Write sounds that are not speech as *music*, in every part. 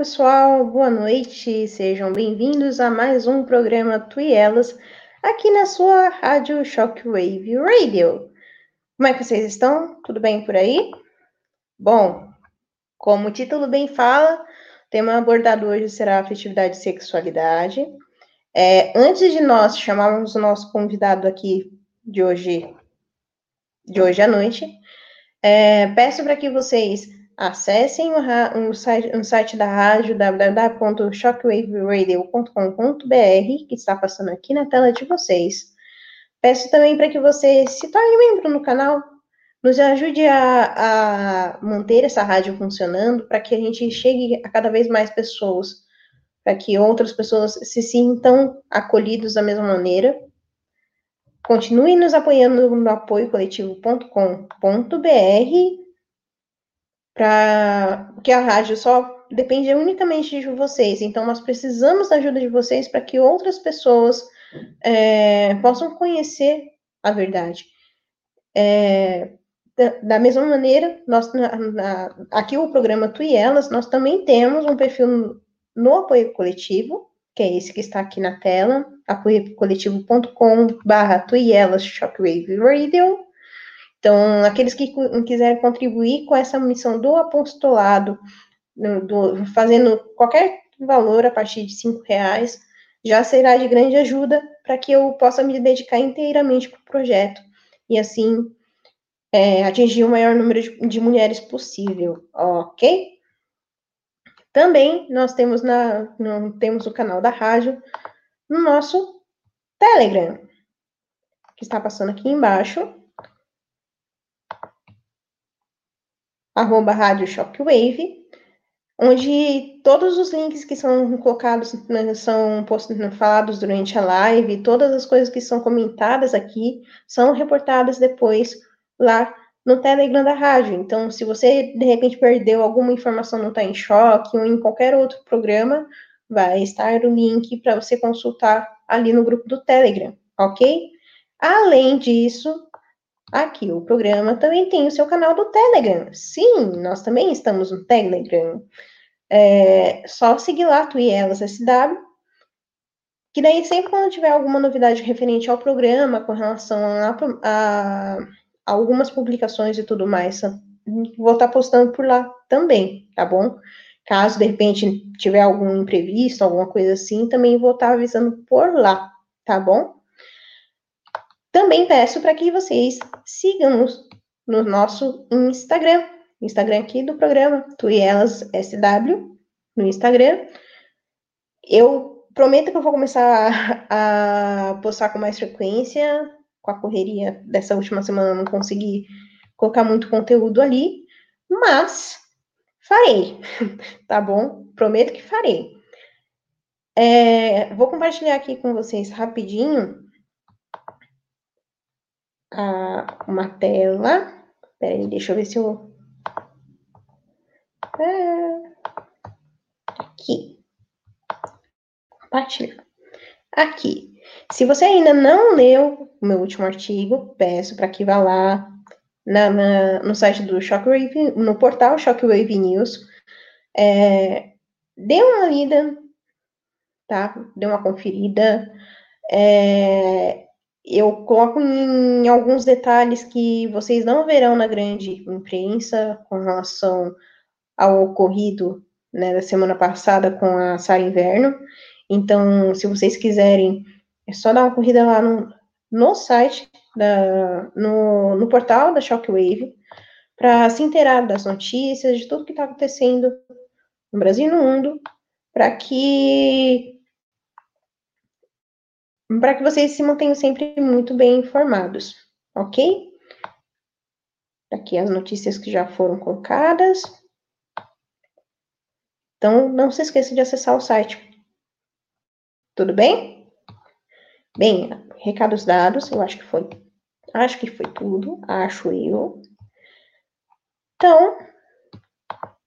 pessoal, boa noite, sejam bem-vindos a mais um programa Tuielas aqui na sua rádio Shockwave Radio. Como é que vocês estão? Tudo bem por aí? Bom, como o título bem fala, o tema abordado hoje será afetividade e sexualidade. É, antes de nós chamarmos o nosso convidado aqui de hoje, de hoje à noite, é, peço para que vocês acessem o, site, o site da rádio www.shockwaveradio.com.br, que está passando aqui na tela de vocês. Peço também para que você se torne membro no canal, nos ajude a, a manter essa rádio funcionando, para que a gente chegue a cada vez mais pessoas, para que outras pessoas se sintam acolhidos da mesma maneira. Continue nos apoiando no apoiocoletivo.com.br para que a rádio só depende unicamente de vocês. Então, nós precisamos da ajuda de vocês para que outras pessoas é, possam conhecer a verdade. É, da, mesma maneira, nós, na, na, aqui o programa Tu e Elas, nós também temos um perfil no, no apoio coletivo, que é esse que está aqui na tela, apoiocoletivo.com.br Tu e Elas Shockwave Radio. Então, aqueles que quiserem contribuir com essa missão do apostolado, do, fazendo qualquer valor a partir de cinco reais, já será de grande ajuda para que eu possa me dedicar inteiramente para o projeto e assim é, atingir o maior número de, de, mulheres possível, ok? Também nós temos na no, temos o canal da rádio no nosso Telegram, que está passando aqui embaixo. Arroba Rádio Shockwave, onde todos os links que são colocados, né, são post, né, falados durante a live, todas as coisas que são comentadas aqui, são reportadas depois lá no Telegram da rádio. Então, se você de repente perdeu alguma informação, não está em choque, ou em qualquer outro programa, vai estar o link para você consultar ali no grupo do Telegram, ok? Além disso, Aqui, o programa também tem o seu canal do Telegram. Sim, nós também estamos no Telegram. É só seguir lá, SW, que daí sempre quando tiver alguma novidade referente ao programa, com relação a, a, a algumas publicações e tudo mais, vou estar postando por lá também, tá bom? Caso de repente tiver algum imprevisto, alguma coisa assim, também vou estar avisando por lá, tá bom? Também peço para que vocês sigam-nos no nosso Instagram, Instagram aqui do programa, Tuielas SW, no Instagram. Eu prometo que eu vou começar a, a postar com mais frequência, com a correria dessa última semana não consegui colocar muito conteúdo ali, mas farei, *laughs* tá bom? Prometo que farei. É, vou compartilhar aqui com vocês rapidinho a, uma tela. Peraí, deixa eu ver se eu. É, aqui. Compartilhar. Aqui. Se você ainda não leu o meu último artigo, peço para que vá lá na, na, no site do Shockwave, no portal Shockwave News. É, dê uma lida, tá? Dê uma conferida. É, eu coloco em alguns detalhes que vocês não verão na grande imprensa com relação ao ocorrido né, da semana passada com a Sara Inverno. Então, se vocês quiserem, é só dar uma corrida lá no, no site, da, no, no portal da Shockwave, para se inteirar das notícias, de tudo que está acontecendo no Brasil e no mundo, para que para que vocês se mantenham sempre muito bem informados, ok? Aqui as notícias que já foram colocadas. Então, não se esqueça de acessar o site. Tudo bem? Bem, recados dados, eu acho que foi. Acho que foi tudo, acho eu. Então,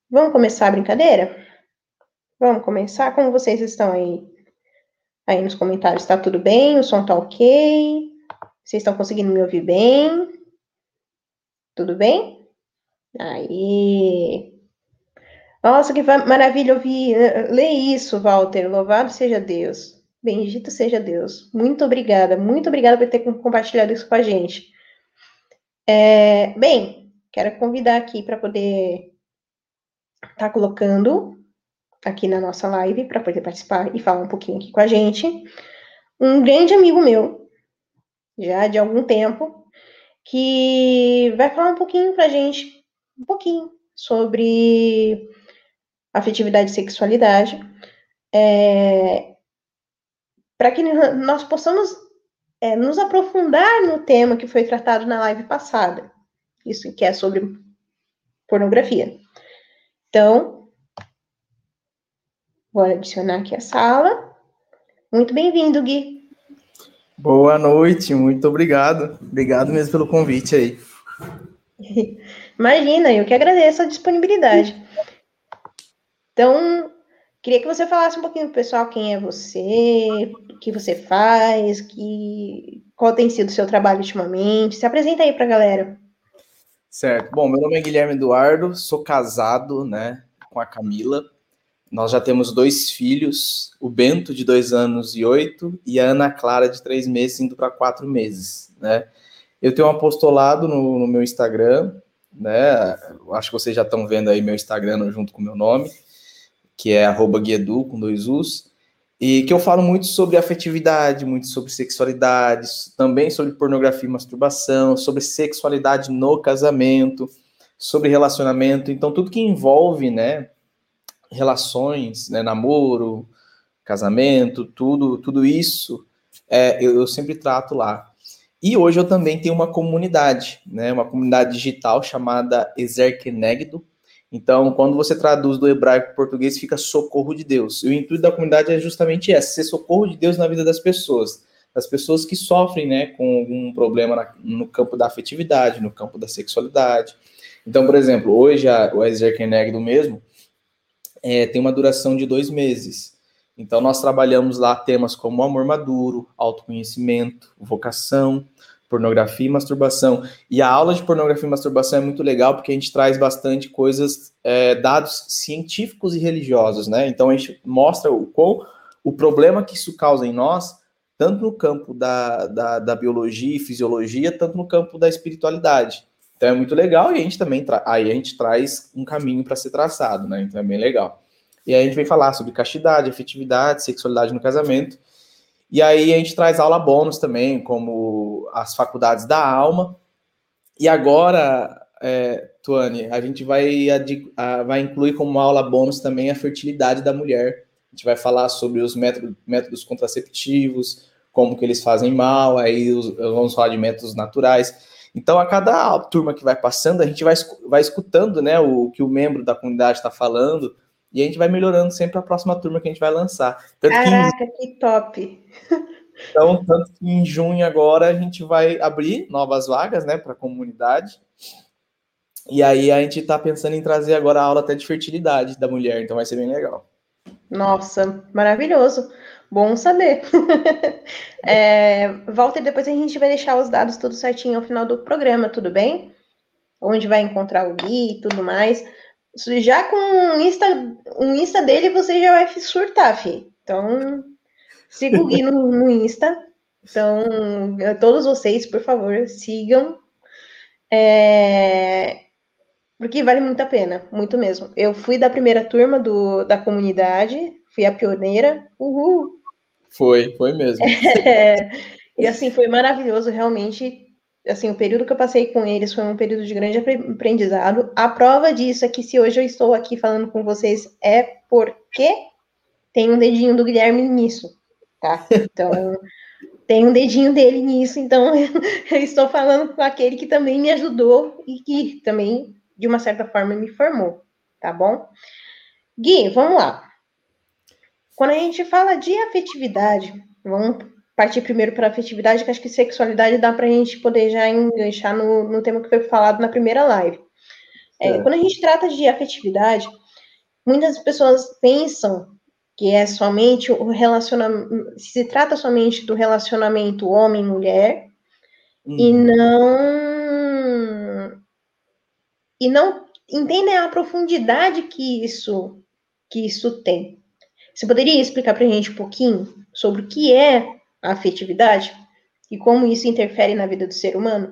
vamos começar a brincadeira? Vamos começar? Como vocês estão aí? Aí nos comentários, tá tudo bem? O som tá ok? Vocês estão conseguindo me ouvir bem? Tudo bem? Aí. Nossa, que maravilha ouvir. Lê isso, Walter. Louvado seja Deus. Bendito seja Deus. Muito obrigada. Muito obrigada por ter compartilhado isso com a gente. É, bem, quero convidar aqui para poder estar tá colocando aqui na nossa live para poder participar e falar um pouquinho aqui com a gente. Um grande amigo meu, já de algum tempo, que vai falar um pouquinho para a gente, um pouquinho, sobre afetividade e sexualidade, é, para que nós possamos é, nos aprofundar no tema que foi tratado na live passada, isso que é sobre pornografia. Então, vou adicionar aqui a sala. Muito bem-vindo, Gui. Boa noite, muito obrigado. Obrigado mesmo pelo convite aí. *laughs* Imagina, eu que agradeço a disponibilidade. Então, queria que você falasse um pouquinho pro pessoal quem é você, o que você faz, que, qual tem sido o seu trabalho ultimamente. Se apresenta aí para a galera. Certo. Bom, meu nome é Guilherme Eduardo, sou casado, né, com a Camila. Nós já temos dois filhos, o Bento, de dois anos e oito, e a Ana Clara, de três meses, indo para quatro meses, né. Eu tenho um apostolado no, no meu Instagram, né, acho que vocês já estão vendo aí meu Instagram junto com o meu nome, que é guiedu, com dois U's, e que eu falo muito sobre afetividade, muito sobre sexualidade, também sobre pornografia e masturbação, sobre sexualidade no casamento, sobre relacionamento, então tudo que envolve, né, relações, né, namoro, casamento, tudo, tudo isso, é, eu, eu sempre trato lá. E hoje eu também tenho uma comunidade, né, uma comunidade digital chamada Exerkenegdo, então, quando você traduz do hebraico para o português, fica socorro de Deus. E o intuito da comunidade é justamente esse, ser socorro de Deus na vida das pessoas. Das pessoas que sofrem né, com algum problema na, no campo da afetividade, no campo da sexualidade. Então, por exemplo, hoje a, o Exerkeneg do mesmo é, tem uma duração de dois meses. Então, nós trabalhamos lá temas como amor maduro, autoconhecimento, vocação, pornografia e masturbação. E a aula de pornografia e masturbação é muito legal porque a gente traz bastante coisas, é, dados científicos e religiosos, né? Então a gente mostra o qual o problema que isso causa em nós, tanto no campo da, da, da biologia e fisiologia, tanto no campo da espiritualidade. Então é muito legal e a gente também aí a gente traz um caminho para ser traçado, né? Então é bem legal. E aí a gente vem falar sobre castidade, afetividade, sexualidade no casamento. E aí a gente traz aula bônus também, como as faculdades da alma. E agora, é, Tuane, a gente vai, a, vai incluir como aula bônus também a fertilidade da mulher. A gente vai falar sobre os métodos, métodos contraceptivos, como que eles fazem mal, aí os, vamos falar de métodos naturais. Então, a cada turma que vai passando, a gente vai, vai escutando né, o que o membro da comunidade está falando, e a gente vai melhorando sempre a próxima turma que a gente vai lançar. Tanto Caraca, que, que top! *laughs* Então, tanto que em junho agora a gente vai abrir novas vagas, né, para a comunidade. E aí a gente está pensando em trazer agora a aula até de fertilidade da mulher, então vai ser bem legal. Nossa, maravilhoso. Bom saber. *laughs* é, Walter, depois a gente vai deixar os dados tudo certinho ao final do programa, tudo bem? Onde vai encontrar o Gui e tudo mais. Já com o Insta, o Insta dele, você já vai surtar, fi. Então, siga o Gui no, no Insta. Então, todos vocês, por favor, sigam. É... Porque vale muito a pena, muito mesmo. Eu fui da primeira turma do, da comunidade, fui a pioneira. Uhul! Foi, foi mesmo. É, *laughs* e assim, foi maravilhoso, realmente assim, o período que eu passei com eles foi um período de grande aprendizado. A prova disso é que se hoje eu estou aqui falando com vocês é porque tem um dedinho do Guilherme nisso, tá? Então, *laughs* tem um dedinho dele nisso, então *laughs* eu estou falando com aquele que também me ajudou e que também, de uma certa forma, me formou, tá bom? Gui, vamos lá. Quando a gente fala de afetividade, vamos partir primeiro para a afetividade, que acho que sexualidade dá para a gente poder já enganchar no, no tema que foi falado na primeira live. É. Quando a gente trata de afetividade, muitas pessoas pensam que é somente o relacionamento, se trata somente do relacionamento homem-mulher, uhum. e não e não entendem a profundidade que isso que isso tem. Você poderia explicar para a gente um pouquinho sobre o que é a afetividade e como isso interfere na vida do ser humano?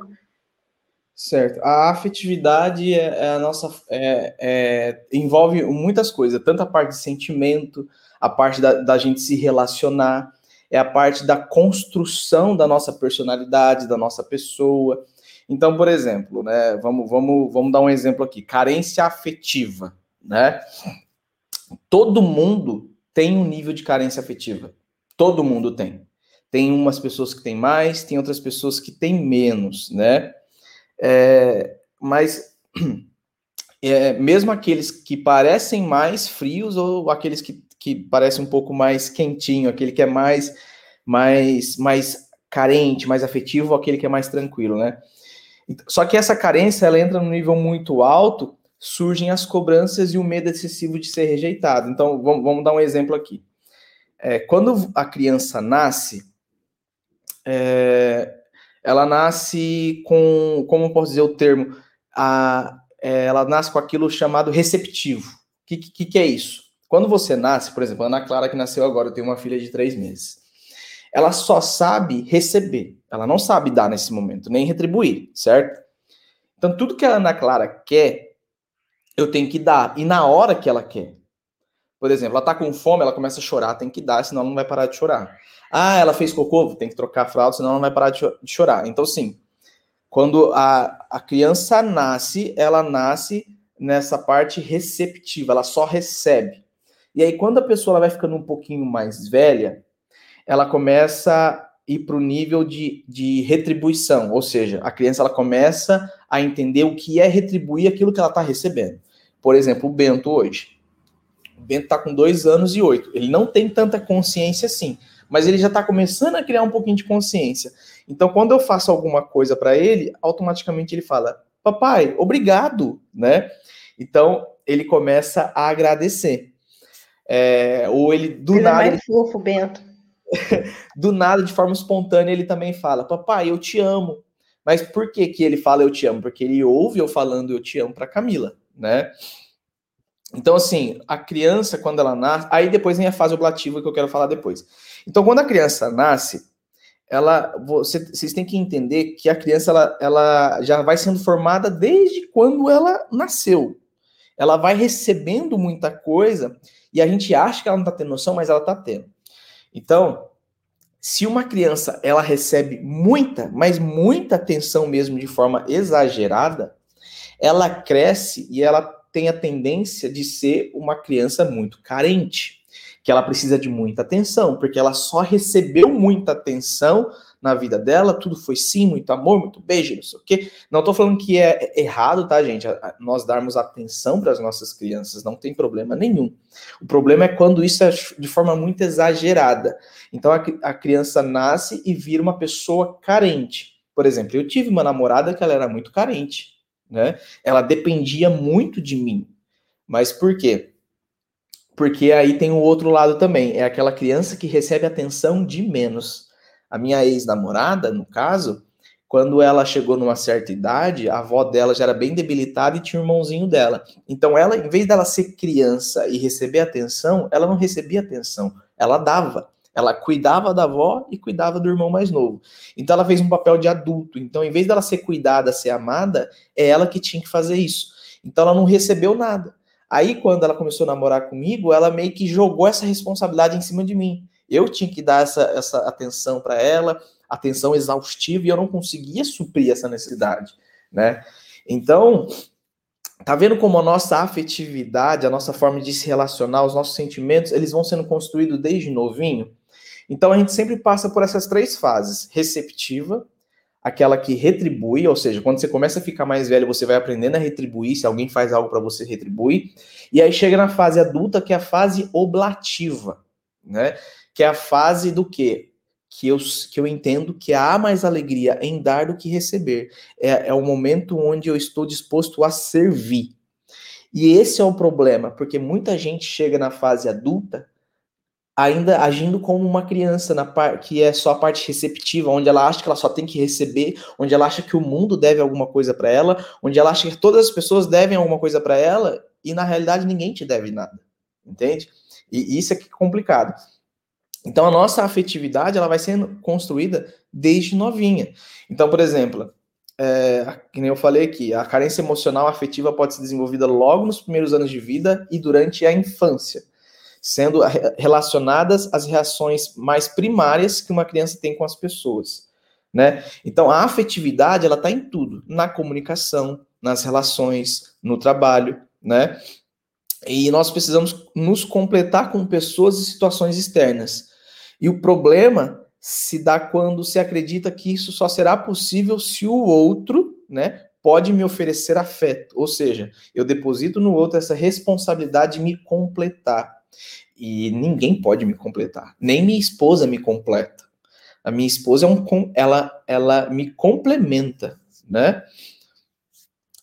Certo. A afetividade é, é a nossa é, é, envolve muitas coisas, tanto a parte de sentimento, a parte da, da gente se relacionar, é a parte da construção da nossa personalidade, da nossa pessoa. Então, por exemplo, né, vamos, vamos, vamos dar um exemplo aqui: carência afetiva, né? Todo mundo tem um nível de carência afetiva. Todo mundo tem. Tem umas pessoas que têm mais, tem outras pessoas que têm menos, né? É, mas *clears throat* é, mesmo aqueles que parecem mais frios ou aqueles que, que parecem um pouco mais quentinho, aquele que é mais, mais, mais carente, mais afetivo, ou aquele que é mais tranquilo, né? Só que essa carência ela entra num nível muito alto, surgem as cobranças e o medo excessivo de ser rejeitado. Então, vamos, vamos dar um exemplo aqui. É, quando a criança nasce, é, ela nasce com, como posso dizer o termo, a, é, ela nasce com aquilo chamado receptivo. O que, que, que é isso? Quando você nasce, por exemplo, a Ana Clara que nasceu agora, eu tenho uma filha de três meses ela só sabe receber, ela não sabe dar nesse momento, nem retribuir, certo? Então, tudo que a Ana Clara quer, eu tenho que dar, e na hora que ela quer. Por exemplo, ela tá com fome, ela começa a chorar, tem que dar, senão ela não vai parar de chorar. Ah, ela fez cocô, tem que trocar a fralda, senão ela não vai parar de chorar. Então, sim, quando a, a criança nasce, ela nasce nessa parte receptiva, ela só recebe. E aí, quando a pessoa vai ficando um pouquinho mais velha, ela começa a ir para o nível de, de retribuição, ou seja, a criança ela começa a entender o que é retribuir aquilo que ela está recebendo. Por exemplo, o Bento hoje. O Bento está com dois anos e oito. Ele não tem tanta consciência assim, mas ele já está começando a criar um pouquinho de consciência. Então, quando eu faço alguma coisa para ele, automaticamente ele fala: Papai, obrigado, né? Então, ele começa a agradecer. É, ou ele do ele nada. É mais fofo, Bento. *laughs* do nada, de forma espontânea, ele também fala: Papai, eu te amo. Mas por que, que ele fala eu te amo? Porque ele ouve eu falando eu te amo para Camila, né? Então, assim, a criança, quando ela nasce. Aí depois vem a fase oblativa que eu quero falar depois. Então, quando a criança nasce, ela, você, vocês têm que entender que a criança ela, ela já vai sendo formada desde quando ela nasceu. Ela vai recebendo muita coisa e a gente acha que ela não está tendo noção, mas ela está tendo. Então, se uma criança ela recebe muita, mas muita atenção mesmo de forma exagerada, ela cresce e ela tem a tendência de ser uma criança muito carente, que ela precisa de muita atenção, porque ela só recebeu muita atenção na vida dela, tudo foi sim, muito amor, muito beijo, não sei o quê. Não tô falando que é errado, tá, gente? Nós darmos atenção para as nossas crianças, não tem problema nenhum. O problema é quando isso é de forma muito exagerada. Então a, a criança nasce e vira uma pessoa carente. Por exemplo, eu tive uma namorada que ela era muito carente, né? Ela dependia muito de mim. Mas por quê? Porque aí tem o outro lado também, é aquela criança que recebe atenção de menos. A minha ex-namorada, no caso, quando ela chegou numa certa idade, a avó dela já era bem debilitada e tinha um irmãozinho dela. Então ela, em vez dela ser criança e receber atenção, ela não recebia atenção, ela dava. Ela cuidava da avó e cuidava do irmão mais novo. Então ela fez um papel de adulto. Então, em vez dela ser cuidada, ser amada, é ela que tinha que fazer isso. Então ela não recebeu nada. Aí, quando ela começou a namorar comigo, ela meio que jogou essa responsabilidade em cima de mim. Eu tinha que dar essa, essa atenção para ela, atenção exaustiva, e eu não conseguia suprir essa necessidade, né? Então, tá vendo como a nossa afetividade, a nossa forma de se relacionar, os nossos sentimentos, eles vão sendo construídos desde novinho? Então, a gente sempre passa por essas três fases: receptiva, aquela que retribui, ou seja, quando você começa a ficar mais velho, você vai aprendendo a retribuir, se alguém faz algo para você, retribui. E aí chega na fase adulta, que é a fase oblativa, né? Que é a fase do quê? Que eu, que eu entendo que há mais alegria em dar do que receber. É, é o momento onde eu estou disposto a servir. E esse é o problema, porque muita gente chega na fase adulta ainda agindo como uma criança na parte que é só a parte receptiva, onde ela acha que ela só tem que receber, onde ela acha que o mundo deve alguma coisa para ela, onde ela acha que todas as pessoas devem alguma coisa para ela e na realidade ninguém te deve nada, entende? E isso é que é complicado. Então a nossa afetividade ela vai sendo construída desde novinha. Então, por exemplo, é, que nem eu falei aqui, a carência emocional afetiva pode ser desenvolvida logo nos primeiros anos de vida e durante a infância sendo relacionadas às reações mais primárias que uma criança tem com as pessoas, né? Então a afetividade ela está em tudo, na comunicação, nas relações, no trabalho, né? E nós precisamos nos completar com pessoas e situações externas. E o problema se dá quando se acredita que isso só será possível se o outro, né, pode me oferecer afeto, ou seja, eu deposito no outro essa responsabilidade de me completar. E ninguém pode me completar, nem minha esposa me completa. A minha esposa é um ela ela me complementa, né?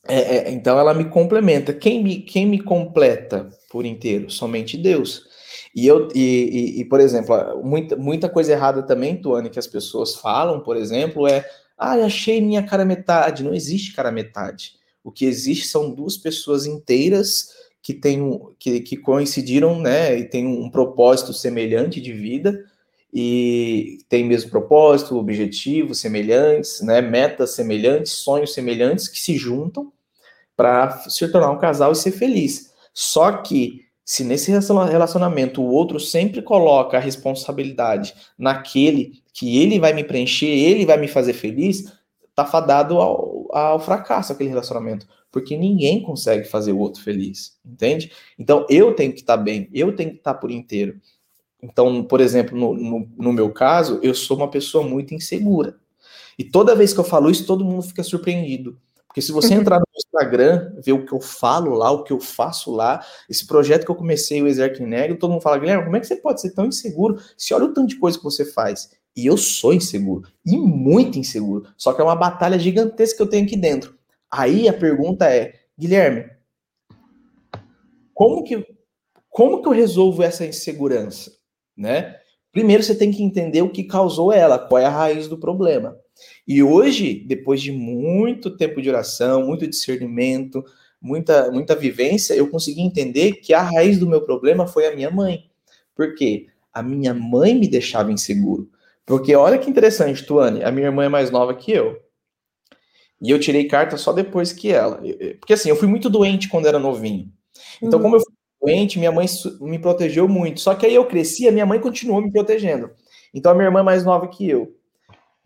É, é, então ela me complementa. Quem me quem me completa por inteiro? Somente Deus. E eu e, e, e, por exemplo, muita, muita coisa errada também, Tuane, que as pessoas falam, por exemplo, é ah, achei minha cara metade. Não existe cara metade. O que existe são duas pessoas inteiras que, tem, que, que coincidiram, né, e tem um propósito semelhante de vida, e tem mesmo propósito, objetivos semelhantes, né, metas semelhantes, sonhos semelhantes que se juntam para se tornar um casal e ser feliz. Só que se nesse relacionamento o outro sempre coloca a responsabilidade naquele que ele vai me preencher, ele vai me fazer feliz, tá fadado ao, ao fracasso aquele relacionamento porque ninguém consegue fazer o outro feliz, entende? Então eu tenho que estar tá bem, eu tenho que estar tá por inteiro. Então, por exemplo, no, no, no, meu caso, eu sou uma pessoa muito insegura. E toda vez que eu falo isso, todo mundo fica surpreendido. Porque se você entrar no Instagram, ver o que eu falo lá, o que eu faço lá, esse projeto que eu comecei, o Exército Negro, todo mundo fala, Guilherme, como é que você pode ser tão inseguro? Se olha o tanto de coisa que você faz. E eu sou inseguro, e muito inseguro. Só que é uma batalha gigantesca que eu tenho aqui dentro. Aí a pergunta é, Guilherme, como que, como que eu resolvo essa insegurança, né? Primeiro você tem que entender o que causou ela, qual é a raiz do problema. E hoje, depois de muito tempo de oração, muito discernimento, muita, muita vivência, eu consegui entender que a raiz do meu problema foi a minha mãe. Por quê? A minha mãe me deixava inseguro. Porque olha que interessante, Tuane, a minha irmã é mais nova que eu. E eu tirei carta só depois que ela. Porque assim, eu fui muito doente quando era novinho. Então, uhum. como eu fui doente, minha mãe me protegeu muito. Só que aí eu cresci, a minha mãe continuou me protegendo. Então, a minha irmã é mais nova que eu.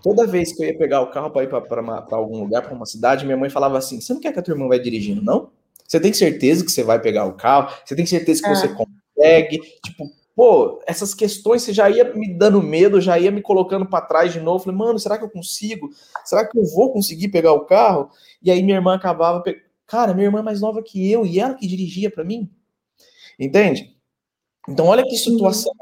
Toda vez que eu ia pegar o carro para ir para algum lugar, para uma cidade, minha mãe falava assim: Você não quer que a tua irmã vai dirigindo, não? Você tem certeza que você vai pegar o carro? Você tem certeza que é. você consegue? Tipo, pô, essas questões você já ia me dando medo, já ia me colocando para trás de novo. Falei, mano, será que eu consigo? Será que eu vou conseguir pegar o carro? E aí minha irmã acabava, pe... cara, minha irmã é mais nova que eu e ela que dirigia para mim. Entende? Então olha que situação.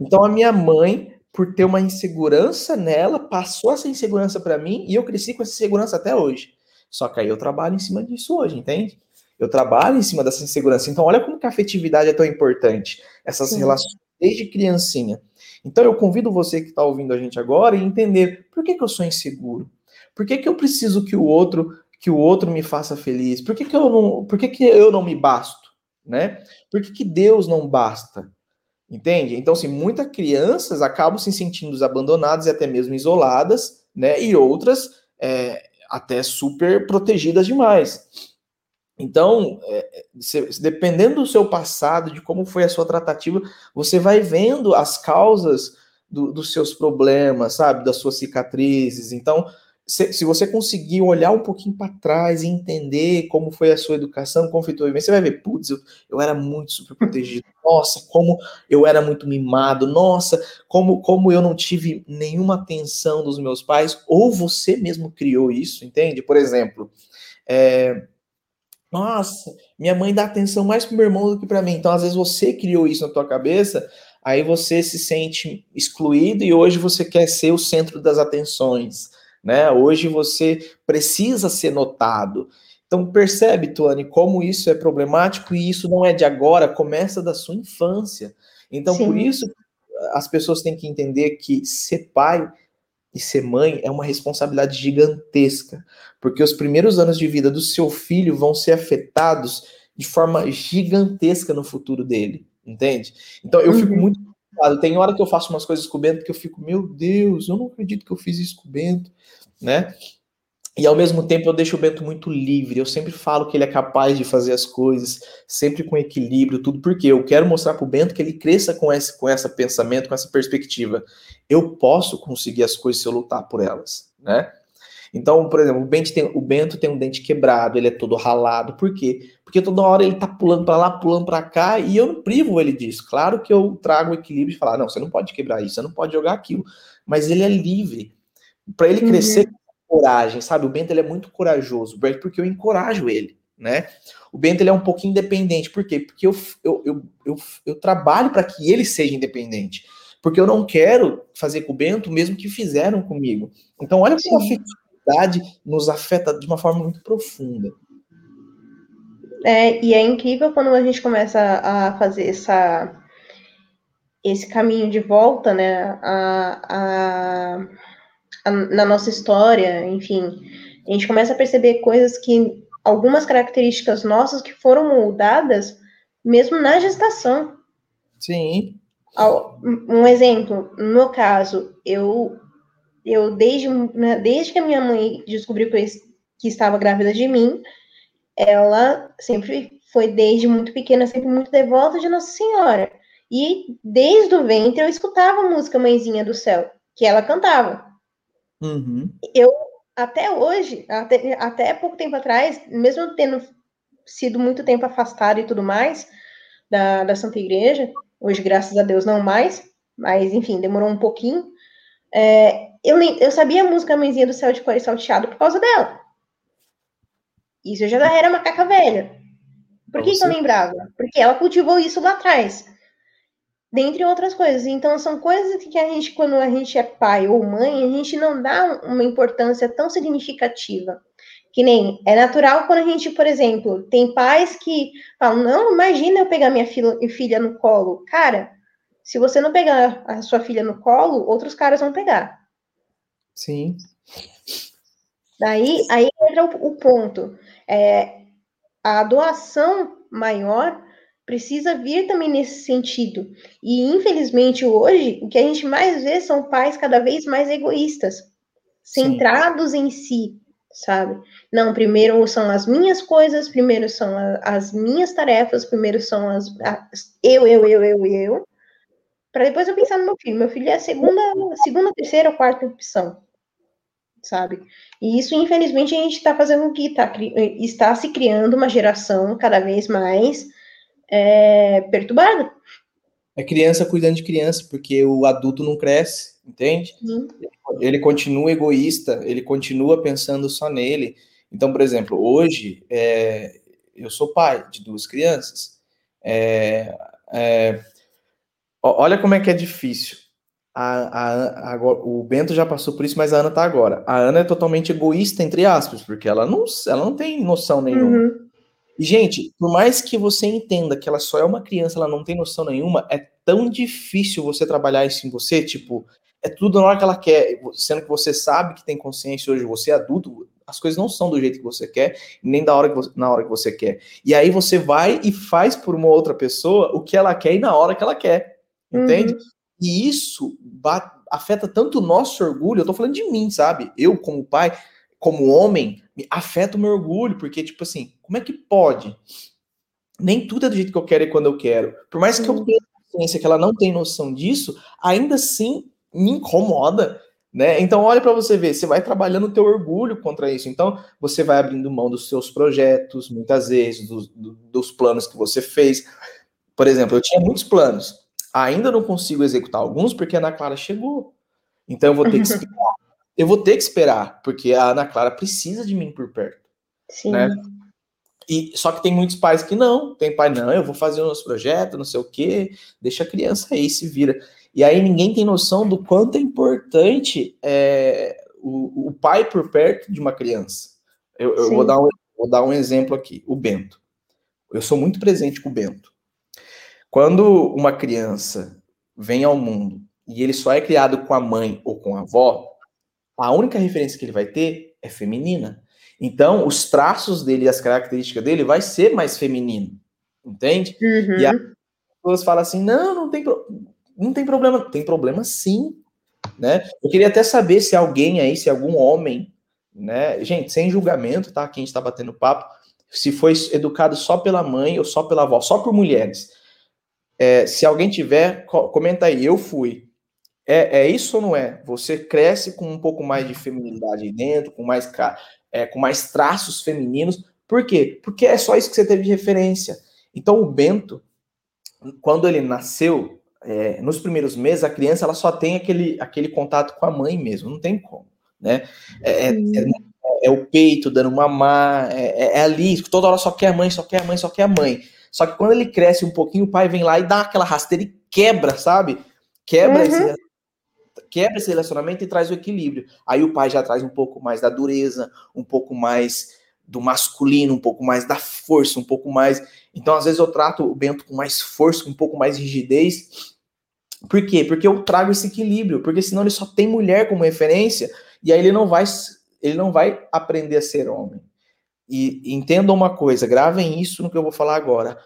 Então a minha mãe, por ter uma insegurança nela, passou essa insegurança para mim e eu cresci com essa insegurança até hoje. Só que aí eu trabalho em cima disso hoje, entende? Eu trabalho em cima dessa insegurança. Então, olha como que a afetividade é tão importante. Essas Sim. relações desde criancinha. Então, eu convido você que está ouvindo a gente agora a entender por que, que eu sou inseguro. Por que, que eu preciso que o outro que o outro me faça feliz? Por que, que eu não, por que, que eu não me basto, né? Por que, que Deus não basta? Entende? Então, assim, muitas crianças acabam se sentindo abandonadas e até mesmo isoladas, né? E outras é, até super protegidas demais. Então, é, se, dependendo do seu passado, de como foi a sua tratativa, você vai vendo as causas do, dos seus problemas, sabe? Das suas cicatrizes. Então, se, se você conseguir olhar um pouquinho para trás e entender como foi a sua educação, como foi a tua vivência, você vai ver, putz, eu, eu era muito super protegido. *laughs* Nossa, como eu era muito mimado. Nossa, como, como eu não tive nenhuma atenção dos meus pais. Ou você mesmo criou isso, entende? Por exemplo, é, nossa, minha mãe dá atenção mais pro meu irmão do que para mim. Então, às vezes você criou isso na tua cabeça, aí você se sente excluído e hoje você quer ser o centro das atenções, né? Hoje você precisa ser notado. Então, percebe, Tuane, como isso é problemático e isso não é de agora, começa da sua infância. Então, Sim. por isso, as pessoas têm que entender que ser pai e ser mãe é uma responsabilidade gigantesca, porque os primeiros anos de vida do seu filho vão ser afetados de forma gigantesca no futuro dele, entende? Então eu uhum. fico muito preocupado. Tem hora que eu faço umas coisas com o Bento que eu fico, meu Deus, eu não acredito que eu fiz isso com o Bento, né? E ao mesmo tempo eu deixo o Bento muito livre. Eu sempre falo que ele é capaz de fazer as coisas, sempre com equilíbrio, tudo, porque eu quero mostrar para o Bento que ele cresça com esse, com esse pensamento, com essa perspectiva. Eu posso conseguir as coisas se eu lutar por elas, né? Então, por exemplo, o Bento, tem, o Bento tem um dente quebrado, ele é todo ralado. Por quê? Porque toda hora ele tá pulando para lá, pulando para cá, e eu não privo ele disso. Claro que eu trago o equilíbrio e falar, não, você não pode quebrar isso, você não pode jogar aquilo. Mas ele é livre. Para ele crescer uhum coragem, sabe? O Bento ele é muito corajoso, porque eu encorajo ele, né? O Bento ele é um pouquinho independente, por quê? Porque eu, eu, eu, eu, eu trabalho para que ele seja independente, porque eu não quero fazer com o Bento o mesmo que fizeram comigo. Então, olha como a afetividade nos afeta de uma forma muito profunda. É, e é incrível quando a gente começa a fazer essa, esse caminho de volta, né? A, a na nossa história, enfim, a gente começa a perceber coisas que algumas características nossas que foram moldadas mesmo na gestação. Sim. Um exemplo, no meu caso, eu eu desde, né, desde que a minha mãe descobriu que, eu, que estava grávida de mim, ela sempre foi desde muito pequena, sempre muito devota de Nossa Senhora. E desde o ventre eu escutava a música Mãezinha do Céu, que ela cantava. Uhum. Eu, até hoje, até, até pouco tempo atrás, mesmo tendo sido muito tempo afastado e tudo mais da, da Santa Igreja, hoje, graças a Deus, não mais, mas enfim, demorou um pouquinho. É, eu, eu sabia a música Mãezinha do Céu de Cor e Salteado por causa dela. Isso eu já era macaca velha. Por que, que eu lembrava? Porque ela cultivou isso lá atrás dentre outras coisas. Então, são coisas que a gente, quando a gente é pai ou mãe, a gente não dá uma importância tão significativa. Que nem é natural quando a gente, por exemplo, tem pais que falam: não, imagina eu pegar minha filha no colo. Cara, se você não pegar a sua filha no colo, outros caras vão pegar. Sim. Daí aí entra o, o ponto. É, a doação maior precisa vir também nesse sentido. E, infelizmente, hoje, o que a gente mais vê são pais cada vez mais egoístas, centrados Sim. em si, sabe? Não, primeiro são as minhas coisas, primeiro são a, as minhas tarefas, primeiro são as, as eu, eu, eu, eu, eu, para depois eu pensar no meu filho. Meu filho é a segunda, segunda, terceira ou quarta opção, sabe? E isso, infelizmente, a gente está fazendo o que tá, está se criando uma geração cada vez mais é, perturbada. É criança cuidando de criança, porque o adulto não cresce, entende? Uhum. Ele continua egoísta, ele continua pensando só nele. Então, por exemplo, hoje é, eu sou pai de duas crianças. É, é, olha como é que é difícil. A, a, a, o Bento já passou por isso, mas a Ana tá agora. A Ana é totalmente egoísta, entre aspas, porque ela não, ela não tem noção nenhuma. Uhum. E, gente, por mais que você entenda que ela só é uma criança, ela não tem noção nenhuma, é tão difícil você trabalhar isso em você, tipo, é tudo na hora que ela quer, sendo que você sabe que tem consciência hoje, você é adulto, as coisas não são do jeito que você quer, nem da hora que você, na hora que você quer. E aí você vai e faz por uma outra pessoa o que ela quer e na hora que ela quer. Entende? Uhum. E isso afeta tanto o nosso orgulho, eu tô falando de mim, sabe? Eu, como pai, como homem, afeta o meu orgulho, porque, tipo assim, como é que pode? Nem tudo é do jeito que eu quero e quando eu quero. Por mais que eu tenha consciência que ela não tem noção disso, ainda assim me incomoda, né? Então, olha para você ver, você vai trabalhando o teu orgulho contra isso. Então, você vai abrindo mão dos seus projetos, muitas vezes, dos, dos planos que você fez. Por exemplo, eu tinha muitos planos. Ainda não consigo executar alguns porque a Ana Clara chegou. Então, eu vou ter que *laughs* esperar eu vou ter que esperar, porque a Ana Clara precisa de mim por perto. Sim. Né? E, só que tem muitos pais que não, tem pai, não, eu vou fazer o nosso projeto, não sei o quê, deixa a criança aí, se vira. E aí ninguém tem noção do quanto é importante é, o, o pai por perto de uma criança. Eu, eu vou, dar um, vou dar um exemplo aqui, o Bento. Eu sou muito presente com o Bento. Quando uma criança vem ao mundo e ele só é criado com a mãe ou com a avó, a única referência que ele vai ter é feminina. Então, os traços dele, as características dele vai ser mais feminino, entende? Uhum. E as pessoas falam assim, não, não tem, não tem problema. Tem problema sim, né? Eu queria até saber se alguém aí, se algum homem, né? Gente, sem julgamento, tá? Aqui a gente tá batendo papo. Se foi educado só pela mãe ou só pela avó, só por mulheres. É, se alguém tiver, comenta aí, eu fui. É, é, isso ou não é? Você cresce com um pouco mais de feminilidade dentro, com mais, é, com mais traços femininos. Por quê? Porque é só isso que você teve de referência. Então, o Bento, quando ele nasceu, é, nos primeiros meses, a criança ela só tem aquele, aquele contato com a mãe mesmo, não tem como. Né? É, é, é, é o peito dando mamar, é, é, ali, toda hora só quer a mãe, só quer a mãe, só quer a mãe. Só que quando ele cresce um pouquinho, o pai vem lá e dá aquela rasteira e quebra, sabe? Quebra uhum. esse quebra esse relacionamento e traz o equilíbrio. Aí o pai já traz um pouco mais da dureza, um pouco mais do masculino, um pouco mais da força, um pouco mais. Então, às vezes, eu trato o Bento com mais força, com um pouco mais rigidez. Por quê? Porque eu trago esse equilíbrio, porque senão ele só tem mulher como referência, e aí ele não vai, ele não vai aprender a ser homem. E entendam uma coisa, gravem isso no que eu vou falar agora.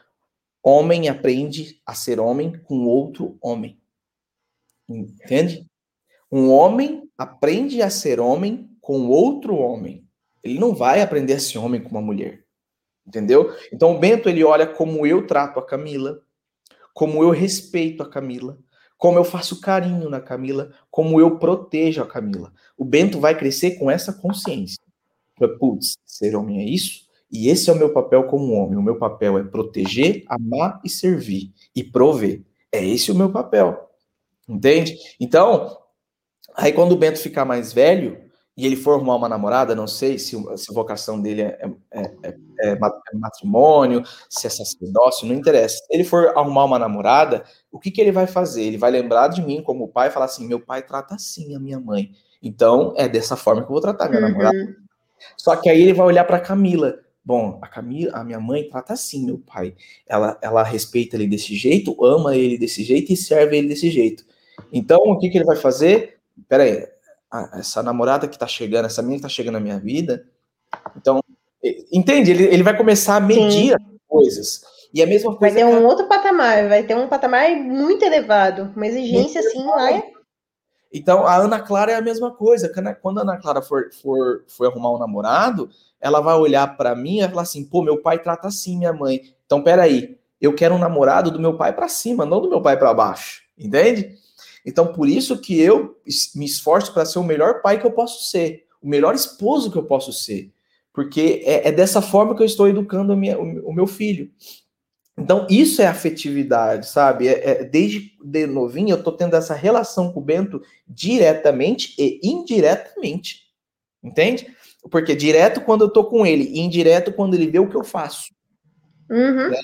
Homem aprende a ser homem com outro homem. Entende? Um homem aprende a ser homem com outro homem. Ele não vai aprender a ser homem com uma mulher. Entendeu? Então o Bento ele olha como eu trato a Camila, como eu respeito a Camila, como eu faço carinho na Camila, como eu protejo a Camila. O Bento vai crescer com essa consciência. Putz, ser homem é isso? E esse é o meu papel como homem. O meu papel é proteger, amar e servir e prover. É esse o meu papel. Entende? Então, aí quando o Bento ficar mais velho e ele for arrumar uma namorada, não sei se, se a vocação dele é, é, é, é, matrimônio, se é sacerdócio, não interessa. Se ele for arrumar uma namorada, o que, que ele vai fazer? Ele vai lembrar de mim como pai e falar assim: meu pai trata assim a minha mãe. Então, é dessa forma que eu vou tratar minha uhum. namorada. Só que aí ele vai olhar para Camila. Bom, a Camila, a minha mãe trata assim meu pai. Ela, ela respeita ele desse jeito, ama ele desse jeito e serve ele desse jeito. Então, o que, que ele vai fazer? Pera aí, essa namorada que tá chegando, essa menina que tá chegando na minha vida. Então, entende? Ele, ele vai começar a medir Sim. as coisas. E a mesma coisa. Vai ter um outro patamar, vai ter um patamar muito elevado, uma exigência muito assim lá. Então, a Ana Clara é a mesma coisa. Quando a Ana Clara for, for, for arrumar um namorado, ela vai olhar para mim e falar assim: pô, meu pai trata assim minha mãe. Então, peraí, eu quero um namorado do meu pai para cima, não do meu pai para baixo. Entende? Então, por isso que eu me esforço para ser o melhor pai que eu posso ser, o melhor esposo que eu posso ser, porque é, é dessa forma que eu estou educando minha, o, o, meu filho. Então, isso é afetividade, sabe? É, é, desde de novinho eu estou tendo essa relação com o Bento diretamente e indiretamente. Entende? Porque direto quando eu estou com ele, e indireto quando ele vê o que eu faço. Uhum. Né?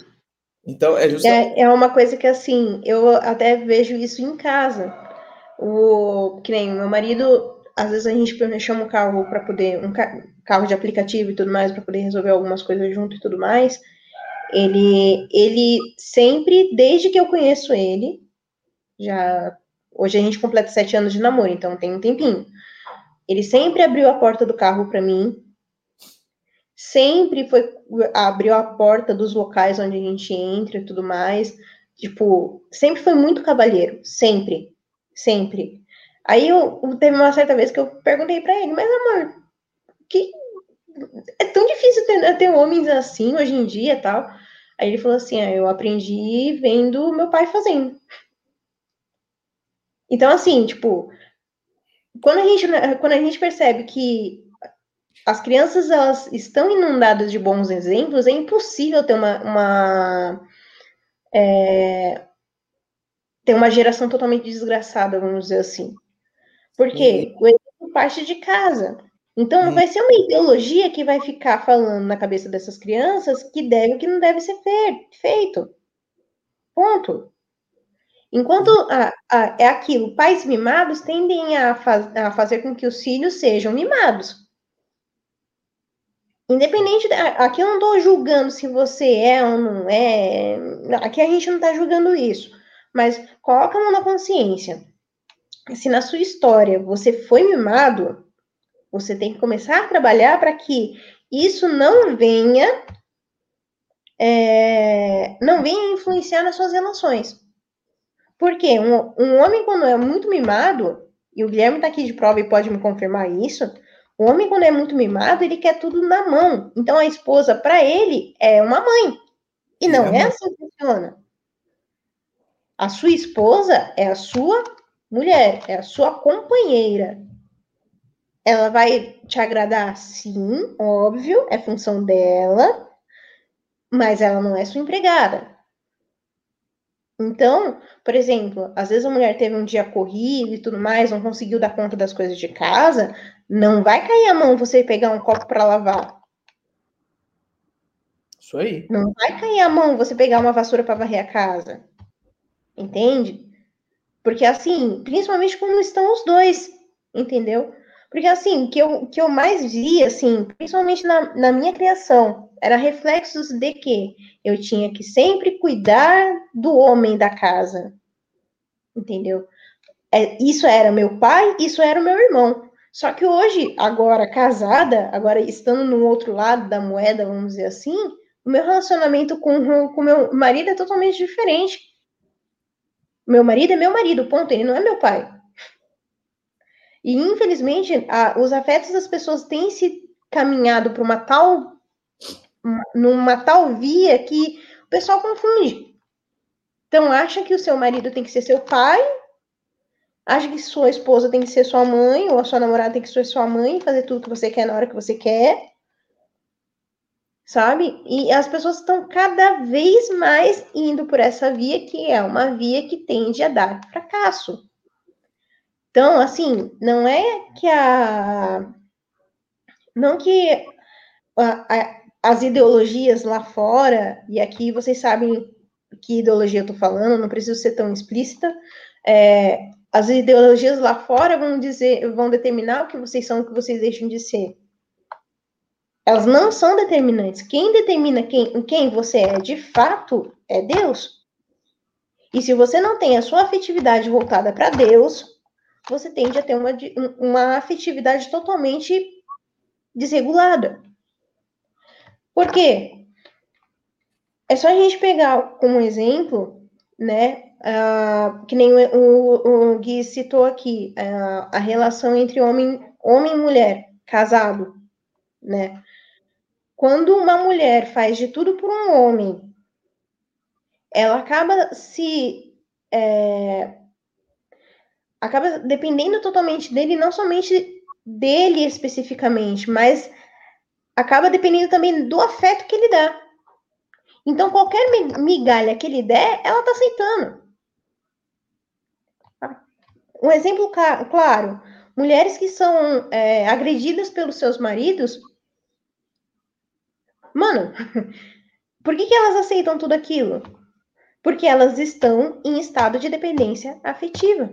Então, é justamente... É, é uma coisa que, assim, eu até vejo isso em casa. O, que nem meu marido, às vezes a gente chama um carro para poder, um carro de aplicativo e tudo mais, para poder resolver algumas coisas junto e tudo mais. Ele, ele sempre, desde que eu conheço ele, já, hoje a gente completa sete anos de namoro, então tem um tempinho. Ele sempre abriu a porta do carro para mim, sempre foi abriu a porta dos locais onde a gente entra e tudo mais. Tipo, sempre foi muito cavalheiro, sempre, sempre. Aí eu, teve uma certa vez que eu perguntei para ele, mas amor, que é tão difícil ter, ter homens assim hoje em dia, tal. Aí ele falou assim: ah, eu aprendi vendo meu pai fazendo. Então, assim, tipo, quando a gente, quando a gente percebe que as crianças elas estão inundadas de bons exemplos, é impossível ter uma, uma é, ter uma geração totalmente desgraçada, vamos dizer assim. Porque o exemplo parte de casa. Então, não vai ser uma ideologia que vai ficar falando na cabeça dessas crianças que deve ou que não deve ser feito. Ponto. Enquanto a, a, é aquilo, pais mimados tendem a, faz, a fazer com que os filhos sejam mimados. Independente, da, aqui eu não estou julgando se você é ou não é. Aqui a gente não está julgando isso. Mas coloca a mão na consciência. Se na sua história você foi mimado, você tem que começar a trabalhar para que isso não venha é, não venha influenciar nas suas relações. Porque um, um homem, quando é muito mimado, e o Guilherme está aqui de prova e pode me confirmar isso, o homem, quando é muito mimado, ele quer tudo na mão. Então, a esposa, para ele, é uma mãe. E não é, é assim que funciona. A sua esposa é a sua mulher, é a sua companheira. Ela vai te agradar, sim, óbvio, é função dela, mas ela não é sua empregada. Então, por exemplo, às vezes a mulher teve um dia corrido e tudo mais, não conseguiu dar conta das coisas de casa, não vai cair a mão você pegar um copo para lavar. Isso aí. Não vai cair a mão você pegar uma vassoura para varrer a casa. Entende? Porque assim, principalmente quando estão os dois, entendeu? Porque assim, que eu que eu mais vi assim, principalmente na, na minha criação, era reflexos de que eu tinha que sempre cuidar do homem da casa. Entendeu? É, isso era meu pai, isso era o meu irmão. Só que hoje, agora casada, agora estando no outro lado da moeda, vamos dizer assim, o meu relacionamento com o meu marido é totalmente diferente. Meu marido é meu marido, ponto. Ele não é meu pai. E infelizmente, a, os afetos das pessoas têm se caminhado para uma tal numa tal via que o pessoal confunde. Então, acha que o seu marido tem que ser seu pai, acha que sua esposa tem que ser sua mãe, ou a sua namorada tem que ser sua mãe, fazer tudo que você quer na hora que você quer. Sabe? E as pessoas estão cada vez mais indo por essa via, que é uma via que tende a dar fracasso. Então, assim, não é que a. Não que a, a, as ideologias lá fora, e aqui vocês sabem que ideologia eu estou falando, não preciso ser tão explícita. É, as ideologias lá fora vão dizer, vão determinar o que vocês são, o que vocês deixam de ser. Elas não são determinantes. Quem determina quem, quem você é de fato é Deus. E se você não tem a sua afetividade voltada para Deus, você tende a ter uma, uma afetividade totalmente desregulada. Por quê? É só a gente pegar como exemplo, né, uh, que nem o, o, o, Gui citou aqui, uh, a relação entre homem, homem e mulher, casado, né? Quando uma mulher faz de tudo por um homem, ela acaba se é, acaba dependendo totalmente dele, não somente dele especificamente, mas acaba dependendo também do afeto que ele dá. Então, qualquer migalha que ele der, ela tá aceitando. Um exemplo claro: mulheres que são é, agredidas pelos seus maridos. Mano, *laughs* por que, que elas aceitam tudo aquilo? Porque elas estão em estado de dependência afetiva.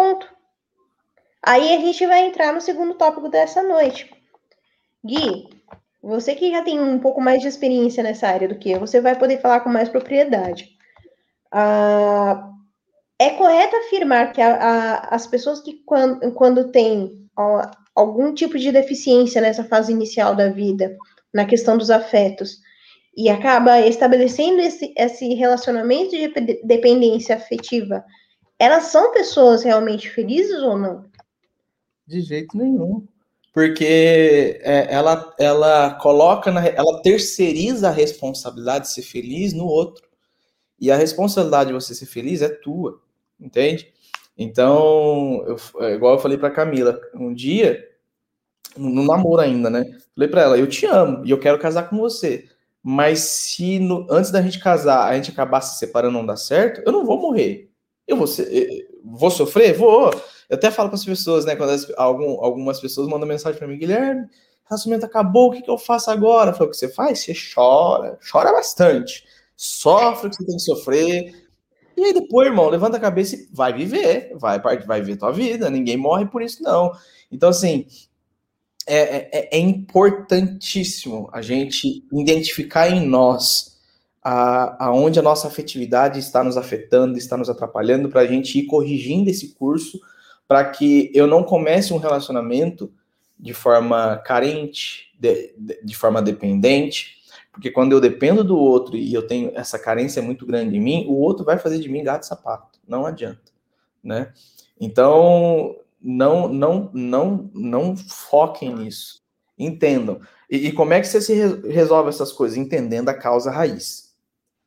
Ponto. Aí a gente vai entrar no segundo tópico dessa noite. Gui, você que já tem um pouco mais de experiência nessa área do que eu, você vai poder falar com mais propriedade. Ah, é correto afirmar que a, a, as pessoas que, quando, quando têm algum tipo de deficiência nessa fase inicial da vida, na questão dos afetos, e acaba estabelecendo esse, esse relacionamento de dependência afetiva, elas são pessoas realmente felizes ou não? De jeito nenhum. Porque é, ela, ela coloca, na, ela terceiriza a responsabilidade de ser feliz no outro. E a responsabilidade de você ser feliz é tua, entende? Então, eu, é, igual eu falei para Camila, um dia, no namoro ainda, né? Falei para ela, eu te amo e eu quero casar com você. Mas se no, antes da gente casar a gente acabar se separando não dar certo, eu não vou morrer. Eu vou, ser, eu vou sofrer? Vou. Eu até falo para as pessoas, né? Quando as, algum, algumas pessoas mandam mensagem para mim, Guilherme, relacionamento acabou, o que, que eu faço agora? Eu falo, o que você faz? Você chora, chora bastante, sofre o que você tem que sofrer. E aí depois, irmão, levanta a cabeça e vai viver, vai, vai viver tua vida, ninguém morre por isso, não. Então, assim, é, é, é, importantíssimo a gente identificar em nós a, aonde a nossa afetividade está nos afetando, está nos atrapalhando, para a gente ir corrigindo esse curso, para que eu não comece um relacionamento de forma carente, de, de, de forma dependente, porque quando eu dependo do outro e eu tenho essa carência muito grande em mim, o outro vai fazer de mim gato e sapato, não adianta, né? Então, não, não, não, não foquem nisso. Entendam. E, e como é que você se resolve essas coisas? Entendendo a causa raiz.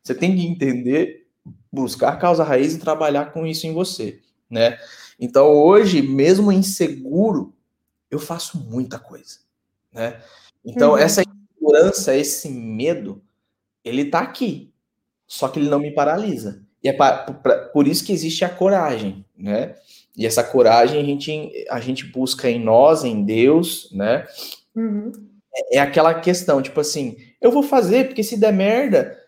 Você tem que entender, buscar causa raiz e trabalhar com isso em você, né? Então, hoje, mesmo inseguro, eu faço muita coisa, né? Então, uhum. essa insegurança, esse medo, ele tá aqui. Só que ele não me paralisa. E é pra, pra, por isso que existe a coragem, né? E essa coragem a gente, a gente busca em nós, em Deus, né? Uhum. É, é aquela questão, tipo assim, eu vou fazer, porque se der merda,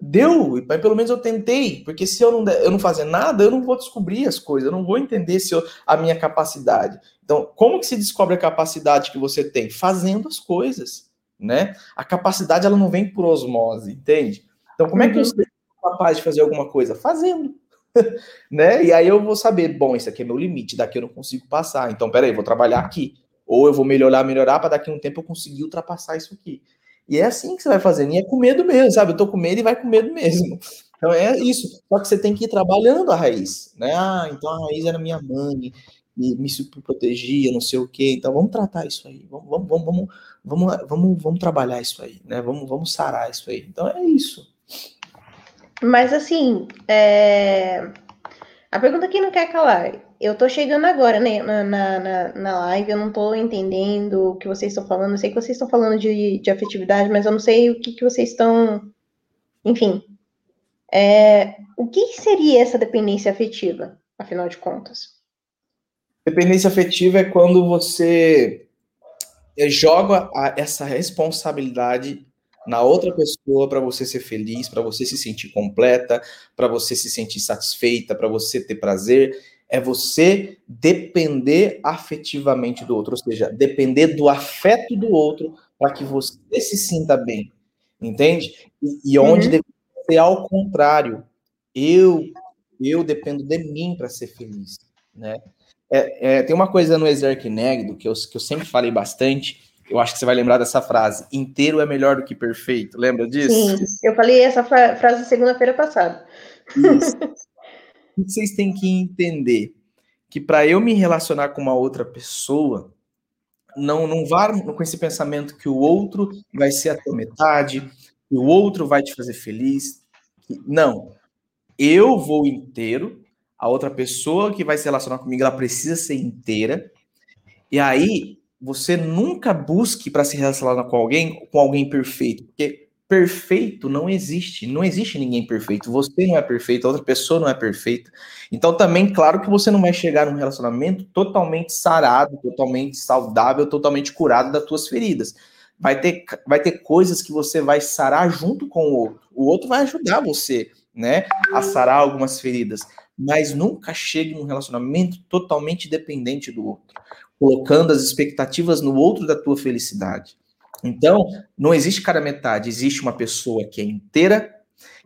deu, mas pelo menos eu tentei, porque se eu não, der, eu não fazer nada, eu não vou descobrir as coisas, eu não vou entender se eu, a minha capacidade. Então, como que se descobre a capacidade que você tem? Fazendo as coisas, né? A capacidade, ela não vem por osmose, entende? Então, como é que eu uhum. sou capaz de fazer alguma coisa? Fazendo. *laughs* né? E aí eu vou saber, bom, esse aqui é meu limite, daqui eu não consigo passar. Então, peraí, vou trabalhar aqui. Ou eu vou melhorar, melhorar, para daqui a um tempo eu conseguir ultrapassar isso aqui. E é assim que você vai fazendo. E é com medo mesmo, sabe? Eu tô com medo e vai com medo mesmo. Então é isso. Só que você tem que ir trabalhando a raiz, né? Ah, então a raiz era minha mãe, me, me protegia, não sei o quê. Então vamos tratar isso aí. Vamos, vamos, vamos, vamos, vamos, vamos, vamos trabalhar isso aí, né? Vamos, vamos sarar isso aí. Então é isso. Mas assim, é... a pergunta que não quer calar. Eu tô chegando agora né, na, na, na live, eu não tô entendendo o que vocês estão falando. Eu sei que vocês estão falando de, de afetividade, mas eu não sei o que, que vocês estão. Enfim. É... O que seria essa dependência afetiva, afinal de contas? Dependência afetiva é quando você joga essa responsabilidade na outra pessoa para você ser feliz, para você se sentir completa, para você se sentir satisfeita, para você ter prazer, é você depender afetivamente do outro, ou seja, depender do afeto do outro para que você se sinta bem, entende? E, e onde uhum. deve ser ao contrário, eu eu dependo de mim para ser feliz, né? É, é, tem uma coisa no Exerquinegdo que eu, que eu sempre falei bastante, eu acho que você vai lembrar dessa frase: inteiro é melhor do que perfeito. Lembra disso? Sim, eu falei essa frase segunda-feira passada. Isso. *laughs* Vocês têm que entender que para eu me relacionar com uma outra pessoa, não, não vá com esse pensamento que o outro vai ser a tua metade, que o outro vai te fazer feliz. Não. Eu vou inteiro, a outra pessoa que vai se relacionar comigo, ela precisa ser inteira. E aí, você nunca busque para se relacionar com alguém, com alguém perfeito, porque perfeito não existe, não existe ninguém perfeito. Você não é perfeito, a outra pessoa não é perfeita. Então também, claro que você não vai chegar num relacionamento totalmente sarado, totalmente saudável, totalmente curado das suas feridas. Vai ter, vai ter coisas que você vai sarar junto com o outro. O outro vai ajudar você, né, a sarar algumas feridas, mas nunca chegue num relacionamento totalmente dependente do outro colocando as expectativas no outro da tua felicidade. Então, não existe cada metade, existe uma pessoa que é inteira,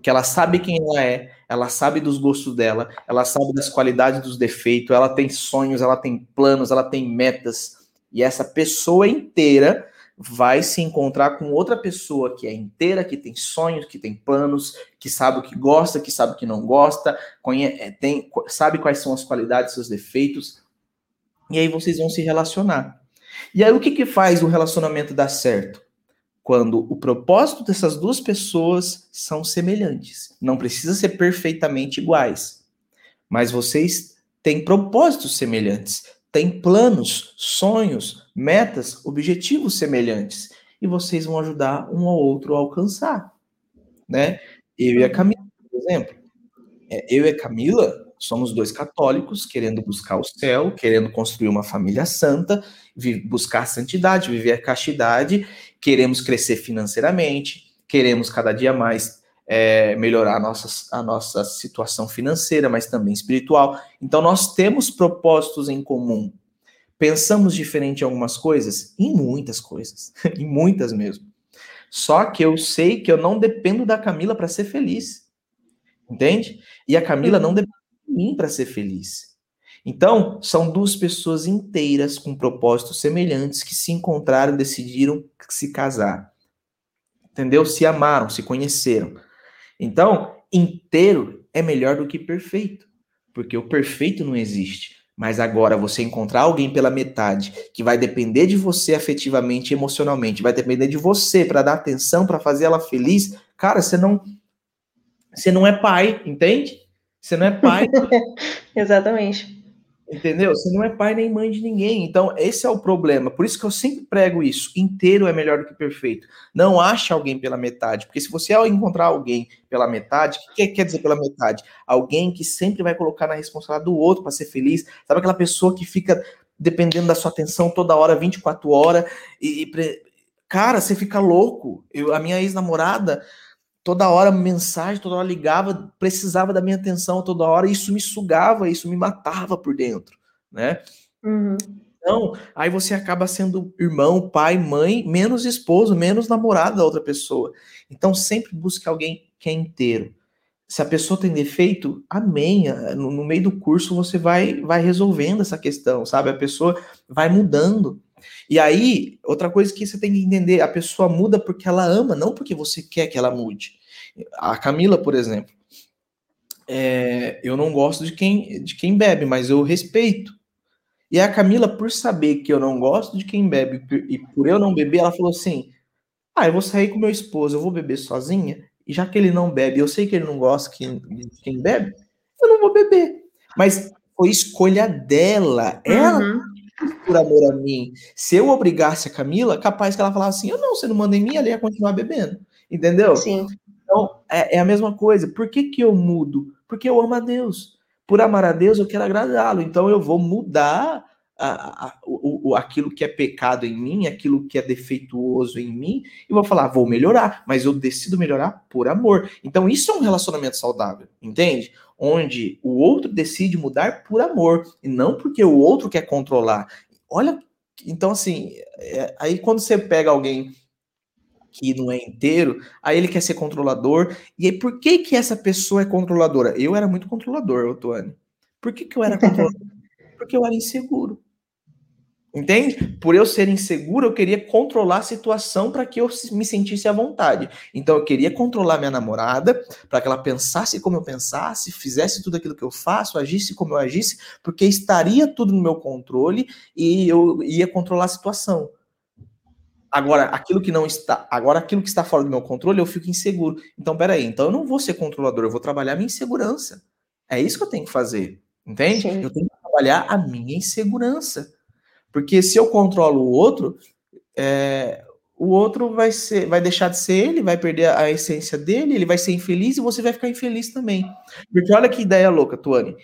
que ela sabe quem ela é, ela sabe dos gostos dela, ela sabe das qualidades dos defeitos, ela tem sonhos, ela tem planos, ela tem metas. E essa pessoa inteira vai se encontrar com outra pessoa que é inteira, que tem sonhos, que tem planos, que sabe o que gosta, que sabe o que não gosta, conhece, tem, sabe quais são as qualidades, seus defeitos, e aí vocês vão se relacionar. E aí o que, que faz o relacionamento dar certo? Quando o propósito dessas duas pessoas são semelhantes. Não precisa ser perfeitamente iguais. Mas vocês têm propósitos semelhantes, têm planos, sonhos, metas, objetivos semelhantes. E vocês vão ajudar um ao outro a alcançar. Né? Eu e a Camila, por exemplo. É, eu e a Camila, Somos dois católicos querendo buscar o céu, querendo construir uma família santa, buscar santidade, viver a castidade, queremos crescer financeiramente, queremos cada dia mais é, melhorar a nossa, a nossa situação financeira, mas também espiritual. Então, nós temos propósitos em comum. Pensamos diferente em algumas coisas? Em muitas coisas. *laughs* em muitas mesmo. Só que eu sei que eu não dependo da Camila para ser feliz. Entende? E a Camila não depende para ser feliz. Então, são duas pessoas inteiras com propósitos semelhantes que se encontraram decidiram se casar. Entendeu? Se amaram, se conheceram. Então, inteiro é melhor do que perfeito, porque o perfeito não existe. Mas agora você encontrar alguém pela metade que vai depender de você afetivamente, emocionalmente, vai depender de você para dar atenção, para fazer ela feliz, cara, você não você não é pai, entende? Você não é pai. *laughs* Exatamente. Entendeu? Você não é pai nem mãe de ninguém. Então, esse é o problema. Por isso que eu sempre prego isso. Inteiro é melhor do que perfeito. Não ache alguém pela metade. Porque se você encontrar alguém pela metade, o que quer dizer pela metade? Alguém que sempre vai colocar na responsabilidade do outro para ser feliz. Sabe aquela pessoa que fica dependendo da sua atenção toda hora, 24 horas. E, e cara, você fica louco. Eu, a minha ex-namorada toda hora mensagem, toda hora ligava, precisava da minha atenção toda hora, e isso me sugava, isso me matava por dentro, né? Uhum. Então, aí você acaba sendo irmão, pai, mãe, menos esposo, menos namorado da outra pessoa. Então, sempre busque alguém que é inteiro. Se a pessoa tem defeito, amém. No, no meio do curso você vai, vai resolvendo essa questão, sabe? A pessoa vai mudando. E aí, outra coisa que você tem que entender, a pessoa muda porque ela ama, não porque você quer que ela mude. A Camila, por exemplo, é, eu não gosto de quem, de quem bebe, mas eu respeito. E a Camila, por saber que eu não gosto de quem bebe e por eu não beber, ela falou assim: Ah, eu vou sair com meu esposo, eu vou beber sozinha, e já que ele não bebe, eu sei que ele não gosta de quem bebe, eu não vou beber. Mas foi escolha dela. Ela uhum por amor a mim. Se eu obrigasse a Camila, capaz que ela falasse assim: eu não, você não manda em mim, ela ia continuar bebendo. Entendeu? Sim. Então, é, é, a mesma coisa. Por que, que eu mudo? Porque eu amo a Deus. Por amar a Deus, eu quero agradá-lo. Então, eu vou mudar a, a, o, aquilo que é pecado em mim, aquilo que é defeituoso em mim, e vou falar, vou melhorar, mas eu decido melhorar por amor. Então, isso é um relacionamento saudável, entende? Onde o outro decide mudar por amor, e não porque o outro quer controlar. Olha, então, assim, é, aí quando você pega alguém que não é inteiro, aí ele quer ser controlador. E aí, por que que essa pessoa é controladora? Eu era muito controlador, Otuane. Por que que eu era *laughs* controlador? Porque eu era inseguro. Entende? Por eu ser inseguro, eu queria controlar a situação para que eu me sentisse à vontade. Então eu queria controlar minha namorada, para que ela pensasse como eu pensasse, fizesse tudo aquilo que eu faço, agisse como eu agisse, porque estaria tudo no meu controle e eu ia controlar a situação. Agora, aquilo que não está, agora aquilo que está fora do meu controle, eu fico inseguro. Então, peraí, então eu não vou ser controlador, eu vou trabalhar a minha insegurança. É isso que eu tenho que fazer. Entende? Sim. Eu tenho que trabalhar a minha insegurança. Porque se eu controlo o outro, é, o outro vai ser, vai deixar de ser ele, vai perder a essência dele, ele vai ser infeliz e você vai ficar infeliz também. Porque olha que ideia louca, Tuane.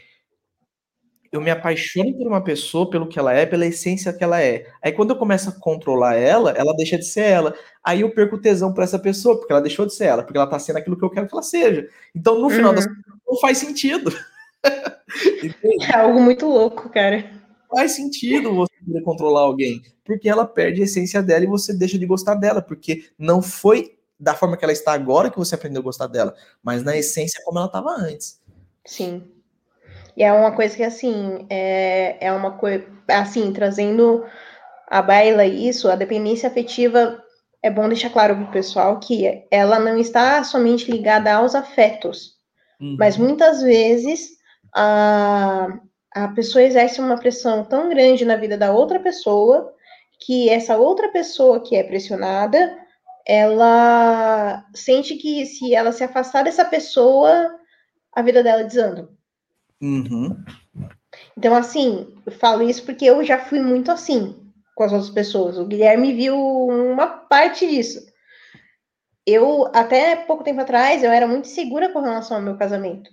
Eu me apaixono por uma pessoa pelo que ela é, pela essência que ela é. Aí quando eu começo a controlar ela, ela deixa de ser ela. Aí eu perco tesão por essa pessoa, porque ela deixou de ser ela, porque ela tá sendo aquilo que eu quero que ela seja. Então, no final uhum. das contas, não faz sentido. *laughs* é algo muito louco, cara faz sentido você querer controlar alguém, porque ela perde a essência dela e você deixa de gostar dela, porque não foi da forma que ela está agora que você aprendeu a gostar dela, mas na essência como ela estava antes. Sim. E é uma coisa que, assim, é, é uma coisa, assim, trazendo a baila isso, a dependência afetiva, é bom deixar claro para o pessoal que ela não está somente ligada aos afetos, uhum. mas muitas vezes a, a pessoa exerce uma pressão tão grande na vida da outra pessoa que essa outra pessoa que é pressionada, ela sente que se ela se afastar dessa pessoa, a vida dela desanda. Uhum. Então, assim, eu falo isso porque eu já fui muito assim com as outras pessoas. O Guilherme viu uma parte disso. Eu, até pouco tempo atrás, eu era muito segura com relação ao meu casamento.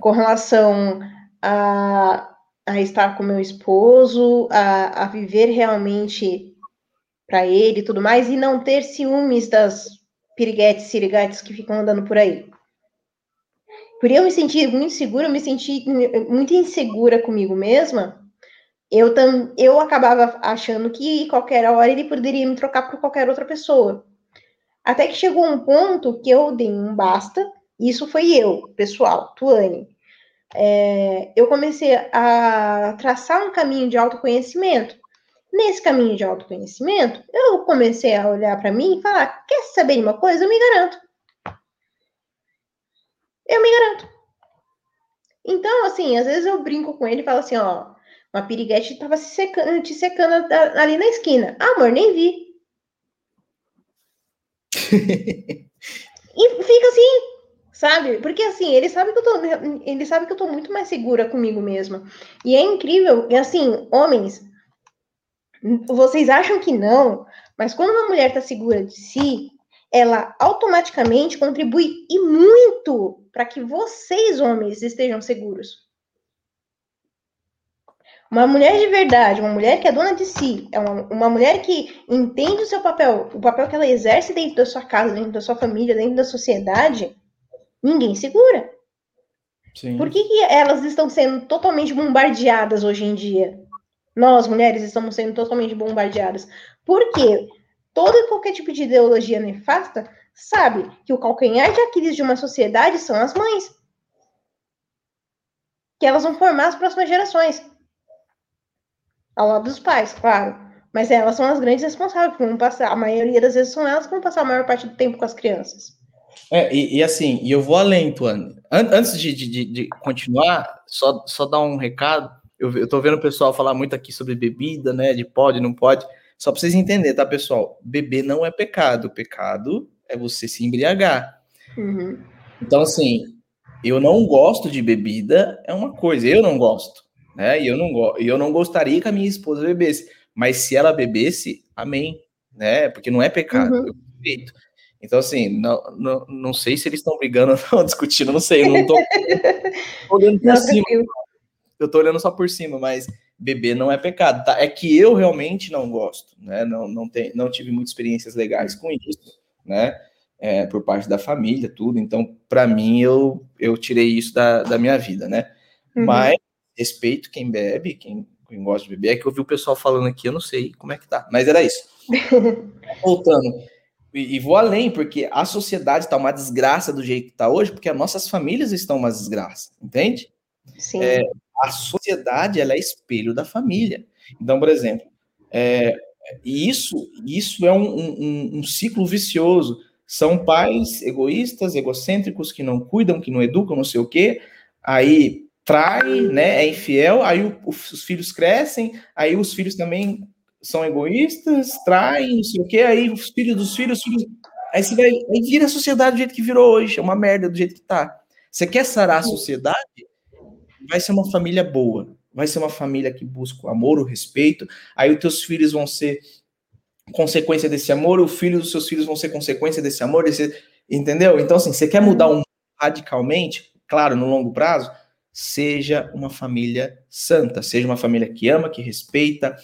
Com relação a, a estar com meu esposo, a, a viver realmente para ele e tudo mais, e não ter ciúmes das piriguetes, sirigates que ficam andando por aí. Por eu me sentir muito segura, eu me senti muito insegura comigo mesma, eu, tam, eu acabava achando que qualquer hora ele poderia me trocar por qualquer outra pessoa. Até que chegou um ponto que eu dei um basta, isso foi eu, pessoal, Tuane. É, eu comecei a traçar um caminho de autoconhecimento. Nesse caminho de autoconhecimento, eu comecei a olhar para mim e falar: quer saber de uma coisa? Eu me garanto. Eu me garanto. Então, assim, às vezes eu brinco com ele e falo assim: ó, uma piriguete estava se secando, te secando ali na esquina. Ah, amor, nem vi. *laughs* e fica assim, sabe? Porque assim, ele sabe que eu tô, ele sabe que eu tô muito mais segura comigo mesma. E é incrível, e assim, homens, vocês acham que não, mas quando uma mulher tá segura de si, ela automaticamente contribui e muito para que vocês, homens, estejam seguros. Uma mulher de verdade, uma mulher que é dona de si, é uma, uma mulher que entende o seu papel, o papel que ela exerce dentro da sua casa, dentro da sua família, dentro da sociedade, ninguém segura. Sim. Por que, que elas estão sendo totalmente bombardeadas hoje em dia? Nós, mulheres, estamos sendo totalmente bombardeadas. Porque todo e qualquer tipo de ideologia nefasta sabe que o calcanhar de Aquiles de uma sociedade são as mães. Que elas vão formar as próximas gerações. Ao lado dos pais, claro. Mas elas são as grandes responsáveis, vão passar. A maioria das vezes são elas que vão passar a maior parte do tempo com as crianças. É, e, e assim, e eu vou além, Tuane. Antes de, de, de, continuar, só, só dar um recado. Eu, eu tô vendo o pessoal falar muito aqui sobre bebida, né? De pode, não pode. Só para vocês entenderem, tá, pessoal? Beber não é pecado. Pecado é você se embriagar. Uhum. Então, assim, eu não gosto de bebida, é uma coisa, eu não gosto né? E eu não, eu não gostaria que a minha esposa bebesse, mas se ela bebesse, amém, né? Porque não é pecado, uhum. respeito. Então, assim, não, não, não sei se eles estão brigando ou *laughs* discutindo, não sei, eu não tô, tô *laughs* olhando por não, cima. Eu tô olhando só por cima, mas beber não é pecado, tá? É que eu realmente não gosto, né? Não, não, tem, não tive muitas experiências legais com isso, né? É, por parte da família, tudo. Então, para mim, eu, eu tirei isso da, da minha vida, né? Uhum. Mas respeito quem bebe, quem, quem gosta de beber. É que eu vi o pessoal falando aqui, eu não sei como é que tá, mas era isso. *laughs* Voltando. E, e, vou além, porque a sociedade está uma desgraça do jeito que está hoje, porque as nossas famílias estão uma desgraça, entende? Sim. É, a sociedade ela é espelho da família. Então, por exemplo, é, isso, isso é um, um, um ciclo vicioso. São pais egoístas, egocêntricos, que não cuidam, que não educam, não sei o quê. Aí trai, né, é infiel, aí o, os filhos crescem, aí os filhos também são egoístas, traem, não sei o quê, aí os filhos dos filhos, filhos aí você vai, aí vira a sociedade do jeito que virou hoje, é uma merda do jeito que tá. Você quer sarar a sociedade? Vai ser uma família boa, vai ser uma família que busca o amor, o respeito, aí os teus filhos vão ser consequência desse amor, os filhos dos seus filhos vão ser consequência desse amor, desse, entendeu? Então, assim, você quer mudar um radicalmente, claro, no longo prazo, seja uma família santa, seja uma família que ama, que respeita.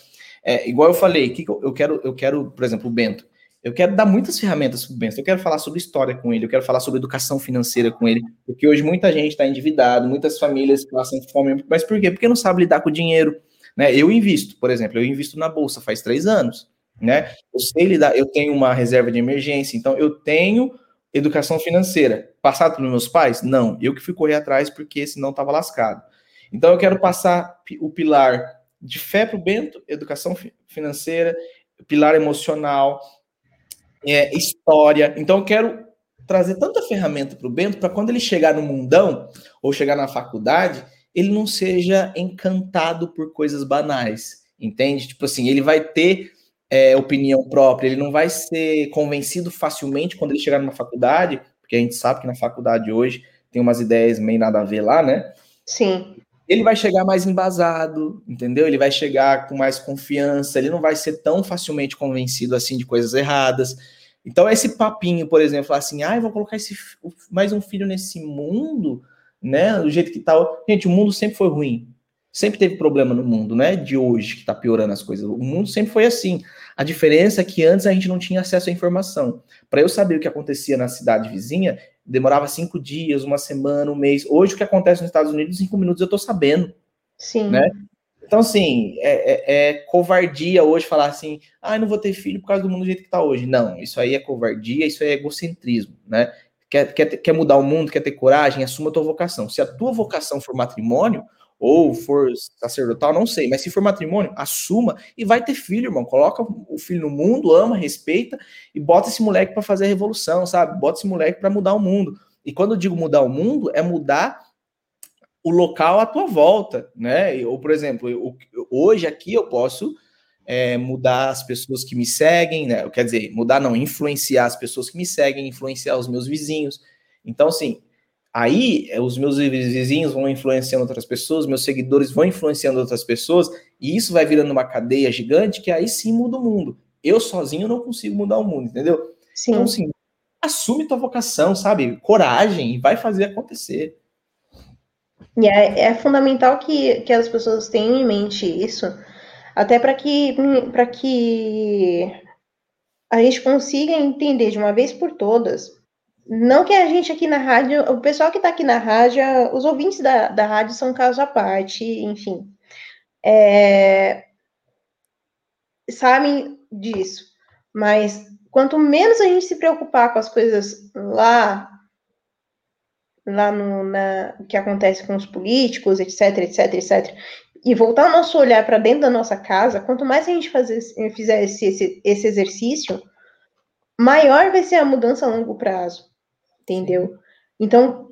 É, igual eu falei, que eu quero, eu quero, por exemplo, o Bento. Eu quero dar muitas ferramentas para o Bento. Eu quero falar sobre história com ele, eu quero falar sobre educação financeira com ele, porque hoje muita gente está endividado, muitas famílias passam fome. Mas por quê? Porque não sabe lidar com o dinheiro. Né? Eu invisto, por exemplo, eu invisto na bolsa faz três anos. Né? Eu sei lidar, eu tenho uma reserva de emergência, então eu tenho educação financeira. Passado pelos meus pais? Não. Eu que fui correr atrás porque senão estava lascado. Então eu quero passar o pilar de fé para o Bento, educação financeira, pilar emocional, é, história. Então eu quero trazer tanta ferramenta para o Bento para quando ele chegar no mundão ou chegar na faculdade, ele não seja encantado por coisas banais, entende? Tipo assim, ele vai ter é, opinião própria, ele não vai ser convencido facilmente quando ele chegar numa faculdade, porque a gente sabe que na faculdade hoje tem umas ideias meio nada a ver lá, né? Sim. Ele vai chegar mais embasado, entendeu? Ele vai chegar com mais confiança, ele não vai ser tão facilmente convencido assim de coisas erradas. Então, esse papinho, por exemplo, assim, ah, vou colocar esse, mais um filho nesse mundo, né? Do jeito que tá. Gente, o mundo sempre foi ruim. Sempre teve problema no mundo, né? De hoje, que tá piorando as coisas. O mundo sempre foi assim. A diferença é que antes a gente não tinha acesso à informação. Para eu saber o que acontecia na cidade vizinha, demorava cinco dias, uma semana, um mês. Hoje, o que acontece nos Estados Unidos, em cinco minutos eu estou sabendo. Sim. Né? Então, assim, é, é, é, covardia hoje falar assim, ah, não vou ter filho por causa do mundo do jeito que está hoje. Não, isso aí é covardia, isso aí é egocentrismo, né? Quer, quer, quer mudar o mundo, quer ter coragem, assuma a tua vocação. Se a tua vocação for matrimônio, ou for sacerdotal, não sei, mas se for matrimônio, assuma e vai ter filho, irmão. Coloca o filho no mundo, ama, respeita e bota esse moleque para fazer a revolução, sabe? Bota esse moleque para mudar o mundo. E quando eu digo mudar o mundo, é mudar o local à tua volta, né? Ou, por exemplo, eu, hoje aqui eu posso é, mudar as pessoas que me seguem, né? Quer dizer, mudar não, influenciar as pessoas que me seguem, influenciar os meus vizinhos. Então, assim, aí é, os meus vizinhos vão influenciando outras pessoas, meus seguidores vão influenciando outras pessoas, e isso vai virando uma cadeia gigante que aí sim muda o mundo. Eu sozinho não consigo mudar o mundo, entendeu? Sim. Então, assim, assume tua vocação, sabe? Coragem e vai fazer acontecer. E é, é fundamental que, que as pessoas tenham em mente isso, até para que, para que a gente consiga entender de uma vez por todas. Não que a gente aqui na rádio, o pessoal que está aqui na rádio, os ouvintes da, da rádio são caso à parte, enfim. É, sabem disso. Mas quanto menos a gente se preocupar com as coisas lá lá no na, que acontece com os políticos, etc, etc, etc, e voltar o nosso olhar para dentro da nossa casa, quanto mais a gente fazer, fizer esse, esse, esse exercício, maior vai ser a mudança a longo prazo, entendeu? Então,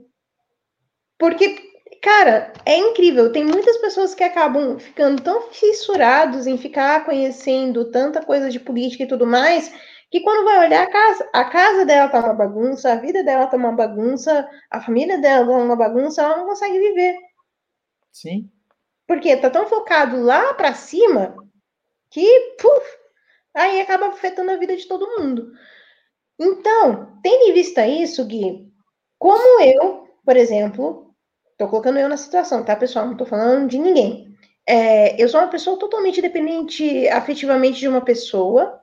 porque, cara, é incrível, tem muitas pessoas que acabam ficando tão fissurados em ficar conhecendo tanta coisa de política e tudo mais, que quando vai olhar a casa, a casa dela tá uma bagunça, a vida dela tá uma bagunça, a família dela tá uma bagunça, ela não consegue viver. Sim. Porque tá tão focado lá para cima que, puf, aí acaba afetando a vida de todo mundo. Então, tendo em vista isso, Gui, como eu, por exemplo, tô colocando eu na situação, tá, pessoal? Não tô falando de ninguém. É, eu sou uma pessoa totalmente dependente afetivamente de uma pessoa,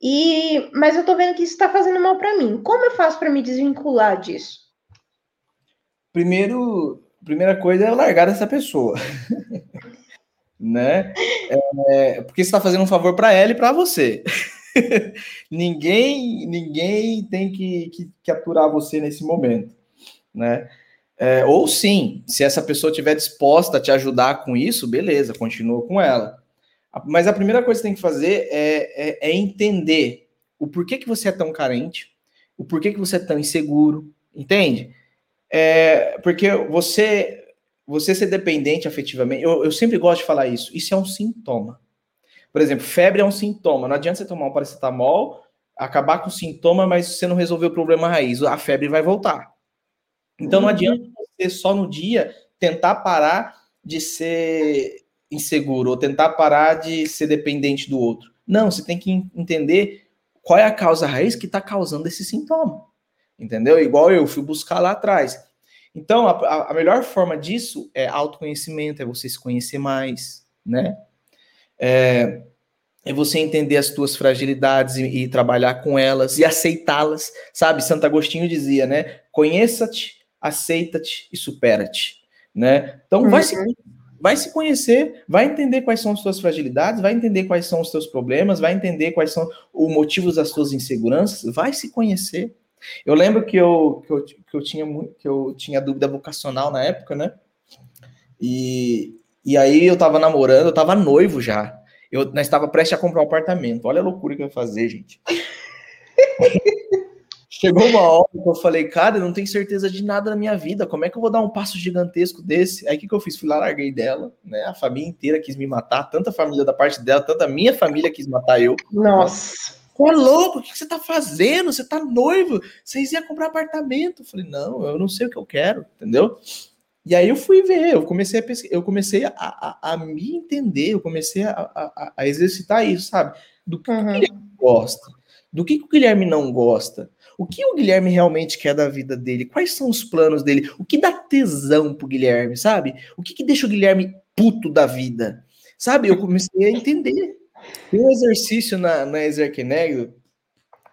e, mas eu tô vendo que isso está fazendo mal para mim. Como eu faço para me desvincular disso? Primeiro, primeira coisa é largar essa pessoa, *laughs* né? É, porque você está fazendo um favor para ela e para você. *laughs* ninguém, ninguém tem que, que, que, aturar você nesse momento, né? É, ou sim, se essa pessoa estiver disposta a te ajudar com isso, beleza, continua com ela. Mas a primeira coisa que você tem que fazer é, é, é, entender o porquê que você é tão carente, o porquê que você é tão inseguro, entende? É, porque você você ser dependente afetivamente, eu, eu sempre gosto de falar isso, isso é um sintoma. Por exemplo, febre é um sintoma, não adianta você tomar um paracetamol, acabar com o sintoma, mas você não resolver o problema raiz, a febre vai voltar. Então não uhum. adianta você só no dia tentar parar de ser inseguro ou tentar parar de ser dependente do outro. Não, você tem que entender qual é a causa raiz que está causando esse sintoma. Entendeu? Igual eu fui buscar lá atrás. Então, a, a, melhor forma disso é autoconhecimento, é você se conhecer mais, né? É, é você entender as tuas fragilidades e, e trabalhar com elas e aceitá-las, sabe? Santo Agostinho dizia, né? Conheça-te, aceita-te e supera-te, né? Então, uhum. vai se vai se conhecer, vai entender quais são as suas fragilidades, vai entender quais são os seus problemas, vai entender quais são os motivos das suas inseguranças, vai se conhecer. Eu lembro que eu, que eu, que eu, tinha, que eu tinha dúvida vocacional na época, né? E, e aí eu tava namorando, eu tava noivo já. Eu, nós estava prestes a comprar um apartamento. Olha a loucura que eu ia fazer, gente. *laughs* Chegou uma hora que eu falei, cara, eu não tenho certeza de nada na minha vida. Como é que eu vou dar um passo gigantesco desse? Aí o que, que eu fiz? Fui lá, larguei dela, né? A família inteira quis me matar, tanta família da parte dela, tanta minha família quis matar eu. Nossa. Ô, louco, o que, que você tá fazendo? Você tá noivo? Vocês iam comprar apartamento? Eu falei, não, eu não sei o que eu quero, entendeu? E aí eu fui ver, eu comecei a pesquisar, eu comecei a, a, a, me entender, eu comecei a, a, a exercitar isso, sabe? Do que uhum. o Guilherme gosta, do que, que o Guilherme não gosta. O que o Guilherme realmente quer da vida dele? Quais são os planos dele? O que dá tesão pro Guilherme, sabe? O que, que deixa o Guilherme puto da vida? Sabe? Eu comecei a entender. Tem um exercício na, na Exerquenegro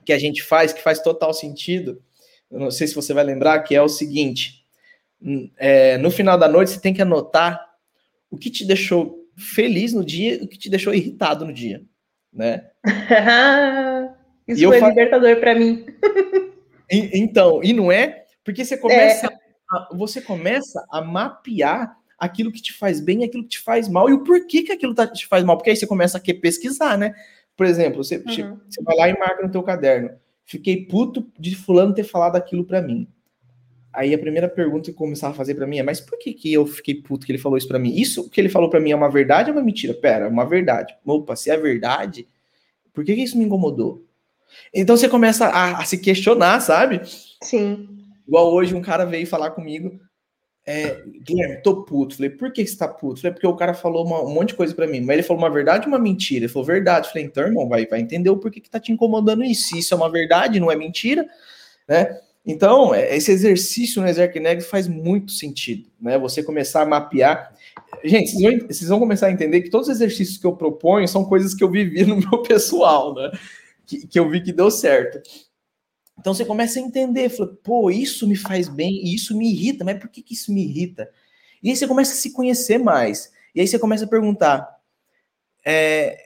que a gente faz, que faz total sentido. Eu não sei se você vai lembrar, que é o seguinte: é, no final da noite você tem que anotar o que te deixou feliz no dia e o que te deixou irritado no dia, né? *laughs* Isso e foi falo... libertador para mim. e, então, e não é? Porque você começa, é. a, você começa a mapear aquilo que te faz bem e aquilo que te faz mal e o porquê que aquilo tá, te faz mal, porque aí você começa a pesquisar, né? Por exemplo, você, uhum. você vai lá e marca no teu caderno. Fiquei puto de fulano ter falado aquilo para mim. Aí a primeira pergunta que começava a fazer para mim é: mas por que, que eu fiquei puto que ele falou isso para mim? Isso que ele falou para mim é uma verdade ou uma mentira? Pera, é uma verdade. Opa, se é verdade, por que, que isso me incomodou? Então você começa a, a, se questionar, sabe? Sim. Igual hoje um cara veio falar comigo, é, Guilherme, tô puto. Falei, por que você tá puto? Falei, porque o cara falou uma, um monte de coisa para mim. Mas ele falou uma verdade ou uma mentira? Ele falou verdade. Falei, então, irmão, vai, vai entender o porquê que tá te incomodando isso. Isso é uma verdade, não é mentira, né? Então, é, esse exercício no Exercneg faz muito sentido, né? Você começar a mapear. Gente, vocês vão, vocês vão, começar a entender que todos os exercícios que eu proponho são coisas que eu vivi no meu *laughs* pessoal, né? Que, que eu vi que deu certo. Então você começa a entender, fala, pô, isso me faz bem isso me irrita, mas por que, que isso me irrita? E aí você começa a se conhecer mais. E aí você começa a perguntar, é,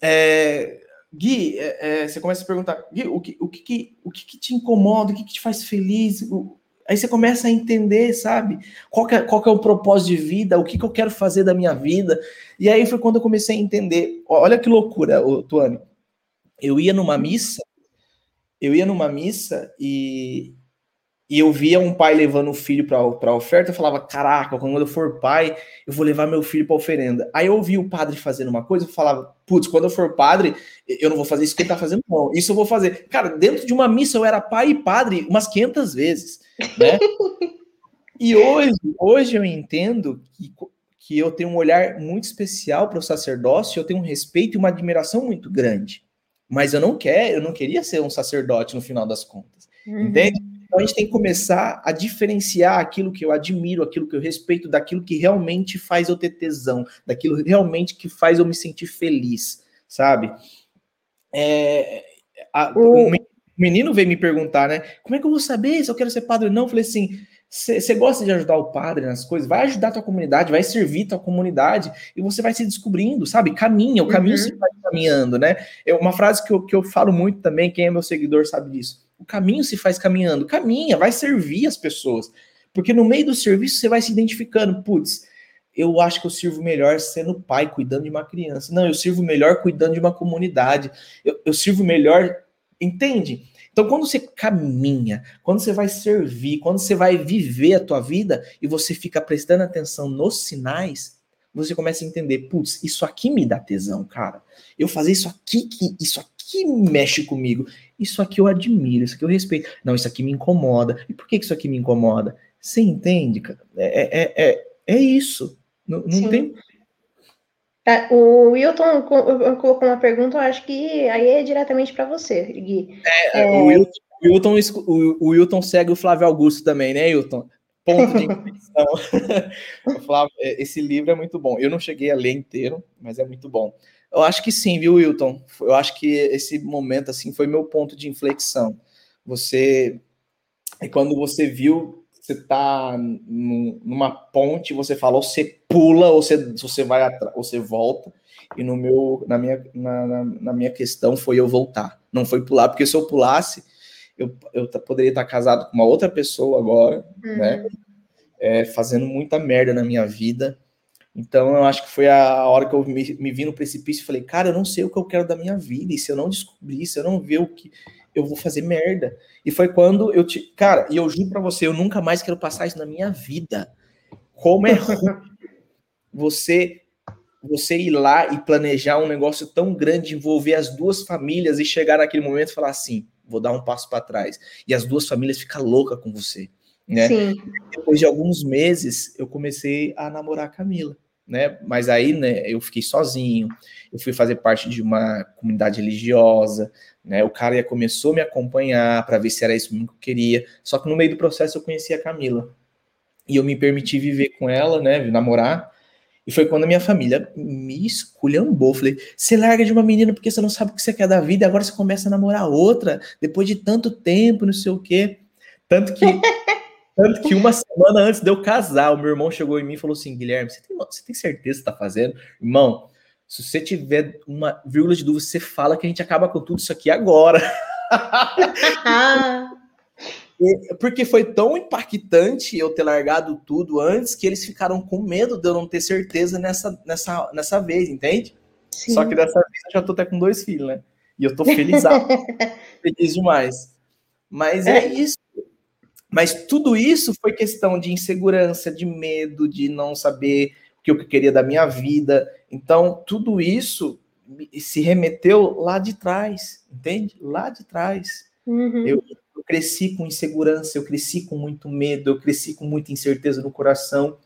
é, Gui, é, é, você começa a perguntar, Gui, o que, o que, o que, que te incomoda, o que, que te faz feliz? O, aí você começa a entender, sabe? Qual que, é, qual que é o propósito de vida, o que, que eu quero fazer da minha vida. E aí foi quando eu comecei a entender. Olha que loucura, Tuane. Eu ia numa missa, eu ia numa missa e, e eu via um pai levando o filho para a oferta, eu falava, caraca, quando eu for pai, eu vou levar meu filho para oferenda. Aí eu ouvia o padre fazendo uma coisa, eu falava, putz, quando eu for padre, eu não vou fazer isso que ele tá fazendo, não. Isso eu vou fazer. Cara, dentro de uma missa eu era pai e padre umas 500 vezes, né? e hoje, hoje eu entendo que, que eu tenho um olhar muito especial para o sacerdócio, eu tenho um respeito e uma admiração muito grande. Mas eu não quero, eu não queria ser um sacerdote no final das contas. Uhum. Entende? Então a gente tem que começar a diferenciar aquilo que eu admiro, aquilo que eu respeito, daquilo que realmente faz eu ter tesão, daquilo realmente que faz eu me sentir feliz, sabe? É, a, o... menino veio me perguntar, né? Como é que eu vou saber se eu quero ser padre ou não? Eu falei assim: você gosta de ajudar o padre nas coisas? Vai ajudar a tua comunidade, vai servir a tua comunidade e você vai se descobrindo, sabe? Caminha, o caminho uhum. se vai caminhando, né? É uma frase que eu, que eu falo muito também, quem é meu seguidor sabe disso. O caminho se faz caminhando. Caminha, vai servir as pessoas. Porque no meio do serviço você vai se identificando. Putz, eu acho que eu sirvo melhor sendo pai, cuidando de uma criança. Não, eu sirvo melhor cuidando de uma comunidade. Eu, eu sirvo melhor. Entende? Então, quando você caminha, quando você vai servir, quando você vai viver a tua vida e você fica prestando atenção nos sinais, você começa a entender, putz, isso aqui me dá tesão, cara. Eu fazer isso aqui, que isso aqui mexe comigo. Isso aqui eu admiro, isso aqui eu respeito. Não, isso aqui me incomoda. E por que isso aqui me incomoda? Você entende, cara? É, é, é, é isso. Não, não tem Tá, o Wilton colocou uma pergunta, eu acho que aí é diretamente para você, Gui. É, é... O, Wilton, Wilton, o, Wilton segue o Flávio Augusto também, né, Wilton? Ponto de inflexão. *laughs* É, esse livro é muito bom. Eu não cheguei a ler inteiro, mas é muito bom. Eu acho que sim, viu, Wilton? Eu acho que esse momento assim foi meu ponto de inflexão. Você, é quando você viu você tá numa ponte, você fala, ou você pula, ou você, você vai atrás, ou você volta. E no meu, na minha, na, na, na, minha questão foi eu voltar. Não foi pular, porque se eu pulasse, eu, eu poderia estar casado com uma outra pessoa agora, uhum. né? É, fazendo muita merda na minha vida. Então eu acho que foi a hora que eu me, me vi no precipício e falei, cara, eu não sei o que eu quero da minha vida. E se eu não descobrir, se eu não ver o que eu vou fazer merda. E foi quando eu te. Cara, e eu juro pra você, eu nunca mais quero passar isso na minha vida. Como é ruim *laughs* você você ir lá e planejar um negócio tão grande, envolver as duas famílias e chegar naquele momento e falar assim: vou dar um passo para trás. E as duas famílias ficam loucas com você. Né? Sim. Depois de alguns meses, eu comecei a namorar a Camila. Né? Mas aí, né, eu fiquei sozinho, eu fui fazer parte de uma comunidade religiosa, né? O cara já começou a me acompanhar para ver se era isso que eu queria. Só que no meio do processo eu conheci a Camila. E eu me permiti viver com ela, né? Namorar. E foi quando a minha família me esculhambou. Falei, você larga de uma menina porque você não sabe o que você quer da vida, agora você começa a namorar outra, depois de tanto tempo, não sei o quê. Tanto que *laughs* Tanto que uma semana antes de eu casar, o meu irmão chegou em mim e falou assim: Guilherme, você tem, você tem certeza que está fazendo? Irmão, se você tiver uma vírgula de dúvida, você fala que a gente acaba com tudo isso aqui agora. *laughs* Porque foi tão impactante eu ter largado tudo antes que eles ficaram com medo de eu não ter certeza nessa, nessa, nessa vez, entende? Sim. Só que dessa vez eu já tô até com dois filhos, né? E eu tô feliz, *laughs* feliz demais. Mas é. é isso. Mas tudo isso foi questão de insegurança, de medo, de não saber o que eu queria da minha vida. Então, tudo isso se remeteu lá de trás, entende? Lá de trás. Uhum. Eu, eu cresci com insegurança, eu cresci com muito medo, eu cresci com muita incerteza no coração.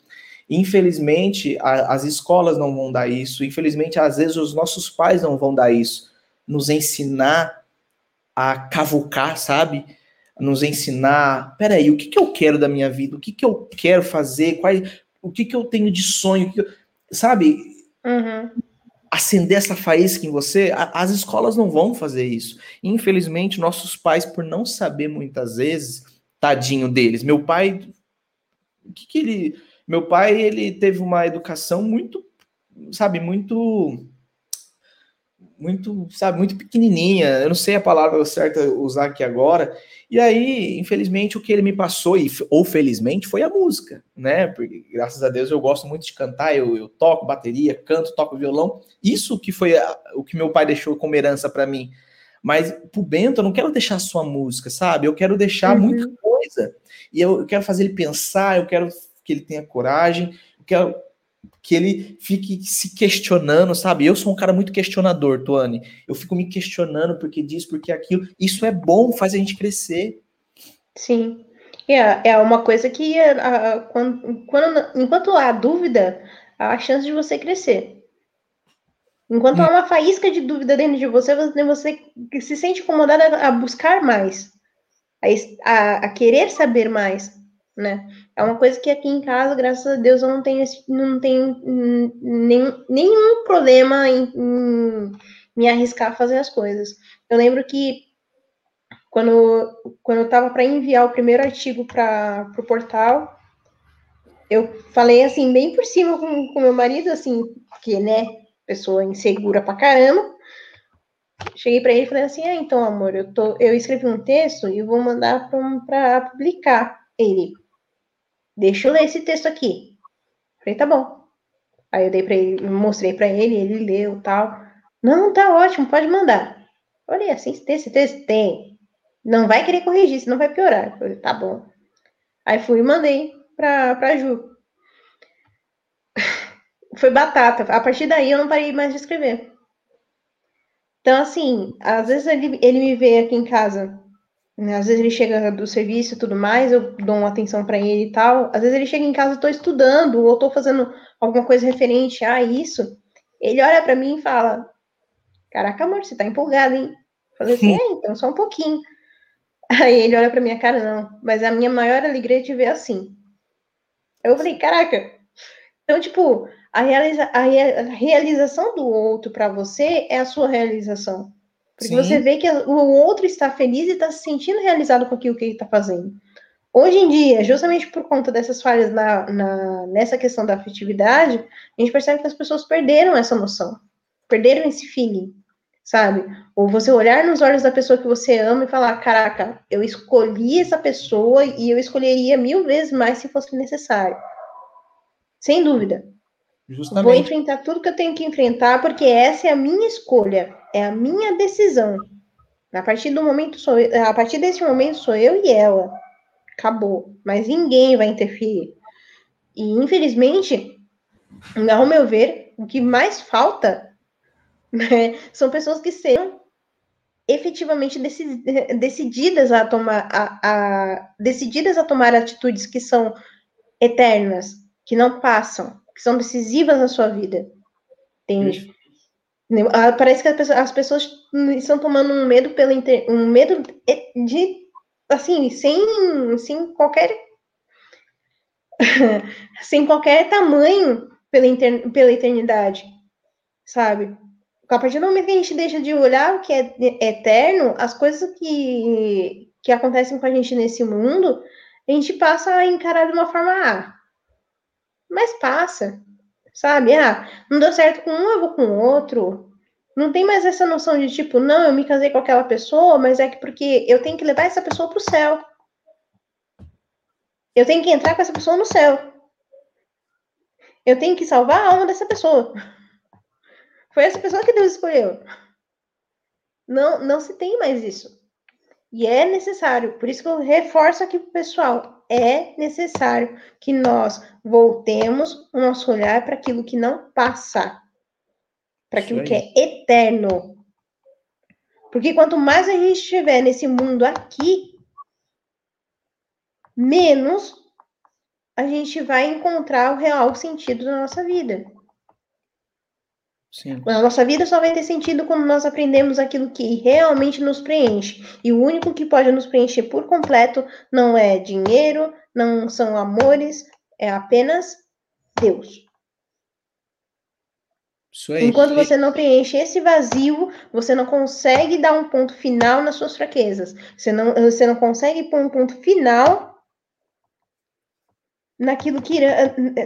Infelizmente, a, as escolas não vão dar isso. Infelizmente, às vezes os nossos pais não vão dar isso. Nos ensinar a cavucar, sabe? Nos ensinar, peraí, o que, que eu quero da minha vida? O que, que eu quero fazer? Qual, o que, que eu tenho de sonho? Eu, sabe? Uhum acender essa faísca em você, as escolas não vão fazer isso. Infelizmente, nossos pais, por não saber muitas vezes, tadinho deles. Meu pai, o que, que ele. Meu pai, ele teve uma educação muito, sabe, muito. Muito, sabe, muito pequenininha. Eu não sei a palavra certa usar aqui agora, e aí, infelizmente, o que ele me passou, ou felizmente, foi a música, né? Porque, graças a Deus, eu gosto muito de cantar, eu, eu toco bateria, canto, toco violão. Isso que foi a, o que meu pai deixou como herança para mim. Mas pro Bento, eu não quero deixar só a música, sabe? Eu quero deixar uhum. muita coisa. E eu, eu quero fazer ele pensar, eu quero que ele tenha coragem, eu quero que ele fique se questionando, sabe? Eu sou um cara muito questionador, Tuane. Eu fico me questionando porque disso, porque aquilo. Isso é bom, faz a gente crescer. Sim. É, é uma coisa que, a, quando, quando, enquanto há dúvida, há a chance de você crescer. Enquanto hum. há uma faísca de dúvida dentro de você, você, você se sente incomodado a, a buscar mais, a, a, querer saber mais, né? É uma coisa que aqui em casa, graças a Deus, eu não tenho, não tenho nem, nenhum problema em, em me arriscar a fazer as coisas. Eu lembro que quando, quando eu estava para enviar o primeiro artigo para o portal, eu falei assim, bem por cima com, com meu marido, assim, que, né, pessoa insegura pra caramba. Cheguei para ele e falei assim: ah, então, amor, eu, tô, eu escrevi um texto e vou mandar para publicar. Ele, deixa eu ler esse texto aqui. Falei, tá bom. Aí eu dei para ele, mostrei para ele, ele leu tal. Não, tá ótimo, pode mandar. Olha, assim, esse texto tem. Não vai querer corrigir, senão vai piorar. Falei, tá bom. Aí fui e mandei pra, pra Ju. *sighs* Foi batata. A partir daí eu não parei mais de escrever. Então, assim, às vezes ele, ele me vê aqui em casa? Às vezes ele chega do serviço e tudo mais, eu dou uma atenção para ele e tal. Às vezes ele chega em casa, eu tô estudando ou tô fazendo alguma coisa referente a isso. Ele olha para mim e fala: Caraca, amor, você tá empolgado, hein? Eu falei assim: é, *laughs* então só um pouquinho. Aí ele olha para minha cara, não, mas a minha maior alegria é te ver assim. Eu falei: Caraca. Então, tipo, a, realiza a realização do outro para você é a sua realização. Porque Sim. você vê que o outro está feliz e está se sentindo realizado com aquilo que ele está fazendo. Hoje em dia, justamente por conta dessas falhas na, na, nessa questão da afetividade, a gente percebe que as pessoas perderam essa noção, perderam esse feeling, sabe? Ou você olhar nos olhos da pessoa que você ama e falar: caraca, eu escolhi essa pessoa e eu escolheria mil vezes mais se fosse necessário. Sem dúvida. Justamente. Vou enfrentar tudo que eu tenho que enfrentar, porque essa é a minha escolha, é a minha decisão. A partir do momento sou eu, a partir desse momento sou eu e ela. Acabou. Mas ninguém vai interferir. E infelizmente, ao meu ver, o que mais falta *laughs* né, são pessoas que sejam efetivamente decididas a tomar a, a, decididas a tomar atitudes que são eternas, que não passam, que são decisivas na sua vida. Entende? Ah, parece que as pessoas estão tomando um medo pelo inter... um medo de assim, sem, sem qualquer *laughs* sem qualquer tamanho pela, inter... pela eternidade, sabe? A partir do momento que a gente deixa de olhar o que é eterno, as coisas que, que acontecem com a gente nesse mundo, a gente passa a encarar de uma forma ah, mas passa, sabe? Ah, não deu certo com um, eu vou com o outro. Não tem mais essa noção de tipo, não, eu me casei com aquela pessoa, mas é que porque eu tenho que levar essa pessoa pro céu. Eu tenho que entrar com essa pessoa no céu. Eu tenho que salvar a alma dessa pessoa. Foi essa pessoa que Deus escolheu. Não, não se tem mais isso. E é necessário, por isso que eu reforço aqui para o pessoal, é necessário que nós voltemos o nosso olhar para aquilo que não passa, para aquilo que é eterno. Porque quanto mais a gente estiver nesse mundo aqui, menos a gente vai encontrar o real sentido da nossa vida. Sim. A nossa vida só vai ter sentido quando nós aprendemos aquilo que realmente nos preenche. E o único que pode nos preencher por completo não é dinheiro, não são amores, é apenas Deus. Enquanto você não preenche esse vazio, você não consegue dar um ponto final nas suas fraquezas. Você não, você não consegue pôr um ponto final naquilo que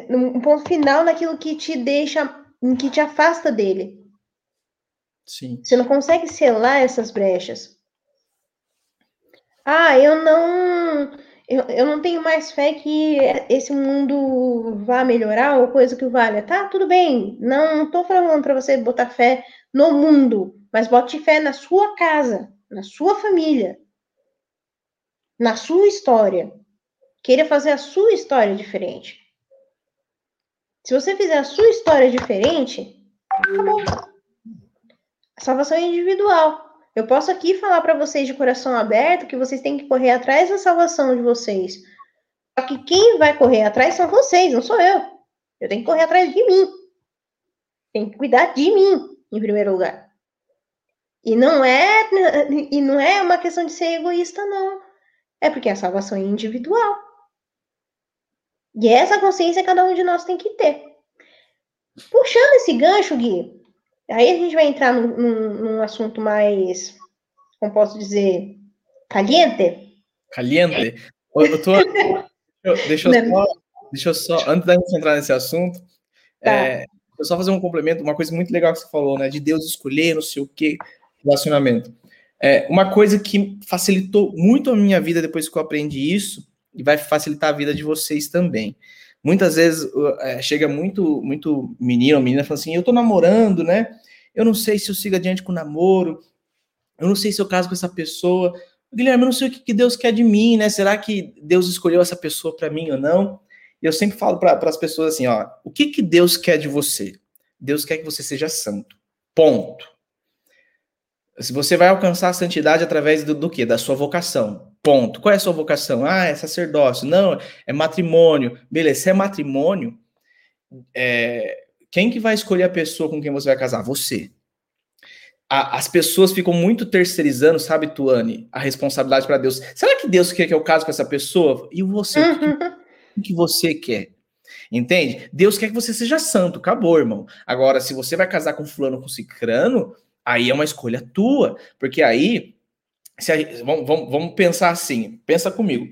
um ponto final naquilo que te deixa em que te afasta dele. Sim. Você não consegue selar essas brechas. Ah, eu não. Eu, eu não tenho mais fé que esse mundo vá melhorar ou coisa que valha. Tá, tudo bem. Não, tô falando para você botar fé no mundo, mas bote fé na sua casa, na sua família, na sua história. Queira fazer a sua história diferente. Se você fizer a sua história diferente, acabou. A salvação é individual. Eu posso aqui falar para vocês de coração aberto que vocês têm que correr atrás da salvação de vocês. Só que quem vai correr atrás são vocês, não sou eu. Eu tenho que correr atrás de mim. Tem que cuidar de mim, em primeiro lugar. E não é *laughs* e não é uma questão de ser egoísta, não. É porque a salvação é individual. E essa consciência cada um de nós tem que ter. Puxando esse gancho, Gui, aí a gente vai entrar num, num, num assunto mais, como posso dizer, caliente. Caliente? Eu tô, deixa, eu só, deixa eu só, antes da gente entrar nesse assunto, tá. é, eu só fazer um complemento, uma coisa muito legal que você falou, né? De Deus escolher, não sei o que, relacionamento. É, uma coisa que facilitou muito a minha vida depois que eu aprendi isso e vai facilitar a vida de vocês também. Muitas vezes é, chega muito muito menino ou menina falando assim, eu tô namorando, né? Eu não sei se eu sigo adiante com o namoro, eu não sei se eu caso com essa pessoa. Guilherme, eu não sei o que Deus quer de mim, né? Será que Deus escolheu essa pessoa para mim ou não? E eu sempre falo para as pessoas assim, ó, o que, que Deus quer de você? Deus quer que você seja santo. Ponto. Se você vai alcançar a santidade através do, do quê? Da sua vocação. Ponto. Qual é a sua vocação? Ah, é sacerdócio. Não, é matrimônio. Beleza, se é matrimônio, é... quem que vai escolher a pessoa com quem você vai casar? Você. A, as pessoas ficam muito terceirizando, sabe, Tuane, a responsabilidade para Deus. Será que Deus quer que eu case com essa pessoa? E você? Uhum. O que você quer? Entende? Deus quer que você seja santo. Acabou, irmão. Agora, se você vai casar com fulano com cicrano, aí é uma escolha tua, porque aí, a, vamos, vamos, vamos pensar assim, pensa comigo.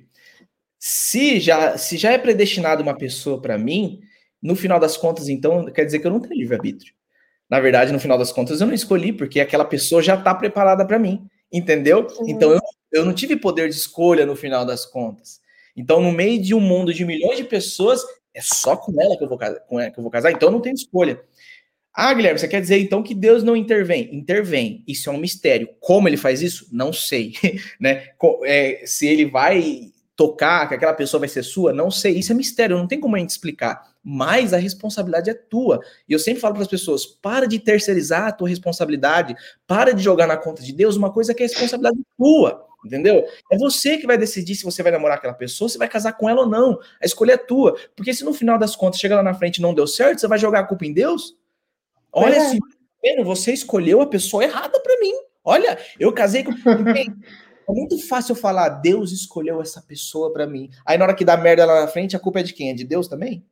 Se já, se já é predestinado uma pessoa para mim, no final das contas, então, quer dizer que eu não tenho livre-arbítrio. Na verdade, no final das contas, eu não escolhi, porque aquela pessoa já está preparada para mim, entendeu? Então, eu, eu não tive poder de escolha no final das contas. Então, no meio de um mundo de milhões de pessoas, é só com ela que eu vou, com ela que eu vou casar, então eu não tenho escolha. Ah, Guilherme, você quer dizer então que Deus não intervém? Intervém. Isso é um mistério. Como ele faz isso? Não sei. *laughs* né? É, se ele vai tocar, que aquela pessoa vai ser sua, não sei. Isso é mistério, não tem como a gente explicar. Mas a responsabilidade é tua. E eu sempre falo para as pessoas: para de terceirizar a tua responsabilidade, para de jogar na conta de Deus uma coisa que é responsabilidade tua. Entendeu? É você que vai decidir se você vai namorar aquela pessoa, se vai casar com ela ou não. A escolha é tua. Porque se no final das contas chega lá na frente e não deu certo, você vai jogar a culpa em Deus? Olha, é. assim, você escolheu a pessoa errada para mim. Olha, eu casei com. *laughs* É muito fácil falar, Deus escolheu essa pessoa para mim. Aí na hora que dá merda lá na frente, a culpa é de quem? É de Deus também?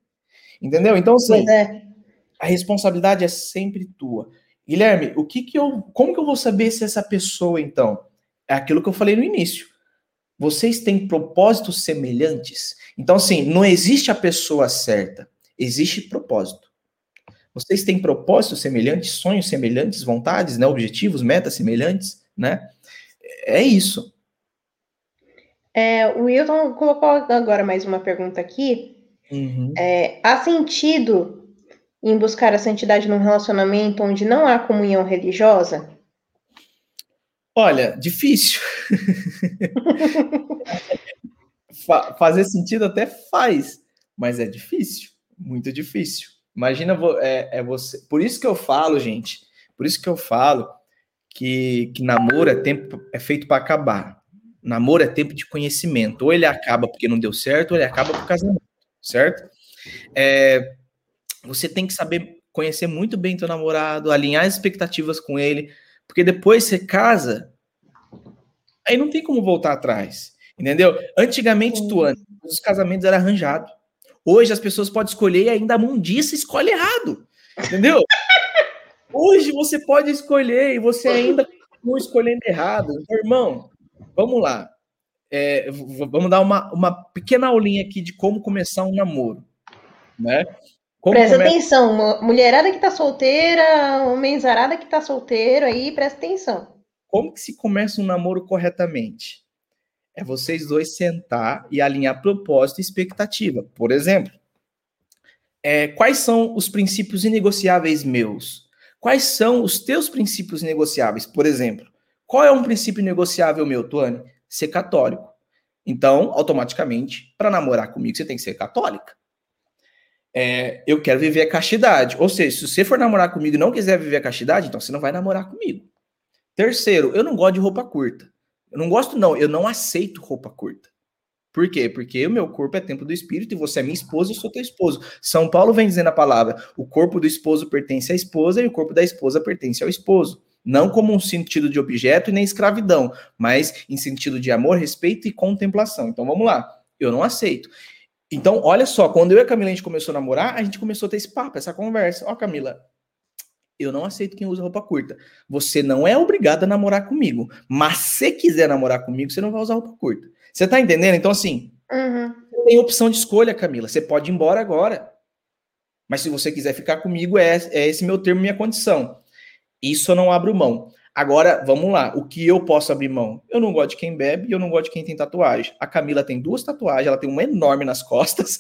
Entendeu? Então, assim, é. a responsabilidade é sempre tua. Guilherme, o que que eu. Como que eu vou saber se essa pessoa, então? É aquilo que eu falei no início. Vocês têm propósitos semelhantes? Então, assim, não existe a pessoa certa, existe propósito. Vocês têm propósitos semelhantes, sonhos semelhantes, vontades, né, objetivos, metas semelhantes, né? É isso. É, o Wilton colocou agora mais uma pergunta aqui. Uhum. É, há sentido em buscar a santidade num relacionamento onde não há comunhão religiosa? Olha, difícil. *laughs* Fazer sentido até faz, mas é difícil, muito difícil. Imagina é, é, você. Por isso que eu falo, gente. Por isso que eu falo que, que namoro é tempo é feito para acabar. Namoro é tempo de conhecimento. Ou ele acaba porque não deu certo, ou ele acaba por casamento, certo? É, você tem que saber conhecer muito bem teu namorado, alinhar as expectativas com ele, porque depois você casa, aí não tem como voltar atrás, entendeu? Antigamente, Tuane, os casamentos eram arranjados. Hoje as pessoas podem escolher e ainda a mundiça escolhe errado, entendeu? *laughs* Hoje você pode escolher e você ainda continua escolhendo errado. Então, irmão, Vamos lá. É, vamos dar uma, uma pequena aulinha aqui de como começar um namoro. Né? Como presta começa... atenção, mulherada que tá solteira, homenzarada que tá solteiro aí, presta atenção. Como que se começa um namoro corretamente? É vocês dois sentar e alinhar propósito e expectativa. Por exemplo, é, quais são os princípios inegociáveis meus? Quais são os teus princípios negociáveis? Por exemplo, qual é um princípio negociável meu, Tuane? Ser católico. Então, automaticamente, para namorar comigo, você tem que ser católica. É, eu quero viver a castidade. Ou seja, se você for namorar comigo e não quiser viver a castidade, então você não vai namorar comigo. Terceiro, eu não gosto de roupa curta. Eu não gosto, não. Eu não aceito roupa curta. Por quê? Porque o meu corpo é templo do espírito e você é minha esposa e eu sou teu esposo. São Paulo vem dizendo a palavra: o corpo do esposo pertence à esposa e o corpo da esposa pertence ao esposo. Não como um sentido de objeto e nem escravidão, mas em sentido de amor, respeito e contemplação. Então vamos lá. Eu não aceito. Então, olha só, quando eu e a Camila a gente começou a namorar, a gente começou a ter esse papo, essa conversa. Ó, Camila, eu não aceito quem usa roupa curta. Você não é obrigada a namorar comigo. Mas se quiser namorar comigo, você não vai usar roupa curta. Você tá entendendo? Então, assim, uhum. tem opção de escolha, Camila. Você pode ir embora agora. Mas se você quiser ficar comigo, é, é esse meu termo, minha condição. Isso eu não abro mão. Agora, vamos lá. O que eu posso abrir mão? Eu não gosto de quem bebe e eu não gosto de quem tem tatuagem. A Camila tem duas tatuagens, ela tem uma enorme nas costas.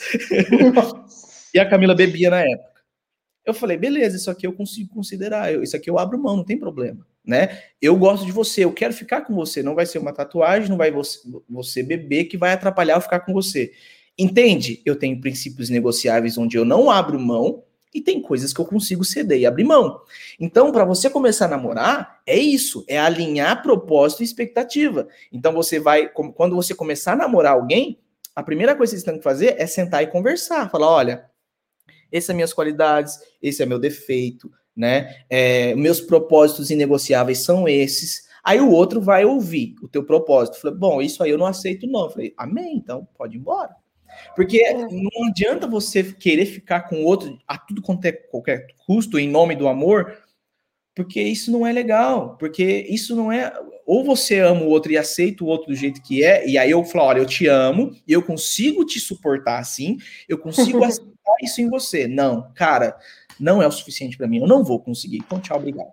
*laughs* e a Camila bebia na época. Eu falei, beleza, isso aqui eu consigo considerar. Isso aqui eu abro mão, não tem problema, né? Eu gosto de você, eu quero ficar com você. Não vai ser uma tatuagem, não vai você, você beber que vai atrapalhar eu ficar com você. Entende? Eu tenho princípios negociáveis onde eu não abro mão e tem coisas que eu consigo ceder e abrir mão. Então, para você começar a namorar, é isso, é alinhar propósito e expectativa. Então, você vai, quando você começar a namorar alguém, a primeira coisa que você tem que fazer é sentar e conversar, falar, olha, essas são minhas qualidades, esse é meu defeito, né? É, meus propósitos inegociáveis são esses. Aí o outro vai ouvir o teu propósito. Falei, bom, isso aí eu não aceito, não. Falei, amém, então pode ir embora. Porque é. não adianta você querer ficar com o outro a tudo quanto é qualquer custo em nome do amor, porque isso não é legal, porque isso não é ou você ama o outro e aceita o outro do jeito que é, e aí eu falo, olha, eu te amo, e eu consigo te suportar assim, eu consigo aceitar *laughs* isso em você. Não, cara, não é o suficiente para mim, eu não vou conseguir. Então, tchau, obrigado.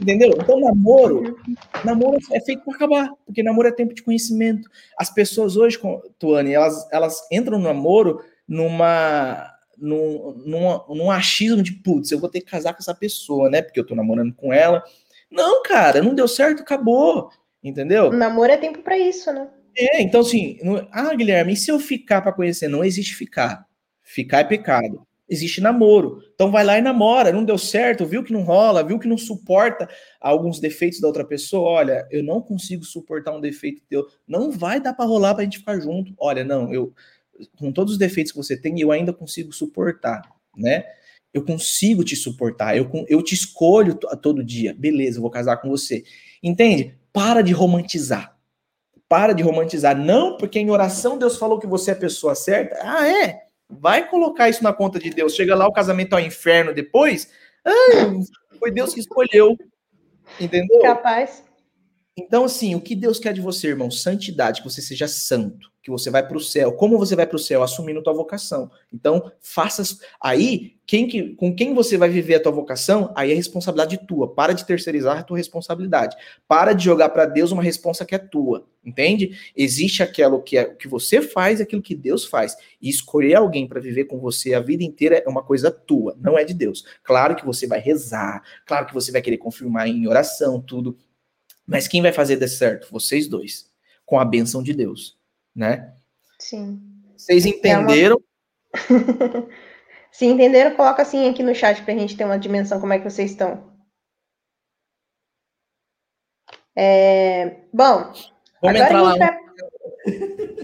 Entendeu? Então, namoro, namoro é feito para acabar, porque namoro é tempo de conhecimento. As pessoas hoje, Tuane, elas, elas entram no namoro numa, num, num, num achismo de, putz, eu vou ter que casar com essa pessoa, né? Porque eu tô namorando com ela. Não, cara, não deu certo, acabou. Entendeu? Namoro é tempo para isso, né? É, então assim, não, ah, Guilherme, e se eu ficar para conhecer? Não existe ficar. Ficar é pecado existe namoro. Então vai lá e namora, não deu certo, viu que não rola, viu que não suporta alguns defeitos da outra pessoa. Olha, eu não consigo suportar um defeito teu. Não vai dar para rolar para a gente ficar junto. Olha, não, eu com todos os defeitos que você tem, eu ainda consigo suportar, né? Eu consigo te suportar, eu, eu te escolho todo dia. Beleza, eu vou casar com você. Entende? Para de romantizar. Para de romantizar. Não porque em oração Deus falou que você é a pessoa certa. Ah, é? Vai colocar isso na conta de Deus. Chega lá, o casamento ao inferno depois. Ah, foi Deus que escolheu. Entendeu? Capaz. Então, assim, o que Deus quer de você, irmão? Santidade, que você seja santo, que você vai para o céu. Como você vai para o céu? Assumindo tua vocação. Então, faça. Aí, quem que, com quem você vai viver a tua vocação, aí é responsabilidade tua. Para de terceirizar a tua responsabilidade. Para de jogar para Deus uma responsa que é tua. Entende? Existe aquilo que é que você faz aquilo que Deus faz. E escolher alguém para viver com você a vida inteira é uma coisa tua, não é de Deus. Claro que você vai rezar, claro que você vai querer confirmar em oração, tudo mas quem vai fazer dar certo? Vocês dois, com a benção de Deus, né? Sim. Vocês entenderam? É *laughs* uma... Se entenderam, coloca assim aqui no chat para a gente ter uma dimensão como é que vocês estão. É... Bom, Vamos entrar lá. Vai...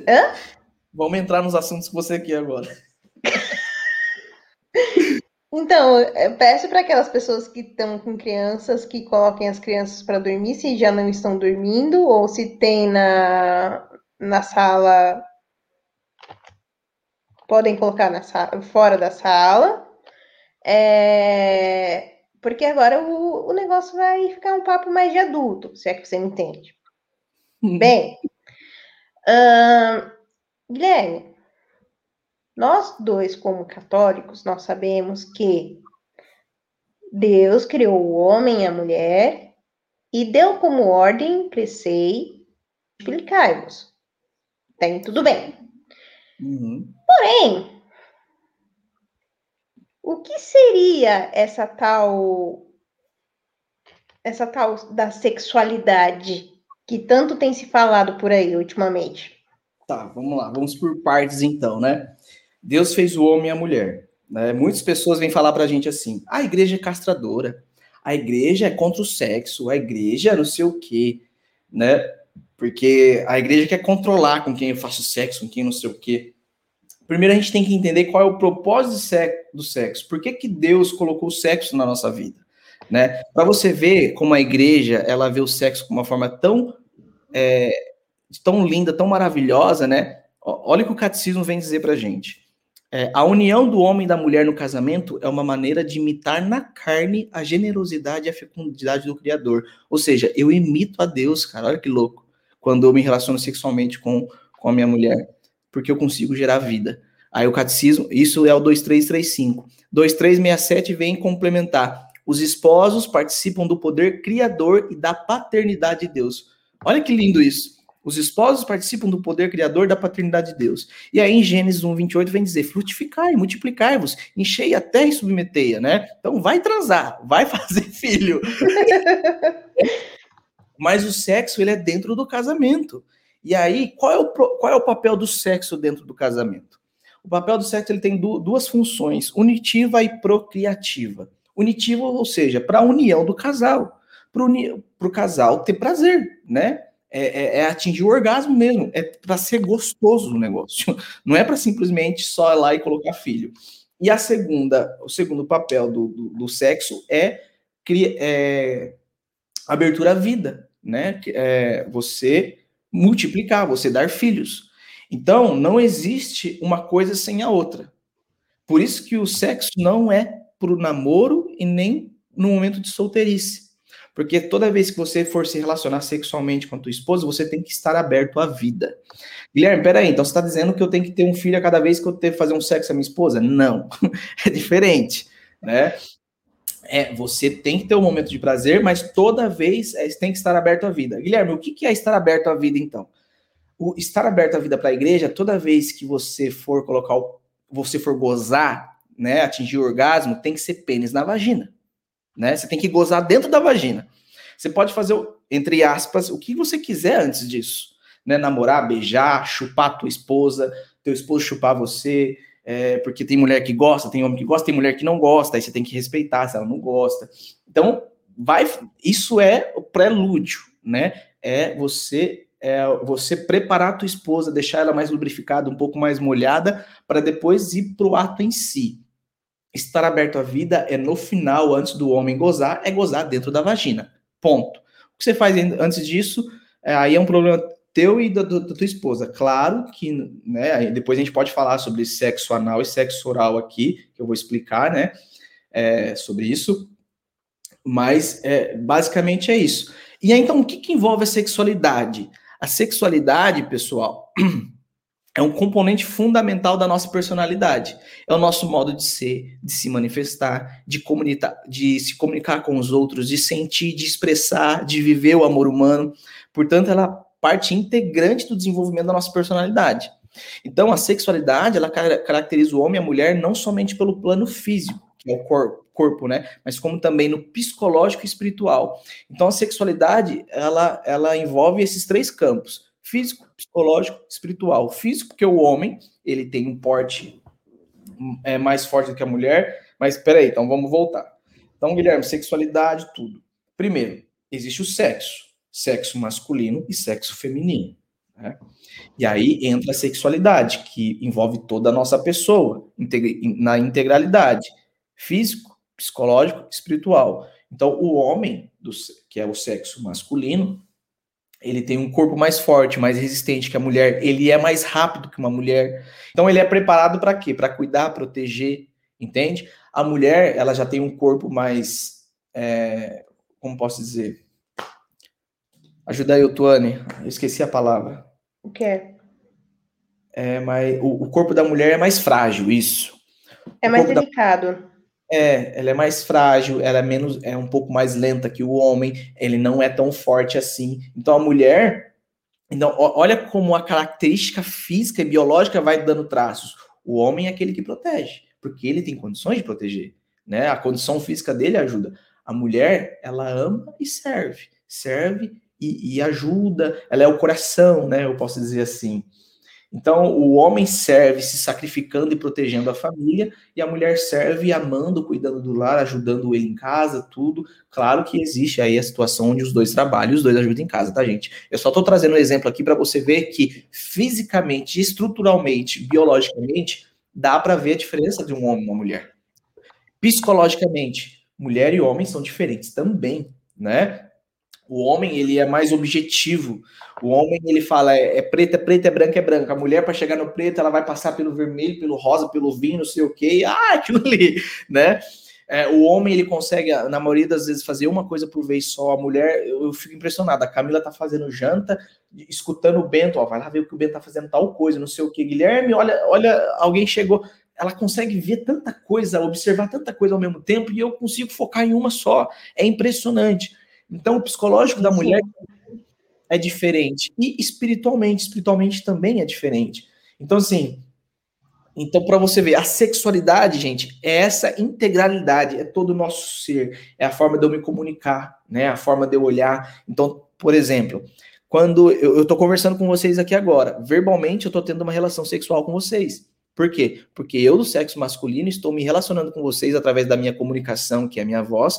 Hã? Vamos entrar nos assuntos que você quer agora. Então, eu peço para aquelas pessoas que estão com crianças que coloquem as crianças para dormir se já não estão dormindo, ou se tem na, na sala. Podem colocar na sala, fora da sala. É, porque agora o, o negócio vai ficar um papo mais de adulto, se é que você me entende. Hum. Bem, uh, Guilherme, nós dois, como católicos, nós sabemos que Deus criou o homem e a mulher e deu como ordem, crescei, multiplicai-vos. Tem tudo bem. Uhum. Porém, o que seria essa tal essa tal da sexualidade que tanto tem se falado por aí ultimamente? Tá, vamos lá, vamos por partes então, né? Deus fez o homem e a mulher. Né? Muitas pessoas vêm falar para a gente assim: a igreja é castradora, a igreja é contra o sexo, a igreja é não sei o quê, né? Porque a igreja quer controlar com quem eu faço sexo, com quem não sei o quê. Primeiro a gente tem que entender qual é o propósito do sexo. Por que, que Deus colocou o sexo na nossa vida? Né? Para você ver como a igreja ela vê o sexo de uma forma tão, é, tão linda, tão maravilhosa, né? Olha o que o catecismo vem dizer para gente. É, a união do homem e da mulher no casamento é uma maneira de imitar na carne a generosidade e a fecundidade do Criador. Ou seja, eu imito a Deus, cara. Olha que louco. Quando eu me relaciono sexualmente com, com a minha mulher, porque eu consigo gerar vida. Aí o catecismo, isso é o 2335. 2367 vem complementar. Os esposos participam do poder criador e da paternidade de Deus. Olha que lindo isso. Os esposos participam do poder criador da paternidade de Deus. E aí em Gênesis 1, 28 vem dizer, frutificai, multiplicai-vos, enchei a terra e submetei né? Então vai transar, vai *laughs* fazer filho. Mas o sexo, ele é dentro do casamento. E aí, qual é, o, qual é o papel do sexo dentro do casamento? O papel do sexo ele tem duas funções, unitiva e procriativa. Unitiva, ou seja, para a união do casal, para o casal ter prazer, né? É, é, é, atingir o orgasmo mesmo, é para ser gostoso o negócio, *laughs* não é para simplesmente só ir lá e colocar filho. E a segunda, o segundo papel do, do, do sexo é, é, abertura à vida, né? É você multiplicar, você dar filhos. Então, não existe uma coisa sem a outra. Por isso que o sexo não é para o namoro e nem no momento de solteirice. Porque toda vez que você for se relacionar sexualmente com a tua esposa, você tem que estar aberto à vida. Guilherme, peraí, então você está dizendo que eu tenho que ter um filho a cada vez que eu ter fazer um sexo com a minha esposa? Não, *laughs* é diferente, né? É, você tem que ter um momento de prazer, mas toda vez é, tem que estar aberto à vida. Guilherme, o que é estar aberto à vida, então? O estar aberto à vida para a igreja, toda vez que você for colocar, o, você for gozar, né, atingir o orgasmo, tem que ser pênis na vagina né? Você tem que gozar dentro da vagina. Você pode fazer, entre aspas, o que você quiser antes disso, né? Namorar, beijar, chupar tua esposa, teu esposo chupar você, é, porque tem mulher que gosta, tem homem que gosta, tem mulher que não gosta, aí você tem que respeitar se ela não gosta. Então, vai, isso é o prelúdio, né? É você é você preparar a tua esposa, deixar ela mais lubrificada, um pouco mais molhada, para depois ir para o ato em si. Estar aberto à vida é no final, antes do homem gozar, é gozar dentro da vagina. Ponto. O que você faz antes disso, é, aí é um problema teu e da, da, tua esposa. Claro que, né, depois a gente pode falar sobre sexo anal e sexo oral aqui, que eu vou explicar, né, é, sobre isso. Mas é, basicamente é isso. E aí, então, o que, que envolve a sexualidade? A sexualidade, pessoal, *clears throat* é um componente fundamental da nossa personalidade. É o nosso modo de ser, de se manifestar, de, de se comunicar com os outros, de sentir, de expressar, de viver o amor humano. Portanto, ela é parte integrante do desenvolvimento da nossa personalidade. Então, a sexualidade, ela caracteriza o homem e a mulher não somente pelo plano físico, que é o corpo, corpo, né? Mas como também no psicológico e espiritual. Então, a sexualidade, ela, ela envolve esses três campos: físico, psicológico, espiritual. Físico, porque o homem, ele tem um porte é, mais forte do que a mulher. Mas peraí, então vamos voltar. Então, Guilherme, sexualidade, tudo. Primeiro, existe o sexo, sexo masculino e sexo feminino. Né? E aí entra a sexualidade, que envolve toda a nossa pessoa, na integralidade, físico, psicológico, espiritual. Então, o homem, do, que é o sexo masculino, ele tem um corpo mais forte, mais resistente que a mulher, ele é mais rápido que uma mulher. Então, ele é preparado para quê? Para cuidar, proteger, entende? A mulher, ela já tem um corpo mais. É, como posso dizer? Ajuda aí, Tuane. Eu esqueci a palavra. O que é? mais, o, o, corpo da mulher é mais frágil, isso. É mais delicado. Da, é, ela é mais frágil, ela é menos, é um pouco mais lenta que o homem, ele não é tão forte assim. Então a mulher, então olha como a característica física e biológica vai dando traços. O homem é aquele que protege, porque ele tem condições de proteger, né? A condição física dele ajuda. A mulher, ela ama e serve, serve e, e ajuda. Ela é o coração, né? Eu posso dizer assim. Então, o homem serve se sacrificando e protegendo a família, e a mulher serve amando, cuidando do lar, ajudando ele em casa, tudo. Claro que existe aí a situação onde os dois trabalham os dois ajudam em casa, tá, gente? Eu só estou trazendo um exemplo aqui para você ver que fisicamente, estruturalmente, biologicamente, dá para ver a diferença de um homem e uma mulher. Psicologicamente, mulher e homem são diferentes também, né? O homem, ele é mais objetivo. O homem, ele fala, é, é preto, é preto, é branco, é branco. A mulher, para chegar no preto, ela vai passar pelo vermelho, pelo rosa, pelo vinho, não sei o quê. Ah, *laughs* aquilo ali, né? É, o homem, ele consegue, na maioria das vezes, fazer uma coisa por vez só. A mulher, eu, eu fico impressionado. A Camila tá fazendo janta, escutando o Bento, ó, vai lá ver o que o Bento tá fazendo tal coisa, não sei o quê. Guilherme, olha, olha, alguém chegou. Ela consegue ver tanta coisa, observar tanta coisa ao mesmo tempo, e eu consigo focar em uma só. É impressionante. Então, o psicológico da mulher é diferente. E espiritualmente, espiritualmente também é diferente. Então, assim, então, para você ver, a sexualidade, gente, é essa integralidade, é todo o nosso ser, é a forma de eu me comunicar, né? A forma de eu olhar. Então, por exemplo, quando eu, estou conversando com vocês aqui agora, verbalmente eu estou tendo uma relação sexual com vocês. Por quê? Porque eu, do sexo masculino, estou me relacionando com vocês através da minha comunicação, que é a minha voz,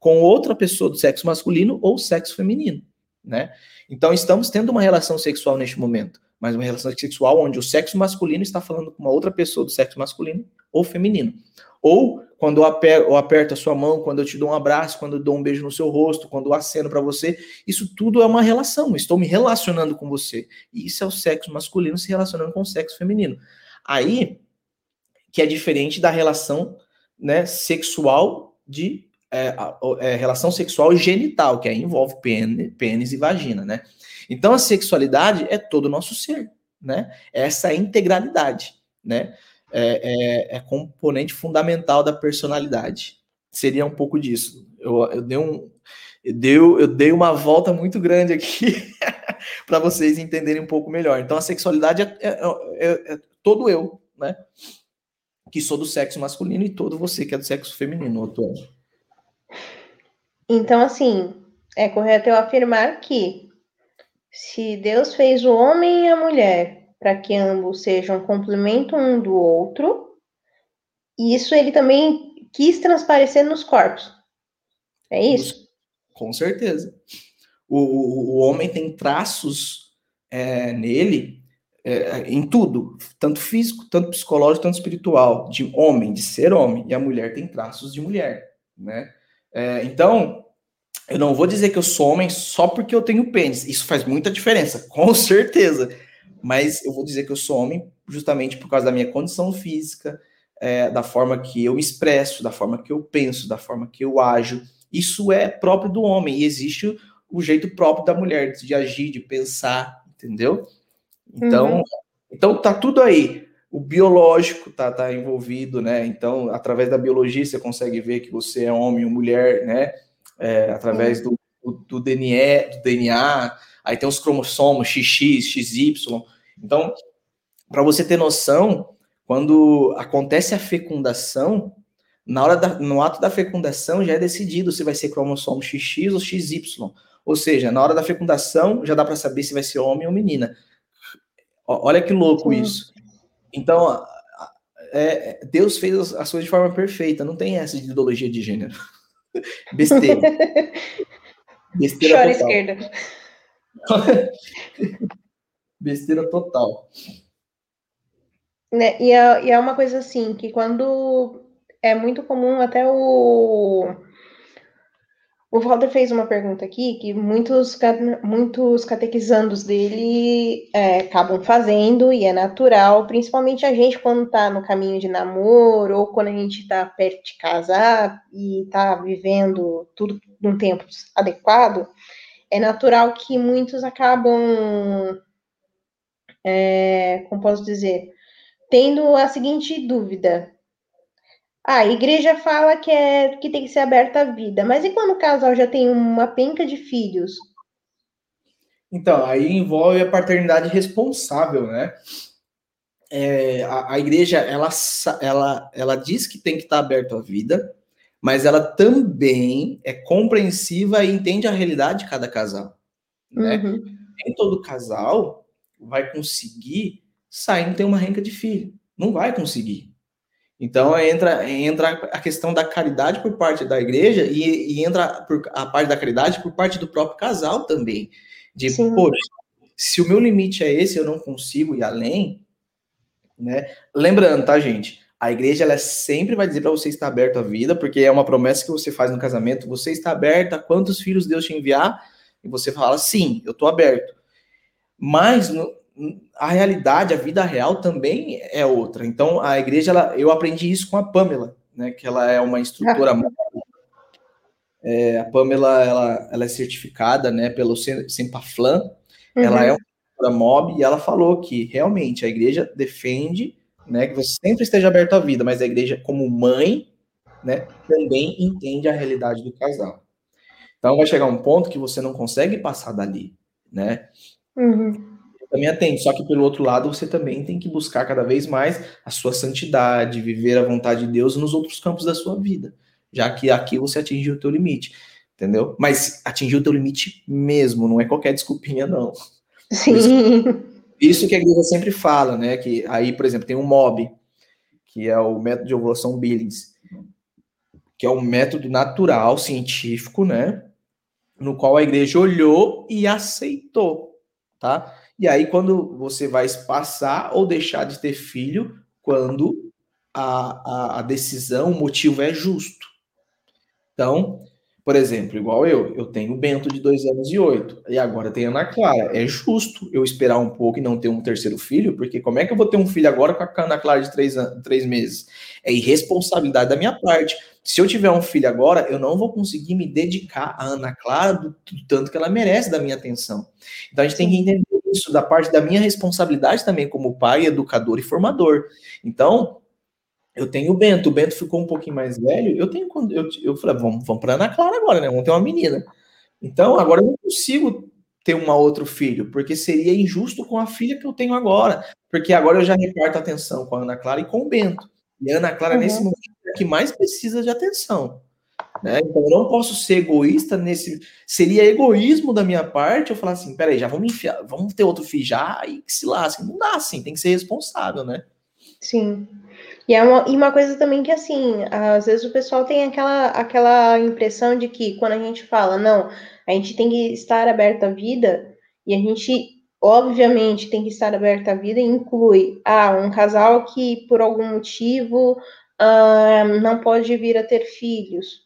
com outra pessoa do sexo masculino ou sexo feminino, né? Então estamos tendo uma relação sexual neste momento, mas uma relação sexual onde o sexo masculino está falando com uma outra pessoa do sexo masculino ou feminino. Ou quando eu aperto, a sua mão, quando eu te dou um abraço, quando eu dou um beijo no seu rosto, quando eu aceno para você, isso tudo é uma relação. Estou me relacionando com você. E isso é o sexo masculino se relacionando com o sexo feminino. Aí que é diferente da relação né, sexual de é, é, relação sexual genital, que aí envolve pênis, pênis e vagina, né? Então a sexualidade é todo o nosso ser, né? É essa integralidade, né? É, é, é, componente fundamental da personalidade. Seria um pouco disso. Eu, eu dei um, eu dei, eu dei uma volta muito grande aqui *laughs* para vocês entenderem um pouco melhor. Então a sexualidade é, é, é, é todo eu, né? Que sou do sexo masculino e todo você que é do sexo feminino, outro então, assim, é correto eu afirmar que se Deus fez o homem e a mulher para que ambos sejam complemento um do outro, isso ele também quis transparecer nos corpos. É isso? Com certeza. O, o, o homem tem traços é, nele é, em tudo, tanto físico, tanto psicológico, tanto espiritual, de homem, de ser homem, e a mulher tem traços de mulher, né? É, então, eu não vou dizer que eu sou homem só porque eu tenho pênis. Isso faz muita diferença, *laughs* com certeza. Mas eu vou dizer que eu sou homem justamente por causa da minha condição física, é, da forma que eu me expresso, da forma que eu penso, da forma que eu ajo. Isso é próprio do homem e existe o, o jeito próprio da mulher de agir, de pensar, entendeu? Então, uhum. então tá tudo aí. O biológico tá, tá envolvido, né? Então, através da biologia você consegue ver que você é homem ou mulher, né? É, através do, do, do, DNA, do DNA, aí tem os cromossomos XX, XY. Então, para você ter noção, quando acontece a fecundação, na hora da, no ato da fecundação já é decidido se vai ser cromossomo XX ou XY. Ou seja, na hora da fecundação já dá para saber se vai ser homem ou menina. Olha que louco Sim. isso. Então, é, Deus fez as coisas de forma perfeita, não tem essa de ideologia de gênero. *laughs* Besteira. Besteira Chora total. esquerda. *laughs* Besteira total. Né? E, é, e é uma coisa assim, que quando é muito comum até o o Walter fez uma pergunta aqui que muitos, muitos catequizandos dele é, acabam fazendo e é natural, principalmente a gente quando está no caminho de namoro ou quando a gente está perto de casar e está vivendo tudo num tempo adequado, é natural que muitos acabam, é, como posso dizer, tendo a seguinte dúvida: ah, a igreja fala que, é, que tem que ser aberta à vida, mas e quando o casal já tem uma penca de filhos? Então, aí envolve a paternidade responsável, né? É, a, a, igreja, ela, ela, ela diz que tem que estar aberto à vida, mas ela também é compreensiva e entende a realidade de cada casal, né? Uhum. Nem todo casal vai conseguir sair e ter uma renca de filho. Não vai conseguir. Então entra, entra a questão da caridade por parte da igreja e, e entra por, a parte da caridade por parte do próprio casal também. De, Sim. poxa, se o meu limite é esse, eu não consigo ir além, né? Lembrando, tá, gente? A igreja ela sempre vai dizer para você estar aberto à vida, porque é uma promessa que você faz no casamento. Você está aberto a quantos filhos Deus te enviar? E você fala, sim, eu estou aberto. Mas no, a realidade, a vida real também é outra. Então, a igreja, ela, eu aprendi isso com a Pamela, né, que ela é uma instrutora. É, a Pamela, ela, ela é certificada, né, pelo Sempaflan, uhum. ela é uma instrutora MOB, e ela falou que, realmente, a igreja defende, né, que você sempre esteja aberto à vida, mas a igreja, como mãe, né, também entende a realidade do casal. Então, vai chegar um ponto que você não consegue passar dali, né? Uhum também atende. Só que pelo outro lado, você também tem que buscar cada vez mais a sua santidade, viver a vontade de Deus nos outros campos da sua vida, já que aqui você atingiu o teu limite, entendeu? Mas atingiu o teu limite mesmo, não é qualquer desculpinha não. Sim. Isso, isso que a igreja sempre fala, né? Que aí, por exemplo, tem um MOB, que é o método de ovulação Billings, que é um método natural, científico, né? No qual a igreja olhou e aceitou, tá? E aí, quando você vai passar ou deixar de ter filho, quando a, a, a decisão, o motivo é justo. Então, por exemplo, igual eu, eu tenho o Bento de dois anos e oito, e agora tem a Ana Clara. É justo eu esperar um pouco e não ter um terceiro filho, porque como é que eu vou ter um filho agora com a Ana Clara de três, três meses? É irresponsabilidade da minha parte. Se eu tiver um filho agora, eu não vou conseguir me dedicar à Ana Clara do, do tanto que ela merece da minha atenção. Então a gente tem que entender isso da parte da minha responsabilidade também como pai, educador e formador. Então, eu tenho o Bento, o Bento ficou um pouquinho mais velho, eu tenho eu, eu falei, vamos, vamos para Ana Clara agora, né? Vamos ter uma menina. Então, agora eu não consigo ter um outro filho, porque seria injusto com a filha que eu tenho agora, porque agora eu já reparto atenção com a Ana Clara e com o Bento. E a Ana Clara, uhum. nesse momento, é a que mais precisa de atenção. Né? Então eu não posso ser egoísta nesse. Seria egoísmo da minha parte eu falar assim: peraí, já vamos enfiar, vamos ter outro filho já e se lasque. Não dá assim, tem que ser responsável, né? Sim. E, é uma, e uma coisa também que, assim, às vezes o pessoal tem aquela, aquela impressão de que quando a gente fala, não, a gente tem que estar aberto à vida, e a gente, obviamente, tem que estar aberto à vida, inclui, ah, um casal que, por algum motivo, ah, não pode vir a ter filhos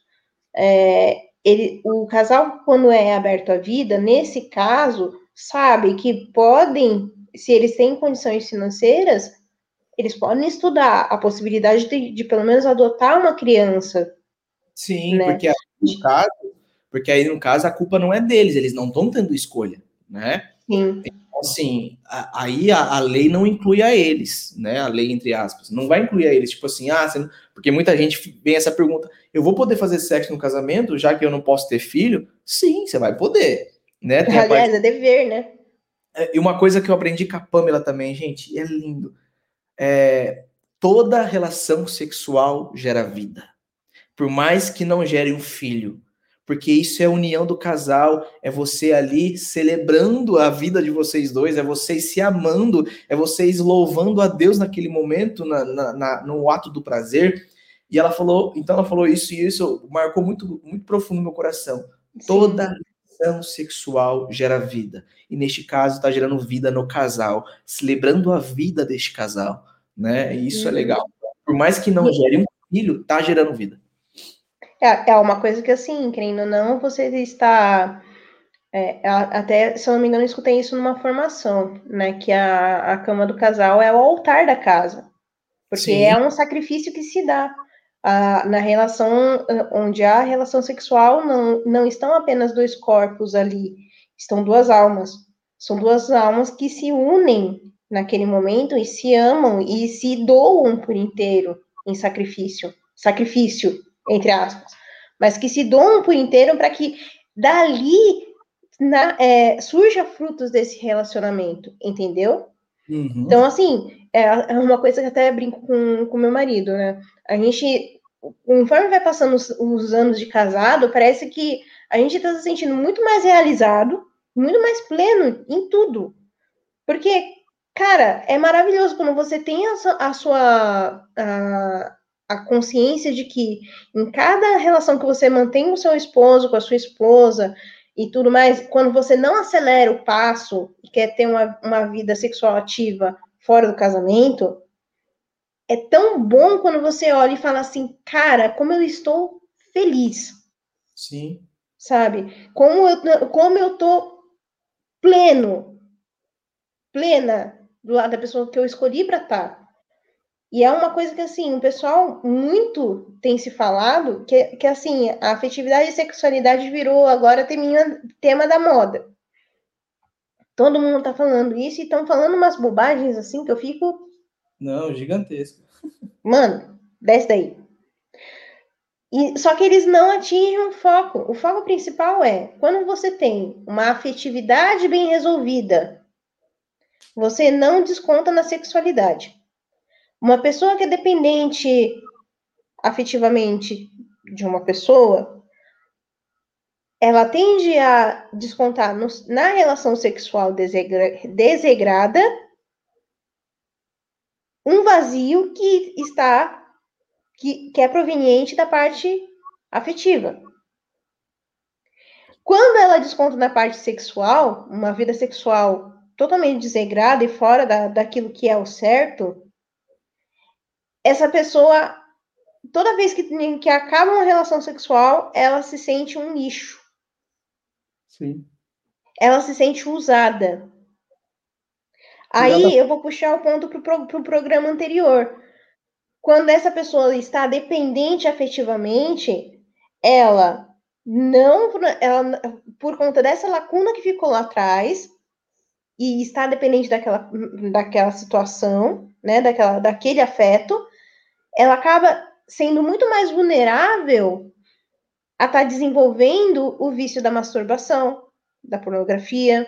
é, ele, o casal, quando é aberto à vida, nesse caso, sabe que podem, se eles têm condições financeiras, eles podem estudar a possibilidade de, de pelo menos adotar uma criança. Sim, né? porque aí, no caso, porque aí no caso a culpa não é deles, eles não estão tendo escolha, né? Sim. Assim, a, aí a, a, lei não inclui a eles, né? A lei entre aspas, não vai incluir a eles, tipo assim, ah, não... porque muita gente vem essa pergunta, eu vou poder fazer sexo no casamento, já que eu não posso ter filho? Sim, você vai poder, né? Tem Aliás, parte... é dever, né? É, e uma coisa que eu aprendi com a Pamela também, gente, é lindo. É, toda relação sexual gera vida. Por mais que não gere um filho, porque isso é a união do casal, é você ali celebrando a vida de vocês dois, é vocês se amando, é vocês louvando a Deus naquele momento, na, na, na, no ato do prazer. E ela falou, então ela falou isso e isso marcou muito, muito profundo no meu coração. Sim. Toda relação sexual gera vida. E neste caso está gerando vida no casal, celebrando a vida deste casal, né? E isso é legal. Por mais que não gere um filho, tá gerando vida. É, é uma coisa que, assim, querendo ou não, você está. É, até, se eu não me engano, eu escutei isso numa formação, né? Que a, a cama do casal é o altar da casa. Porque Sim. é um sacrifício que se dá. A, na relação onde há relação sexual, não, não estão apenas dois corpos ali, estão duas almas. São duas almas que se unem naquele momento e se amam e se doam por inteiro em sacrifício. Sacrifício entre aspas, mas que se doam por inteiro para que dali na, é, surja frutos desse relacionamento, entendeu? Uhum. Então, assim, é, é, uma coisa que até brinco com, com meu marido, né? A gente, conforme vai passando os, os anos de casado, parece que a gente está se sentindo muito mais realizado, muito mais pleno em tudo. Porque, cara, é maravilhoso quando você tem a, a sua. A, a consciência de que em cada relação que você mantém com seu esposo, com a sua esposa e tudo mais, quando você não acelera o passo e quer ter uma, uma vida sexual ativa fora do casamento, é tão bom quando você olha e fala assim, cara, como eu estou feliz. Sim. Sabe? Como eu, como eu tô pleno, plena do lado da pessoa que eu escolhi para estar. E é uma coisa que, assim, o pessoal muito tem se falado, que, que assim, a afetividade e sexualidade virou agora teminha, tema da moda. Todo mundo tá falando isso e estão falando umas bobagens, assim, que eu fico... Não, gigantesco. *laughs* Mano, desce daí. E, só que eles não atingem o foco. O foco principal é, quando você tem uma afetividade bem resolvida, você não desconta na sexualidade. Uma pessoa que é dependente afetivamente de uma pessoa, ela tende a descontar no, na relação sexual desegra, desegrada um vazio que está que, que é proveniente da parte afetiva. Quando ela desconta na parte sexual, uma vida sexual totalmente desegrada e fora da, daquilo que é o certo, essa pessoa, toda vez que, que acaba uma relação sexual, ela se sente um lixo. Sim. Ela se sente usada. Aí eu vou puxar o ponto para o pro programa anterior. Quando essa pessoa está dependente afetivamente, ela não, ela, por conta dessa lacuna que ficou lá atrás, e está dependente daquela, daquela situação, né, daquela, daquele afeto, ela acaba sendo muito mais vulnerável a estar tá desenvolvendo o vício da masturbação, da pornografia,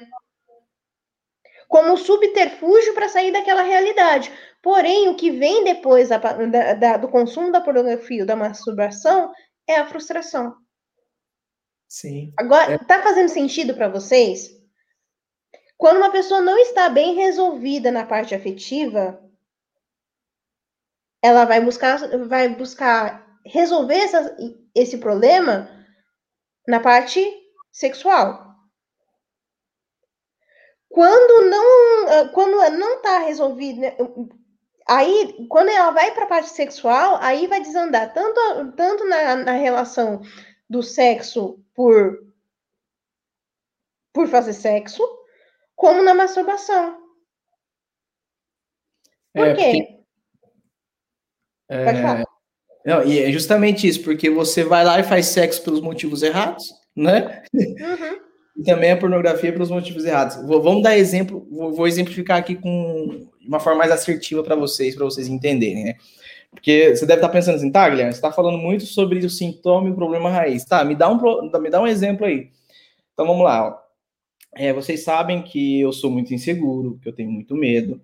como subterfúgio para sair daquela realidade. Porém, o que vem depois da, da, do consumo da pornografia ou da masturbação é a frustração. Sim. Agora, é... tá fazendo sentido para vocês? Quando uma pessoa não está bem resolvida na parte afetiva, ela vai buscar, vai buscar resolver essa, esse problema na parte sexual. Quando não, ah, quando não está resolvido, né, aí quando ela vai para a parte sexual, aí vai desandar tanto, tanto na, na relação do sexo por por fazer sexo, como na masturbação. Por é, quê? Pode falar. Não, e é justamente isso, porque você vai lá e faz sexo pelos motivos errados, né? Uhum. *laughs* E também a pornografia pelos motivos errados. Vou, vamos dar exemplo, vou, vou exemplificar aqui com uma forma mais assertiva para vocês, para vocês entenderem, né? Porque você deve estar pensando assim, tá, Guilherme, você está falando muito sobre o sintoma e o problema raiz. Tá, me dá um, me dá um exemplo aí. Então vamos lá. É, vocês sabem que eu sou muito inseguro, que eu tenho muito medo.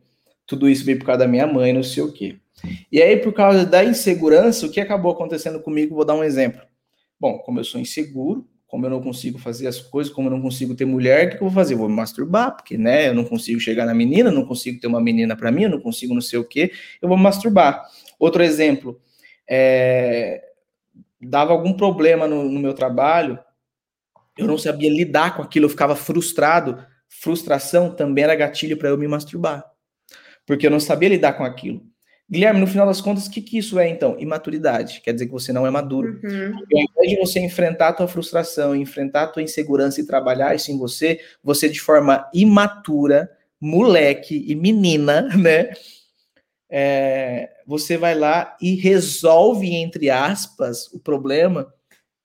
Tudo isso veio por causa da minha mãe, não sei o quê. E aí, por causa da insegurança, o que acabou acontecendo comigo? Vou dar um exemplo. Bom, como eu sou inseguro, como eu não consigo fazer as coisas, como eu não consigo ter mulher, o que eu vou fazer? Eu vou me masturbar, porque, né, eu não consigo chegar na menina, não consigo ter uma menina para mim, eu não consigo não sei o quê, eu vou me masturbar. Outro exemplo, é, dava algum problema no, no meu trabalho, eu não sabia lidar com aquilo, eu ficava frustrado, frustração também era gatilho para eu me masturbar, porque eu não sabia lidar com aquilo. Guilherme, no final das contas, o que, que isso é, então? Imaturidade. Quer dizer que você não é maduro. Uhum. ao invés de você enfrentar a tua frustração, enfrentar a tua insegurança e trabalhar isso em você, você de forma imatura, moleque e menina, *laughs* né? É, você vai lá e resolve, entre aspas, o problema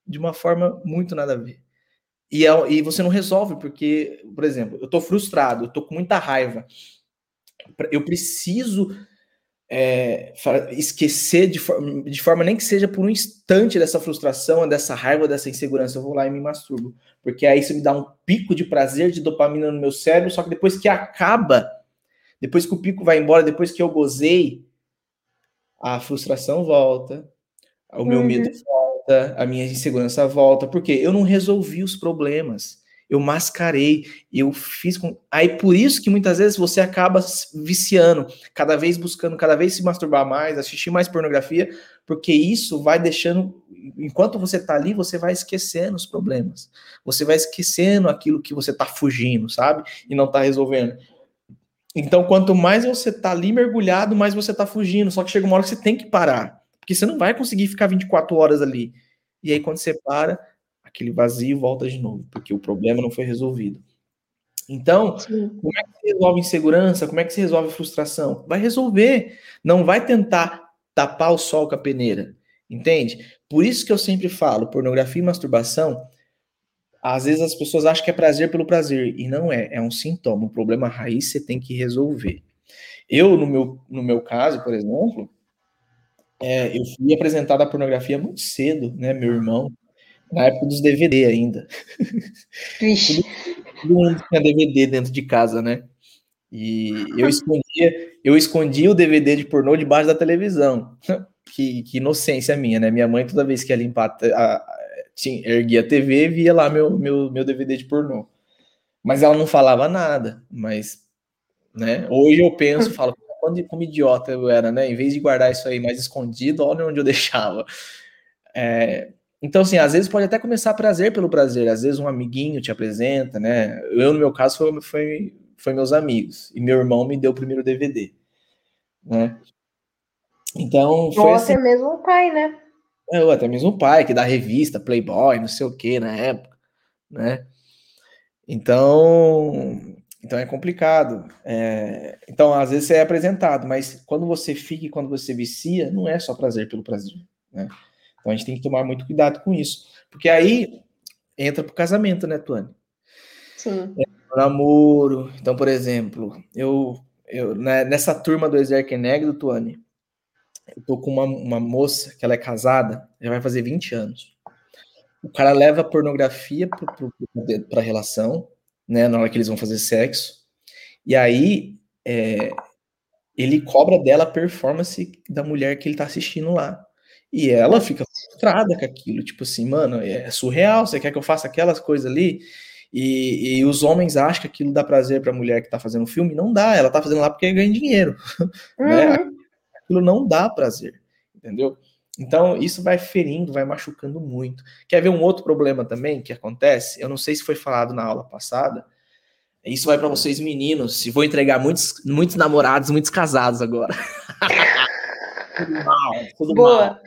de uma forma muito nada a ver. E, é, e você não resolve, porque, por exemplo, eu tô frustrado, eu tô com muita raiva. Eu preciso é, esquecer de forma, de forma nem que seja por um instante dessa frustração, dessa raiva, dessa insegurança, eu vou lá e me masturbo. Porque aí isso me dá um pico de prazer, de dopamina no meu cérebro, só que depois que acaba, depois que o pico vai embora, depois que eu gozei, a frustração volta, o meu uhum. medo volta, a minha insegurança volta, porque eu não resolvi os problemas eu mascarei, eu fiz com. Aí por isso que muitas vezes você acaba viciando, cada vez buscando, cada vez se masturbar mais, assistir mais pornografia, porque isso vai deixando. Enquanto você tá ali, você vai esquecendo os problemas. Você vai esquecendo aquilo que você tá fugindo, sabe? E não tá resolvendo. Então, quanto mais você tá ali mergulhado, mais você tá fugindo. Só que chega uma hora que você tem que parar. Porque você não vai conseguir ficar 24 horas ali. E aí, quando você para, aquele vazio volta de novo, porque o problema não foi resolvido. Então, Sim. como é que se resolve insegurança? Como é que se resolve frustração? Vai resolver. Não vai tentar tapar o sol com a peneira. Entende? Por isso que eu sempre falo, pornografia e masturbação, às vezes as pessoas acham que é prazer pelo prazer, e não é, é um sintoma, um problema raiz você tem que resolver. Eu, no meu, no meu caso, por exemplo, é, eu fui apresentado à pornografia muito cedo, né? Meu irmão, na época dos DVD ainda. Todo, todo mundo tinha DVD dentro de casa, né? E eu escondia, eu escondia o DVD de pornô debaixo da televisão. *laughs* Que, que inocência minha, né? Minha mãe, toda vez que ia limpar, a, a, tinha, erguia a TV via lá meu, meu, meu DVD de pornô. Mas ela não falava nada. Mas, né? Hoje eu penso, falo, quando como idiota eu era, né? Em vez de guardar isso aí mais escondido, olha onde eu *laughs* deixava. É, então, assim, às vezes pode até começar prazer pelo prazer, às vezes um amiguinho te apresenta, né? Eu, no meu caso, foi, foi, foi meus amigos, e meu irmão me deu o primeiro DVD, né? Então, foi Ou assim, até mesmo o pai, né? É, ou até mesmo o pai, que dá revista, Playboy, não sei o que na época, né? Então, então é complicado. É, então, às vezes você é apresentado, mas quando você fica e quando você vicia, não é só prazer pelo prazer, né? Então a gente tem que tomar muito cuidado com isso. Porque aí entra pro casamento, né, Tuane? Sim. É, namoro. Então, por exemplo, eu, eu né, nessa turma do Exerque Negro, Tuane, eu tô com uma, uma moça que ela é casada, já vai fazer 20 anos. O cara leva pornografia para a relação, né, na hora que eles vão fazer sexo. E aí é, ele cobra dela a performance da mulher que ele tá assistindo lá. E ela fica frustrada com aquilo, tipo assim, mano, é surreal, você quer que eu faça aquelas coisas ali? E, e os homens acham que aquilo dá prazer para a mulher que tá fazendo o filme, não dá, ela tá fazendo lá porque ganha dinheiro, *laughs* né? uhum. né? Aquilo não dá prazer, entendeu? Então, isso vai ferindo, vai machucando muito. Quer ver um outro problema também que acontece? Eu não sei se foi falado na aula passada. Isso vai para vocês meninos, se vou entregar muitos, muitos namorados, muitos casados agora. *laughs* Tudo mal, tudo Boa. Mal.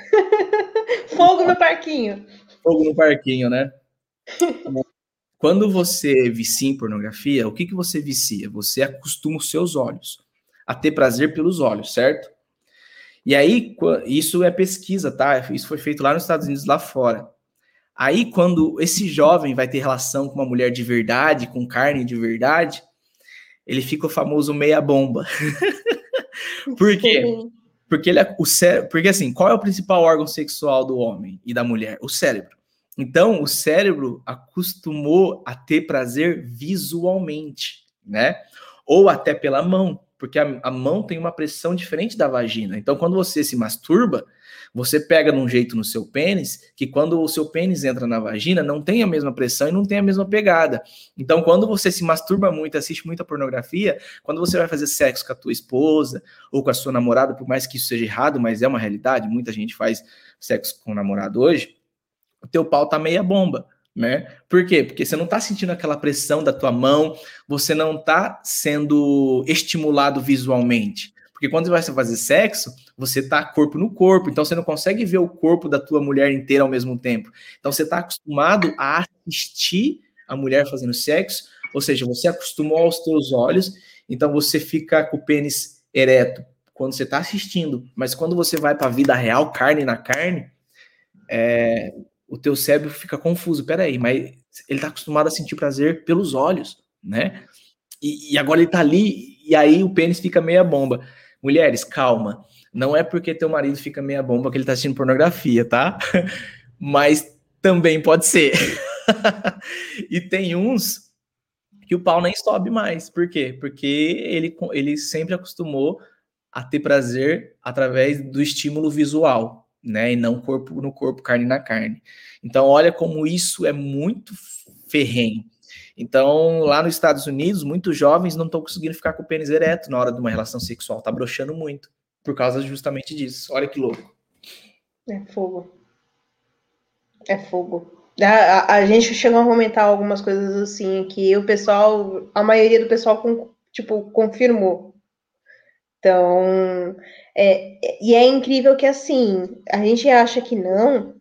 Fogo no parquinho. Fogo no parquinho, né? Quando você vicia em pornografia, o que, que você vicia? Você acostuma os seus olhos a ter prazer pelos olhos, certo? E aí, isso é pesquisa, tá? Isso foi feito lá nos Estados Unidos, lá fora. Aí, quando esse jovem vai ter relação com uma mulher de verdade, com carne de verdade, ele fica o famoso meia bomba. *laughs* Por quê? Porque ele é o cérebro, porque assim, qual é o principal órgão sexual do homem e da mulher? O cérebro. Então, o cérebro acostumou a ter prazer visualmente, né? Ou até pela mão, porque a, a mão tem uma pressão diferente da vagina. Então, quando você se masturba, você pega num jeito no seu pênis que quando o seu pênis entra na vagina não tem a mesma pressão e não tem a mesma pegada. Então, quando você se masturba muito, assiste muita pornografia, quando você vai fazer sexo com a tua esposa ou com a sua namorada, por mais que isso seja errado, mas é uma realidade, muita gente faz sexo com o namorado hoje, o teu pau tá meia bomba. Né? Por quê? Porque você não está sentindo aquela pressão da tua mão, você não está sendo estimulado visualmente. Porque quando você vai fazer sexo, você tá corpo no corpo, então você não consegue ver o corpo da tua mulher inteira ao mesmo tempo. Então você está acostumado a assistir a mulher fazendo sexo, ou seja, você acostumou aos teus olhos, então você fica com o pênis ereto quando você está assistindo, mas quando você vai para a vida real, carne na carne, é, o teu cérebro fica confuso. Peraí, mas ele está acostumado a sentir prazer pelos olhos, né? E, e agora ele está ali, e aí o pênis fica meia bomba. Mulheres, calma. Não é porque teu marido fica meia bomba que ele tá assistindo pornografia, tá? *laughs* Mas também pode ser. *laughs* e tem uns que o pau nem sobe mais. Por quê? Porque ele, ele sempre acostumou a ter prazer através do estímulo visual, né? E não corpo no corpo, carne na carne. Então, olha como isso é muito ferrenho. Então, lá nos Estados Unidos, muitos jovens não estão conseguindo ficar com o pênis ereto na hora de uma relação sexual, tá broxando muito, por causa justamente disso. Olha que louco. É fogo. É fogo. A, a, a gente chegou a comentar algumas coisas assim, que o pessoal, a maioria do pessoal, com, tipo, confirmou. Então, é, e é incrível que assim, a gente acha que não,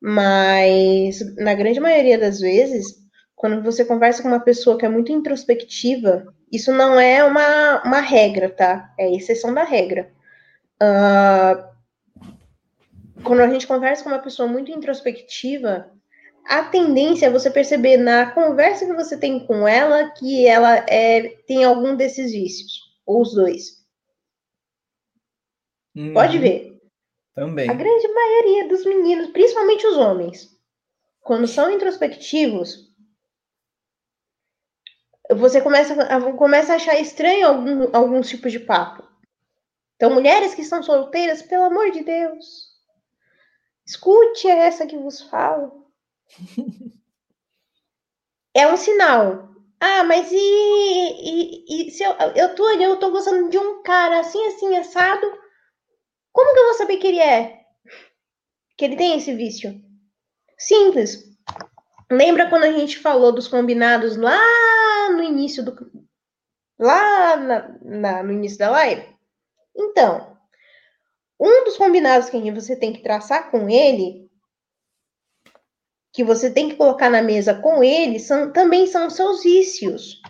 mas na grande maioria das vezes quando você conversa com uma pessoa que é muito introspectiva, isso não é uma, uma regra, tá? É exceção da regra. Uh, quando a gente conversa com uma pessoa muito introspectiva, a tendência é você perceber na conversa que você tem com ela que ela é, tem algum desses vícios, ou os dois. Hum, Pode ver. Também. A grande maioria dos meninos, principalmente os homens, quando são introspectivos, você começa a, começa a achar estranho algum, alguns tipos de papo. Então, mulheres que estão solteiras, pelo amor de Deus, escute essa que vos falo. é um sinal. Ah, mas e, e, e se eu, eu tô eu tô gostando de um cara assim, assim, assado, como que eu vou saber que ele é? Que ele tem esse vício? Simples. Lembra quando a gente falou dos combinados lá no início do. Lá na, na, no início da live? Então, um dos combinados que você tem que traçar com ele, que você tem que colocar na mesa com ele, são, também são os seus vícios.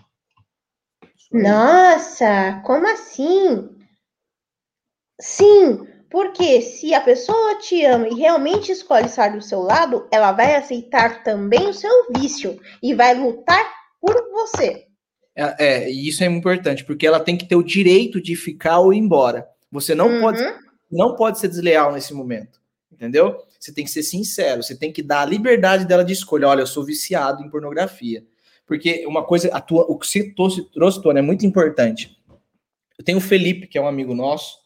Nossa, como assim? Sim, porque se a pessoa te ama e realmente escolhe estar do seu lado, ela vai aceitar também o seu vício e vai lutar por você. É, é isso é importante, porque ela tem que ter o direito de ficar ou ir embora. Você não uhum. pode não pode ser desleal nesse momento, entendeu? Você tem que ser sincero, você tem que dar a liberdade dela de escolha. Olha, eu sou viciado em pornografia. Porque uma coisa, a tua, o que você trouxe, trouxe Tony, é muito importante. Eu tenho o Felipe, que é um amigo nosso,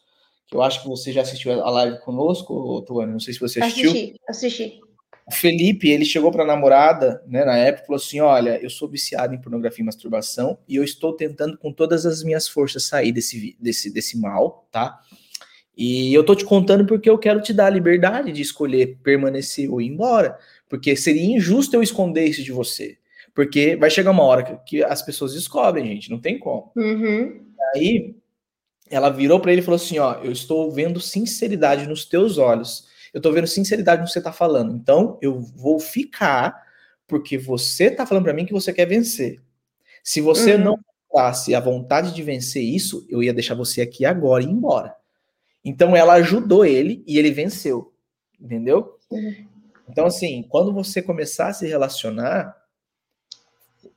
eu acho que você já assistiu a live conosco, Tuane, não sei se você assistiu. Assisti, assisti. O Felipe, ele chegou para a namorada, né, na época, falou assim: Olha, eu sou viciado em pornografia e masturbação e eu estou tentando com todas as minhas forças sair desse, desse, desse mal, tá? E eu tô te contando porque eu quero te dar a liberdade de escolher permanecer ou ir embora, porque seria injusto eu esconder isso de você. Porque vai chegar uma hora que, que as pessoas descobrem, gente, não tem como. Uhum. Aí ela virou para ele e falou assim: Ó, eu estou vendo sinceridade nos teus olhos. Eu estou vendo sinceridade no que você está falando. Então, eu vou ficar porque você está falando para mim que você quer vencer. Se você uhum. não passasse a vontade de vencer isso, eu ia deixar você aqui agora e ir embora. Então ela ajudou ele e ele venceu. Entendeu? Uhum. Então, assim, quando você começar a se relacionar,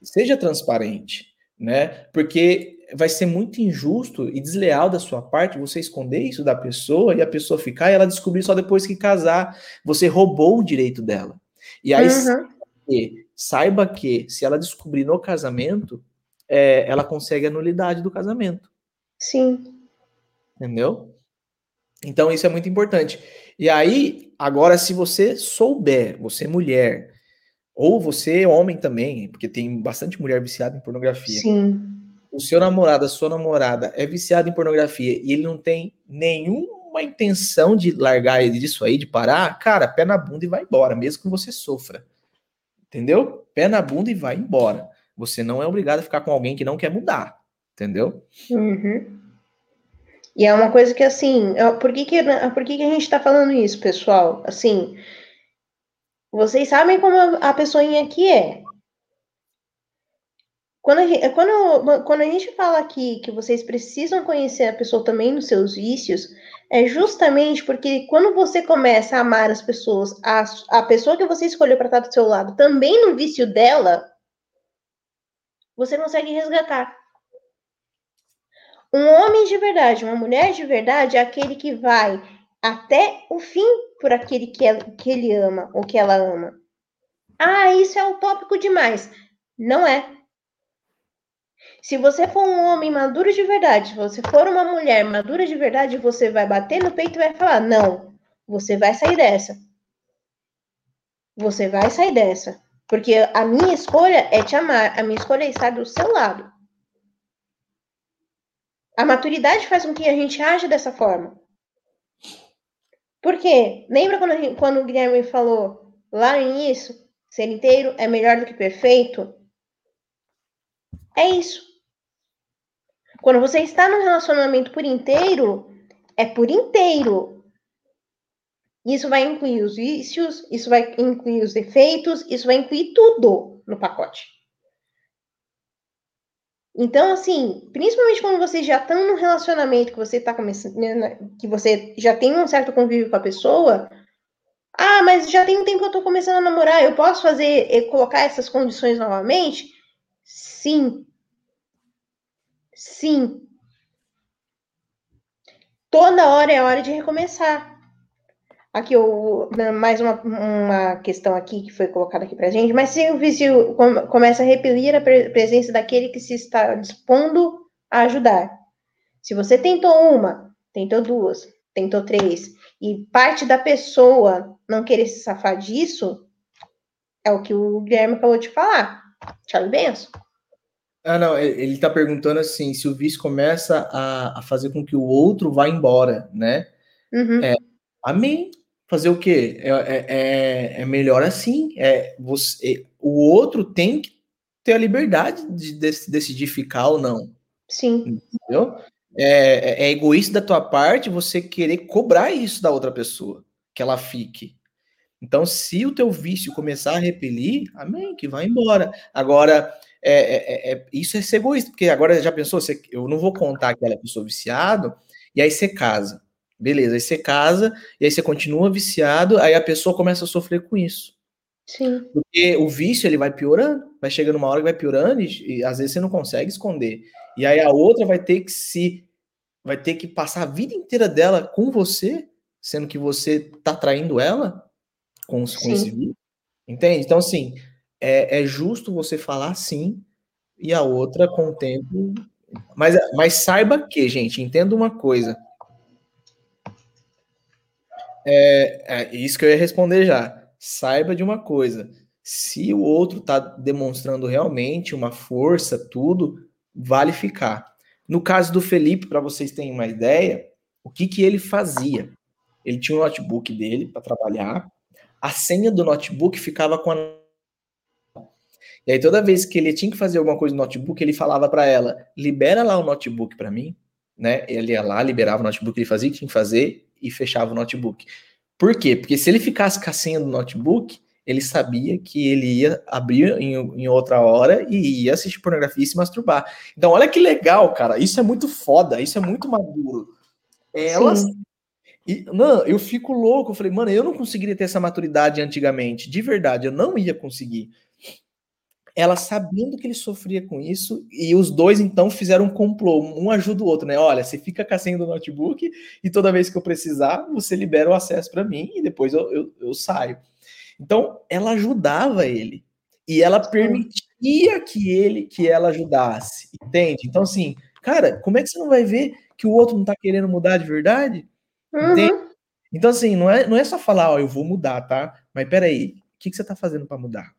seja transparente, né? Porque vai ser muito injusto e desleal da sua parte você esconder isso da pessoa e a pessoa ficar e ela descobrir só depois que casar. Você roubou o direito dela. E aí, uhum. saiba que se ela descobrir no casamento, é, ela consegue a nulidade do casamento. Sim. Entendeu? Então, isso é muito importante. E aí, agora, se você souber, você mulher, ou você homem também, porque tem bastante mulher viciada em pornografia. Sim. O seu namorado, a sua namorada é viciado em pornografia e ele não tem nenhuma intenção de largar ele disso aí, de parar, cara, pé na bunda e vai embora, mesmo que você sofra. Entendeu? Pé na bunda e vai embora. Você não é obrigado a ficar com alguém que não quer mudar. Entendeu? Uhum. E é uma coisa que, assim, por que, que, por que, que a gente está falando isso, pessoal? Assim, vocês sabem como a pessoinha aqui é. Quando a, gente, quando, quando a gente fala aqui que vocês precisam conhecer a pessoa também nos seus vícios, é justamente porque quando você começa a amar as pessoas, a, a pessoa que você escolheu para estar do seu lado também no vício dela, você consegue resgatar. Um homem de verdade, uma mulher de verdade é aquele que vai até o fim por aquele que, ela, que ele ama ou que ela ama. Ah, isso é utópico demais. Não é. Se você for um homem maduro de verdade, se você for uma mulher madura de verdade, você vai bater no peito e vai falar: não, você vai sair dessa. Você vai sair dessa. Porque a minha escolha é te amar, a minha escolha é estar do seu lado. A maturidade faz com que a gente age dessa forma. Por quê? Lembra quando, gente, quando o Guilherme falou lá no início? Ser inteiro é melhor do que perfeito? É isso. Quando você está num relacionamento por inteiro, é por inteiro. Isso vai incluir os vícios, isso vai incluir os defeitos, isso vai incluir tudo no pacote. Então, assim, principalmente quando vocês já estão num relacionamento que você tá começando, né, né, que você já tem um certo convívio com a pessoa, ah, mas já tem um tempo que eu tô começando a namorar, eu posso fazer, eh, colocar essas condições novamente? Sim. Sim. Toda hora é hora de recomeçar. Aqui, né, mais uma, uma questão aqui que foi colocada aqui para gente, mas se o vício começa a repelir a presença daquele que se está dispondo a ajudar. Se você tentou uma, tentou duas, tentou três, e parte da pessoa não querer se safar disso, é o que o Guilherme acabou de falar. Charlie Benson. Ah, não, ele está perguntando assim, se o vício começa a, a, fazer com que o outro vá embora, né? Uhum. É, amém fazer o quê? É, é, é, é melhor assim. É, você, o outro tem que ter a liberdade de decidir ficar ou não. Sim. Entendeu? É, é, é egoísta da tua parte você querer cobrar isso da outra pessoa, que ela fique. Então, se o teu vício começar a repelir, amém, que vai embora. Agora, é, é, é, isso é ser egoísta, porque agora já pensou, você, eu não vou contar que ela é pessoa viciado, e aí você casa. Beleza, aí você casa, e aí você continua viciado, aí a pessoa começa a sofrer com isso. Sim. Porque o vício ele vai piorando, vai chegando uma hora que vai piorando e, e, às vezes você não consegue esconder. E aí a outra vai ter que se vai ter que passar a vida inteira dela com você, sendo que você tá traindo ela com, com esse vício. Entende? Então assim, é, é justo você falar sim e a outra com o tempo. Mas, mas saiba que, gente, entenda uma coisa é, é isso que eu ia responder já. Saiba de uma coisa: se o outro está demonstrando realmente uma força, tudo, vale ficar. No caso do Felipe, para vocês terem uma ideia, o que, que ele fazia? Ele tinha um notebook dele para trabalhar, a senha do notebook ficava com a. E aí, toda vez que ele tinha que fazer alguma coisa no notebook, ele falava para ela: libera lá o notebook para mim. Né? Ele ia lá, liberava o notebook, ele fazia o que tinha que fazer, e fechava o notebook. Por quê? Porque se ele ficasse com a senha do notebook, ele sabia que ele ia abrir em, em, outra hora e ia assistir pornografia e se masturbar. Então, olha que legal, cara. Isso é muito foda, isso é muito maduro. Ela, E, não, eu fico louco. Eu falei, mano, eu não conseguiria ter essa maturidade antigamente. De verdade, eu não ia conseguir. Ela sabendo que ele sofria com isso, e os dois então fizeram um complô, um ajuda o outro, né? Olha, você fica com a senha do notebook e toda vez que eu precisar, você libera o acesso para mim e depois eu, eu, eu saio. Então, ela ajudava ele e ela permitia que ele, que ela ajudasse, entende? Então, assim, cara, como é que você não vai ver que o outro não tá querendo mudar de verdade? Uhum. Então, assim, não é, não é só falar, ó, eu vou mudar, tá? Mas peraí, o que, que você tá fazendo para mudar?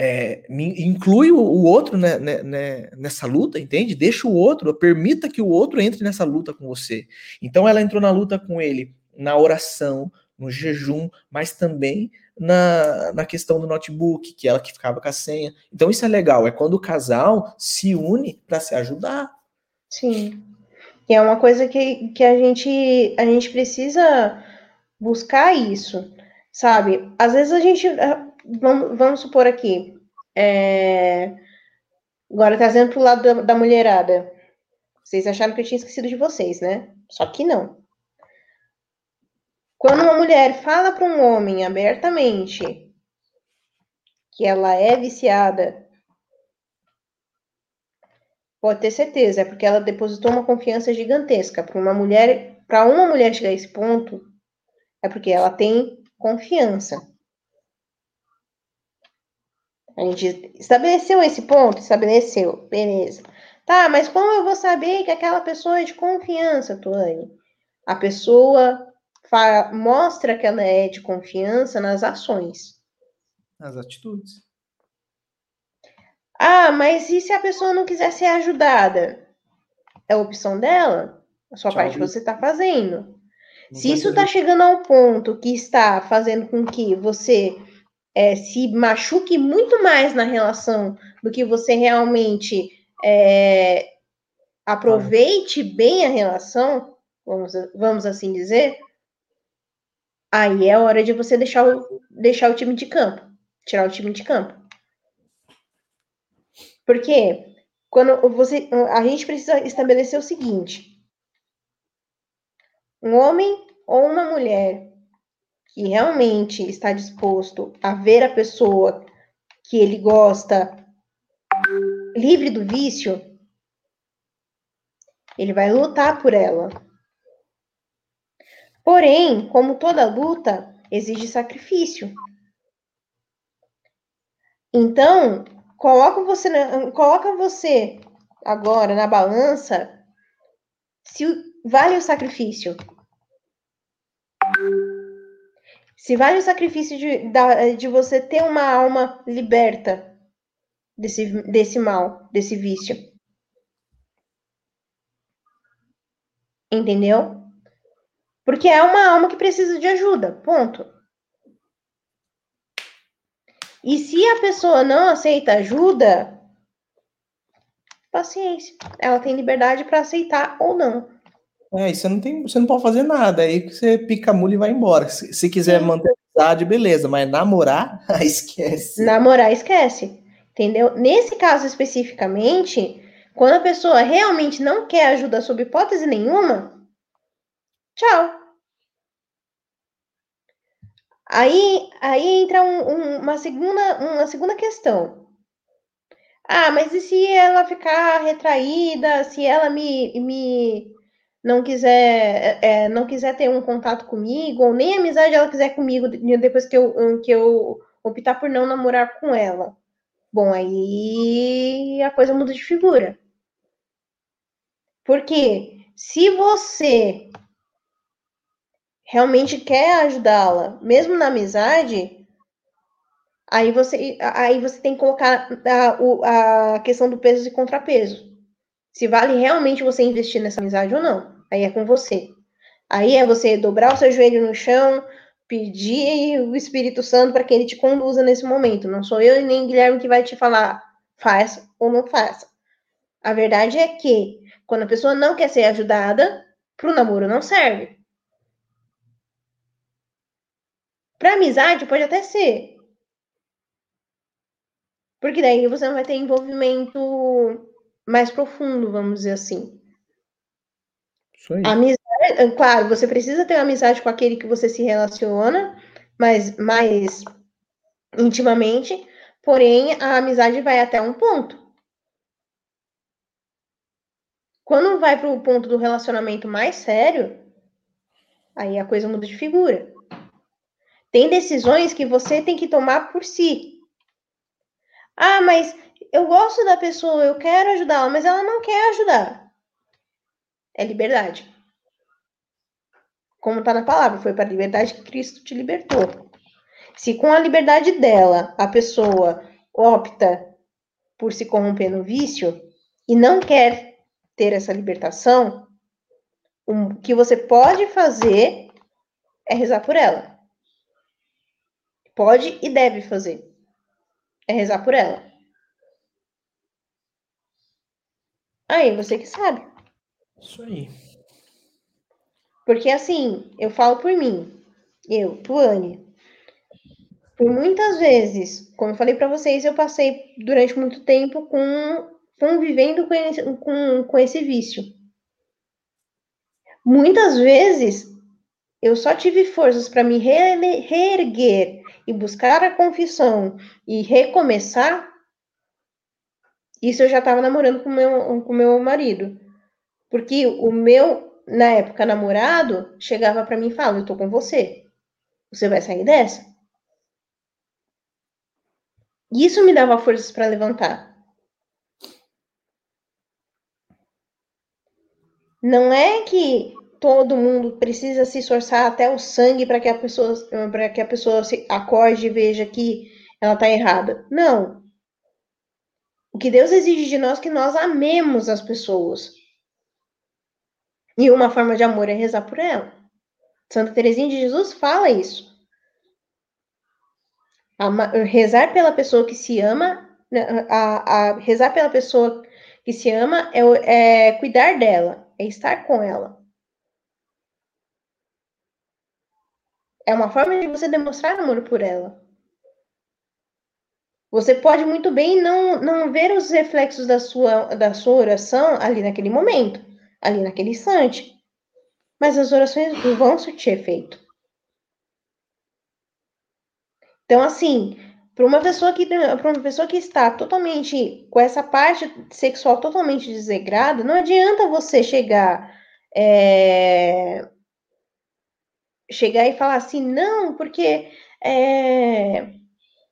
É, inclui o, o outro né, né, né, nessa luta, entende? Deixa o outro, permita que o outro entre nessa luta com você. Então ela entrou na luta com ele na oração, no jejum, mas também na, na questão do notebook, que ela que ficava com a senha. Então isso é legal, é quando o casal se une para se ajudar. Sim. E é uma coisa que, que a, gente, a gente precisa buscar isso, sabe? Às vezes a gente. Vamos, vamos supor aqui. É, agora trazendo para o lado da, da mulherada. Vocês acharam que eu tinha esquecido de vocês, né? Só que não. Quando uma mulher fala para um homem abertamente que ela é viciada Pode ter certeza, é porque ela depositou uma confiança gigantesca para uma mulher, para uma mulher chegar a esse ponto, é porque ela tem confiança. A gente estabeleceu esse ponto, estabeleceu, beleza. Tá, mas como eu vou saber que aquela pessoa é de confiança, Tuane? A pessoa fala, mostra que ela é de confiança nas ações. Nas atitudes. Ah, mas e se a pessoa não quiser ser ajudada? É a opção dela? A sua Tchau, parte você está fazendo. Não se isso está chegando ao ponto que está fazendo com que você é, se machuque muito mais na relação do que você realmente é, aproveite bem a relação, vamos, vamos assim dizer, aí é hora de você deixar o, deixar o time de campo, tirar o time de campo. Porque quando você, a gente precisa estabelecer o seguinte: um homem ou uma mulher que realmente está disposto a ver a pessoa que ele gosta livre do vício, ele vai lutar por ela. Porém, como toda luta, exige sacrifício. Então, coloca você, coloca você agora na balança se vale o sacrifício. Se vale o sacrifício de, de você ter uma alma liberta desse, desse mal, desse vício. Entendeu? Porque é uma alma que precisa de ajuda. Ponto. E se a pessoa não aceita ajuda, paciência. Ela tem liberdade para aceitar ou não. É, e você não tem, você não pode fazer nada. Aí você pica a mula e vai embora. Se, se quiser Sim. manter amizade, beleza, mas namorar, *laughs* esquece. Namorar, esquece. Entendeu? Nesse caso especificamente, quando a pessoa realmente não quer ajuda sob hipótese nenhuma, tchau. Aí, aí entra um, um, uma, segunda, uma segunda questão. Ah, mas e se ela ficar retraída, se ela me, me não quiser é, é não quiser ter um contato comigo, ou nem amizade ela quiser comigo depois que eu, que eu optar por não namorar com ela? Bom, aí a coisa muda de figura. Porque se você realmente quer ajudá-la, mesmo na amizade, aí você, aí você tem que colocar a, a questão do peso e contrapeso. Se vale realmente você investir nessa amizade ou não. Aí é com você. Aí é você dobrar o seu joelho no chão, pedir o Espírito Santo para que ele te conduza nesse momento. Não sou eu e nem Guilherme que vai te falar faça ou não faça. A verdade é que quando a pessoa não quer ser ajudada, para o namoro não serve. Para amizade pode até ser. Porque daí você não vai ter envolvimento mais profundo, vamos dizer assim. Isso aí. Amizade É, claro, você precisa ter uma amizade com aquele que você se relaciona, mas mais intimamente, porém a amizade vai até um ponto. Quando vai para o ponto do relacionamento mais sério, aí a coisa muda de figura. Tem decisões que você tem que tomar por si. Ah, mas eu gosto da pessoa, eu quero ajudá-la, mas ela não quer ajudar. É liberdade. Como está na palavra, foi para a liberdade que Cristo te libertou. Se com a liberdade dela a pessoa opta por se corromper no vício e não quer ter essa libertação, o que você pode fazer é rezar por ela. Pode e deve fazer. É rezar por ela. Aí, você que sabe. Isso aí. Porque assim, eu falo por mim. Eu, Tuane. Por muitas vezes, como eu falei para vocês, eu passei durante muito tempo com convivendo com esse, com, com esse vício. Muitas vezes eu só tive forças para me reerguer e buscar a confissão e recomeçar, isso eu já estava namorando com meu, com meu marido. Porque o meu, na época, namorado, chegava para mim e falava: Eu tô com você. Você vai sair dessa? Isso me dava forças para levantar. Não é que todo mundo precisa se esforçar até o sangue para que a pessoa para que a pessoa se acorde e veja que ela está errada. Não. O que Deus exige de nós é que nós amemos as pessoas. E uma forma de amor é rezar por ela. Santa Teresinha de Jesus fala isso. rezar pela pessoa que se ama, né, a, a, rezar pela pessoa que se ama é, é cuidar dela, é estar com ela. É uma forma de você demonstrar amor por ela. Você pode muito bem não, não ver os reflexos da sua, da sua oração ali naquele momento, ali naquele instante. Mas as orações vão surtir efeito. Então, assim, para uma pessoa que para uma pessoa que está totalmente com essa parte sexual totalmente desregrada, não adianta você chegar é, chegar e falar assim, não, porque é,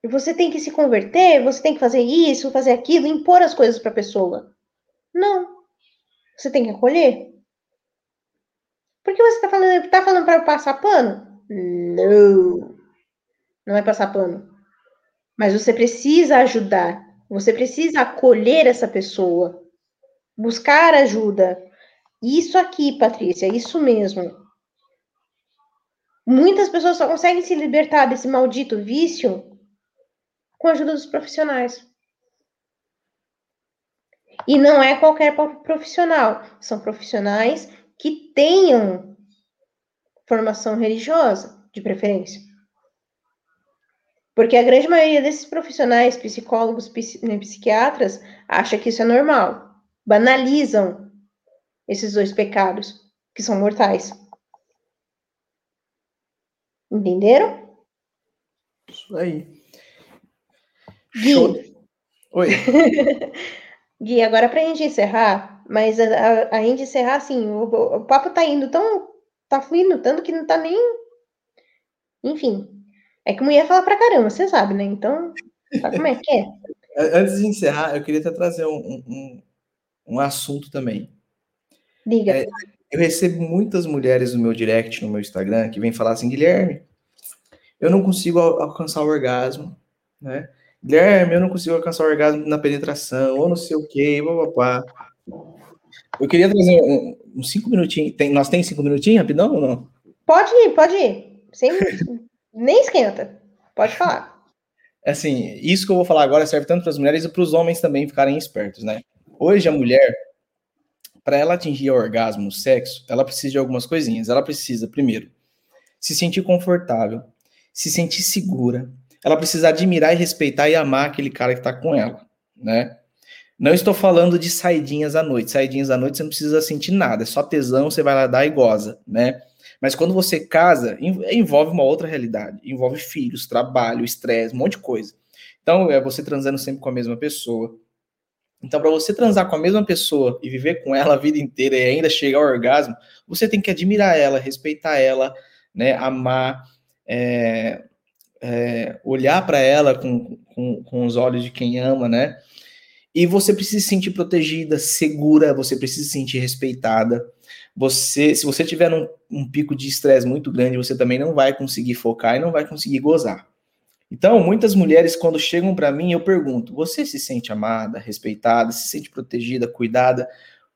você tem que se converter, você tem que fazer isso, fazer aquilo, impor as coisas para a pessoa. Não. Você tem que acolher. Por que você está falando, tá falando para passar pano? Não. Não é passar pano. Mas você precisa ajudar. Você precisa acolher essa pessoa. Buscar ajuda. Isso aqui, Patrícia, isso mesmo. Muitas pessoas só conseguem se libertar desse maldito vício com a ajuda dos profissionais. E não é qualquer profissional, são profissionais que tenham formação religiosa, de preferência. Porque a grande maioria desses profissionais, psicólogos, né, psiquiatras, acha que isso é normal. Banalizam esses dois pecados, que são mortais. Entenderam? Isso aí. Gui. Show. Oi. *laughs* Gui, agora para a gente encerrar, mas a, a, a gente encerrar assim, o, o, papo tá indo tão. tá fluindo tanto que não tá nem. Enfim. É que mulher fala pra caramba, você sabe, né? Então, sabe como é que é? *laughs* Antes de encerrar, eu queria até trazer um, um, um assunto também. Diga. É, eu recebo muitas mulheres no meu direct, no meu Instagram, que vêm falar assim, Guilherme, eu não consigo alcançar o orgasmo, né? Guilherme, eu não consigo alcançar o orgasmo na penetração, ou não sei o quê, papapá. Eu queria trazer uns um, um cinco minutinhos. Tem, nós tem cinco minutinhos, rapidão ou não? Pode ir, pode ir. Sem, nem esquenta. Pode falar. Assim, isso que eu vou falar agora serve tanto para as mulheres e para os homens também ficarem espertos, né? Hoje a mulher, para ela atingir o orgasmo no sexo, ela precisa de algumas coisinhas. Ela precisa, primeiro, se sentir confortável, se sentir segura. Ela precisa admirar e respeitar e amar aquele cara que está com ela, né? Não estou falando de saidinhas à noite. Saidinhas à noite você não precisa sentir nada, é só tesão, você vai lá dar e goza, né? Mas quando você casa, envolve uma outra realidade. Envolve filhos, trabalho, estresse, um monte de coisa. Então, é você transando sempre com a mesma pessoa. Então, para você transar com a mesma pessoa e viver com ela a vida inteira e ainda chegar ao orgasmo, você tem que admirar ela, respeitar ela, né, amar, é, é, olhar para ela com, com, com os olhos de quem ama, né? E você precisa se sentir protegida, segura, você precisa se sentir respeitada. Você, se você tiver um, um pico de estresse muito grande, você também não vai conseguir focar e não vai conseguir gozar. Então, muitas mulheres, quando chegam para mim, eu pergunto: você se sente amada, respeitada, se sente protegida, cuidada?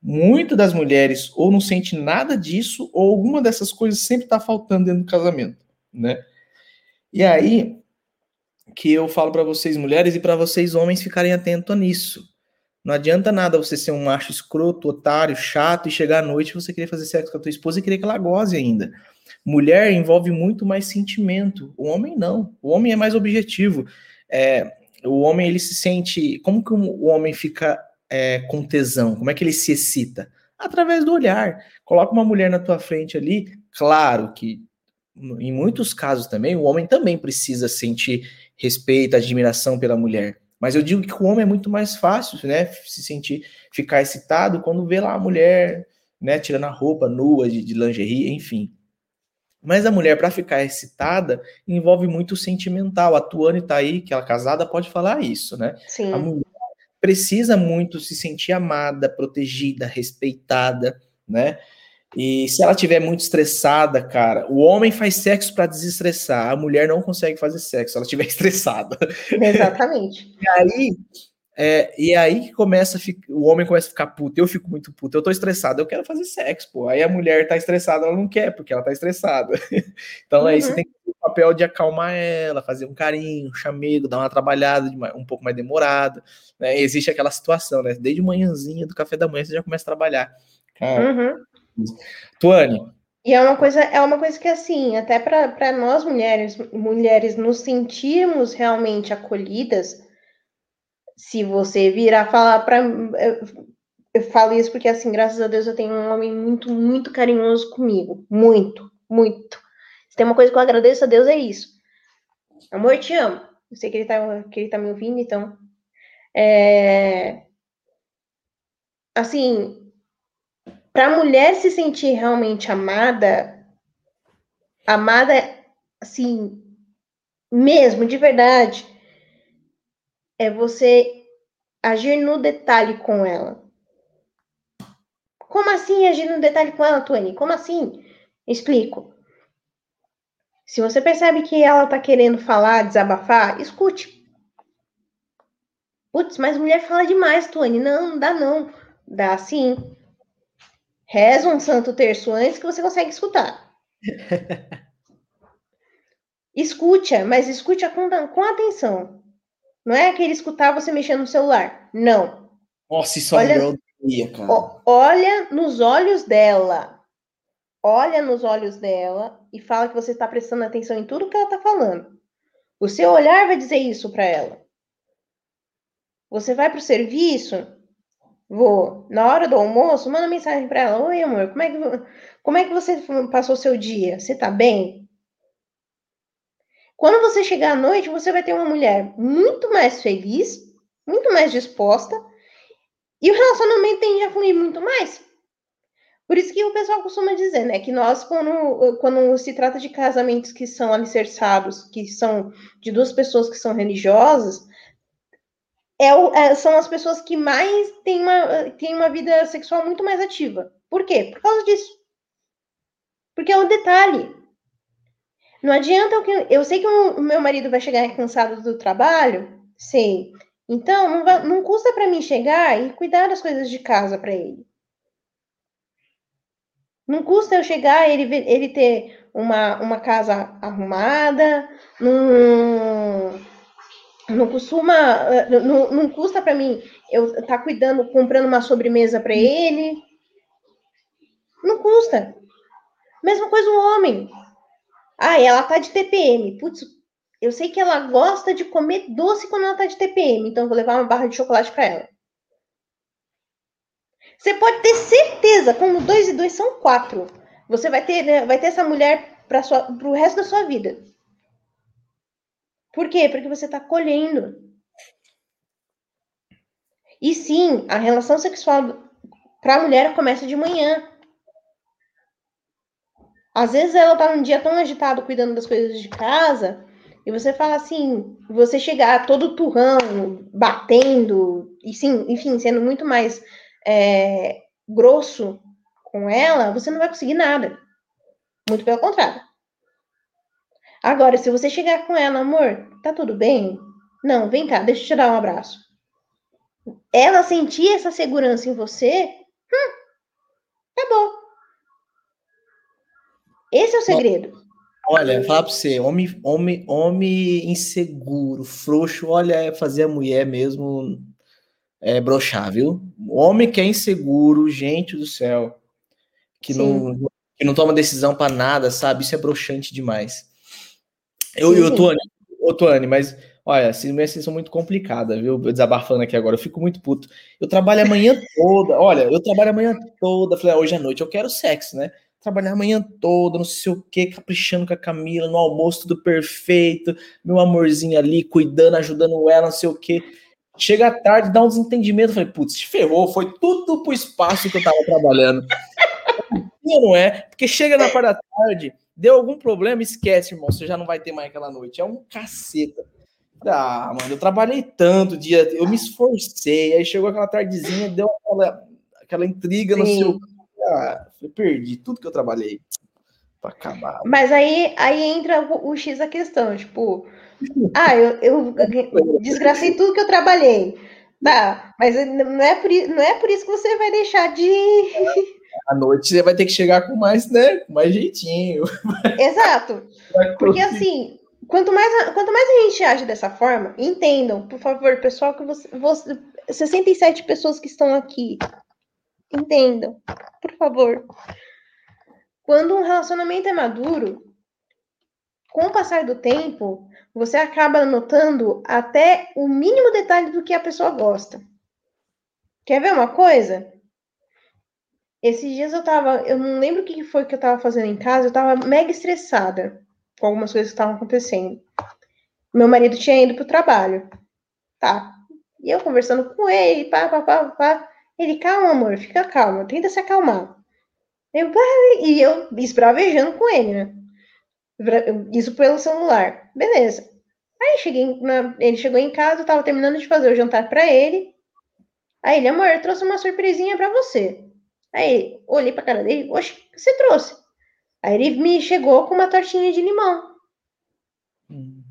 Muitas das mulheres ou não sente nada disso, ou alguma dessas coisas sempre está faltando dentro do casamento, né? E aí que eu falo para vocês mulheres e para vocês homens ficarem atentos nisso. Não adianta nada você ser um macho escroto, otário, chato e chegar à noite você querer fazer sexo com a tua esposa e querer que ela goze ainda. Mulher envolve muito mais sentimento. O homem não. O homem é mais objetivo. É, o homem ele se sente. Como que o homem fica é, com tesão? Como é que ele se excita? Através do olhar. Coloca uma mulher na tua frente ali. Claro que em muitos casos também o homem também precisa sentir respeito, admiração pela mulher. Mas eu digo que o homem é muito mais fácil, né? Se sentir, ficar excitado quando vê lá a mulher, né? Tirando a roupa nua de, de lingerie, enfim. Mas a mulher, para ficar excitada, envolve muito sentimental. A Tuane tá aí, que ela é casada, pode falar isso, né? Sim. A mulher precisa muito se sentir amada, protegida, respeitada, né? E se ela tiver muito estressada, cara, o homem faz sexo para desestressar, a mulher não consegue fazer sexo se ela estiver *laughs* estressada. Exatamente. e aí, é, e aí que começa ficar, o homem começa a ficar puto, eu fico muito puto, eu tô estressado, eu quero fazer sexo, pô. Aí a mulher tá estressada, ela não quer, porque ela tá estressada. *laughs* então uhum. aí você uhum. tem que ter o papel de acalmar ela, fazer um carinho, um chamego, dar uma trabalhada um pouco mais demorada. Né? Existe aquela situação, né? Desde manhãzinha do café da manhã você já começa a trabalhar. Cara, uhum. Tuane. E é uma coisa, é uma coisa que assim, até para nós mulheres, mulheres nos sentirmos realmente acolhidas, se você virar falar para eu, eu falo isso porque assim, graças a Deus eu tenho um homem muito, muito carinhoso comigo, muito, muito. Se tem uma coisa que eu agradeço a Deus é isso. Amor, te amo. Eu sei que ele tá, que ele tá me ouvindo, então é... assim, para a mulher se sentir realmente amada, amada, assim, mesmo, de verdade, é você agir no detalhe com ela. Como assim agir no detalhe com ela, Tony? Como assim? Explico. Se você percebe que ela tá querendo falar, desabafar, escute. Putz, mas mulher fala demais, Tony. Não, não dá não. Dá sim. Reza um santo terço antes que você consegue escutar. *laughs* Escute, mas escute com, com atenção. Não é aquele escutar você mexendo no celular. Não. Nossa, isso olha, é odeia, cara. Ó, olha nos olhos dela. Olha nos olhos dela e fala que você está prestando atenção em tudo que ela está falando. O seu olhar vai dizer isso para ela. Você vai para o serviço, Vou. Na hora do almoço, manda mensagem para ela. Oi, amor, como é, que, como é que você passou seu dia? Você tá bem? Quando você chegar à noite, você vai ter uma mulher muito mais feliz, muito mais disposta, e o relacionamento tende a fluir muito mais. Por isso que o pessoal costuma dizer, né, que nós, quando, quando se trata de casamentos que são alicerçados, que são de duas pessoas que são religiosas, é o, é, são as pessoas que mais têm uma, têm uma vida sexual muito mais ativa. Por quê? Por causa disso. Porque é um detalhe. Não adianta eu, eu sei que o meu marido vai chegar cansado do trabalho, sei. Então, não, vai, não custa para mim chegar e cuidar das coisas de casa para ele. Não custa eu chegar e ele, ele ter uma, uma casa arrumada, não, não costuma, eh, não, não custa para mim eu estar tá cuidando, comprando uma sobremesa para ele. Não custa. Mesma coisa o homem. Ah, ela tá de TPM. Putz, eu sei que ela gosta de comer doce quando ela tá de TPM, então vou levar uma barra de chocolate para ela. Você pode ter certeza, como dois e dois são quatro. Você vai ter, né, vai ter essa mulher para o resto da sua vida. Por quê? Porque você está colhendo. E sim, a relação sexual para a mulher começa de manhã. Às vezes ela tá num dia tão agitado cuidando das coisas de casa, e você fala assim, você chegar todo turrão, batendo, e sim, enfim, sendo muito mais é, grosso com ela, você não vai conseguir nada. Muito pelo contrário. Agora, se você chegar com ela, amor, tá tudo bem? Não, vem cá, deixa eu te dar um abraço. Ela sentir essa segurança em você, hum, tá bom. Esse é o segredo. Olha, falar pra você, homem, homem, homem inseguro, frouxo, olha, é fazer a mulher mesmo é, broxar, viu? Homem que é inseguro, gente do céu, que, não, que não toma decisão para nada, sabe? Isso é broxante demais. Eu, eu tô, eu tô, Anne, mas olha, assim, minha são muito complicada, viu? Desabafando aqui agora, eu fico muito puto. Eu trabalho a manhã *laughs* toda, olha, eu trabalho a manhã toda, falei, ah, hoje à noite eu quero sexo, né? trabalhar a manhã toda, não sei o que, caprichando com a Camila, no almoço tudo perfeito, meu amorzinho ali, cuidando, ajudando ela, não sei o que. Chega à tarde, dá um desentendimento, falei, putz, te ferrou, foi tudo pro espaço que eu tava trabalhando. *laughs* não é? Porque chega na parte da tarde, deu algum problema, esquece, irmão, você já não vai ter mais aquela noite. É um caceta. Ah, mano, eu trabalhei tanto dia, eu me esforcei, aí chegou aquela tardezinha, deu aquela, aquela intriga, Sim. não sei o ah, eu perdi tudo que eu trabalhei para acabar. Mas aí, aí entra o, o X da questão, tipo, ah, eu, eu desgracei tudo que eu trabalhei. Tá, mas não é, por, não é por isso que você vai deixar de. À noite você vai ter que chegar com mais, né? Com mais jeitinho. Exato. *laughs* Porque assim, quanto mais, quanto mais a gente age dessa forma, entendam, por favor, pessoal, que você, você 67 pessoas que estão aqui, Entendam, por favor. Quando um relacionamento é maduro, com o passar do tempo, você acaba notando até o mínimo detalhe do que a pessoa gosta. Quer ver uma coisa? Esses dias eu tava, eu não lembro o que foi que eu tava fazendo em casa, eu tava mega estressada com algumas coisas que estavam acontecendo. Meu marido tinha ido pro trabalho, tá? E eu conversando com ele, pá, pá, pá, pá. Ele, calma, amor, fica calma, tenta se acalmar. Eu, e eu esbravejando com ele, né? Isso pelo celular. Beleza. Aí cheguei ele chegou em casa, eu tava terminando de fazer o jantar para ele. Aí ele, amor, eu trouxe uma surpresinha para você. Aí olhei pra cara dele, oxe, você trouxe? Aí ele me chegou com uma tortinha de limão. Hum.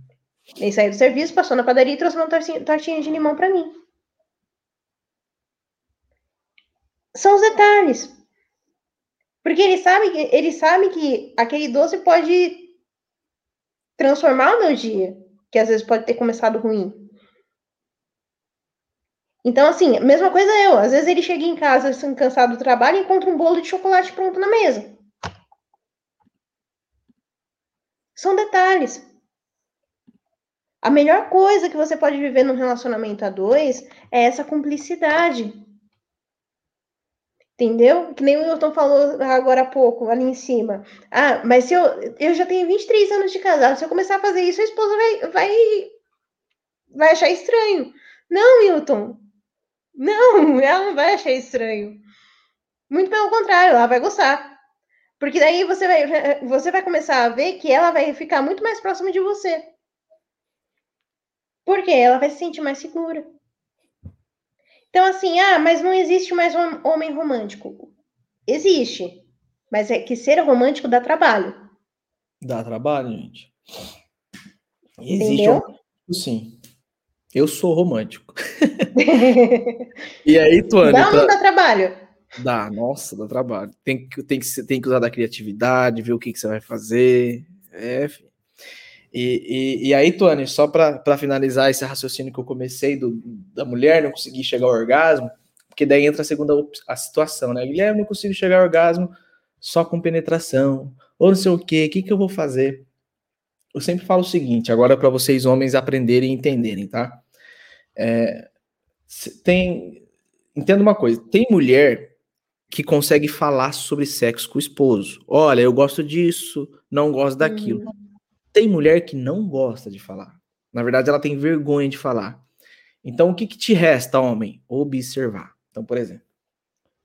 Ele saiu do serviço, passou na padaria e trouxe uma tortinha, tortinha de limão para mim. são os detalhes. Porque ele sabe que ele sabe que aquele doce pode transformar o meu dia, que às vezes pode ter começado ruim. Então, assim, mesma coisa eu. Às vezes ele chega em casa assim, cansado do trabalho e encontra um bolo de chocolate pronto na mesa. São detalhes. A melhor coisa que você pode viver num relacionamento a dois é essa cumplicidade. Entendeu? Que nem o Wilton falou agora há pouco, ali em cima. Ah, mas se eu, eu já tenho 23 anos de casado, se eu começar a fazer isso, a esposa vai, vai, vai achar estranho. Não, Wilton. Não, *laughs* ela não vai achar estranho. Muito pelo contrário, ela vai gostar. Porque daí você vai, você vai começar a ver que ela vai ficar muito mais próxima de você. Porque ela vai se sentir mais segura. Então, assim, ah, mas não existe mais um homem romântico. Existe. Mas é que ser romântico dá trabalho. Dá trabalho, gente. Existe Entendeu? um... sim. Eu sou romântico. *laughs* e aí, Tuane? Dá ou não dá trabalho? Dá, nossa, dá trabalho. Tem que, tem que, tem que usar da criatividade, ver o que, que você vai fazer. É, e, e, e aí, Tony, só para finalizar esse raciocínio que eu comecei do, da mulher não conseguir chegar ao orgasmo, porque daí entra a segunda a situação, né? Guilherme, não consigo chegar ao orgasmo só com penetração, ou não sei o quê, o que, que eu vou fazer? Eu sempre falo o seguinte, agora para vocês homens aprenderem e entenderem, tá? É, tem, entenda uma coisa, tem mulher que consegue falar sobre sexo com o esposo. Olha, eu gosto disso, não gosto daquilo. Hum. Tem mulher que não gosta de falar. Na verdade, ela tem vergonha de falar. Então, o que, que te resta, homem? Observar. Então, por exemplo,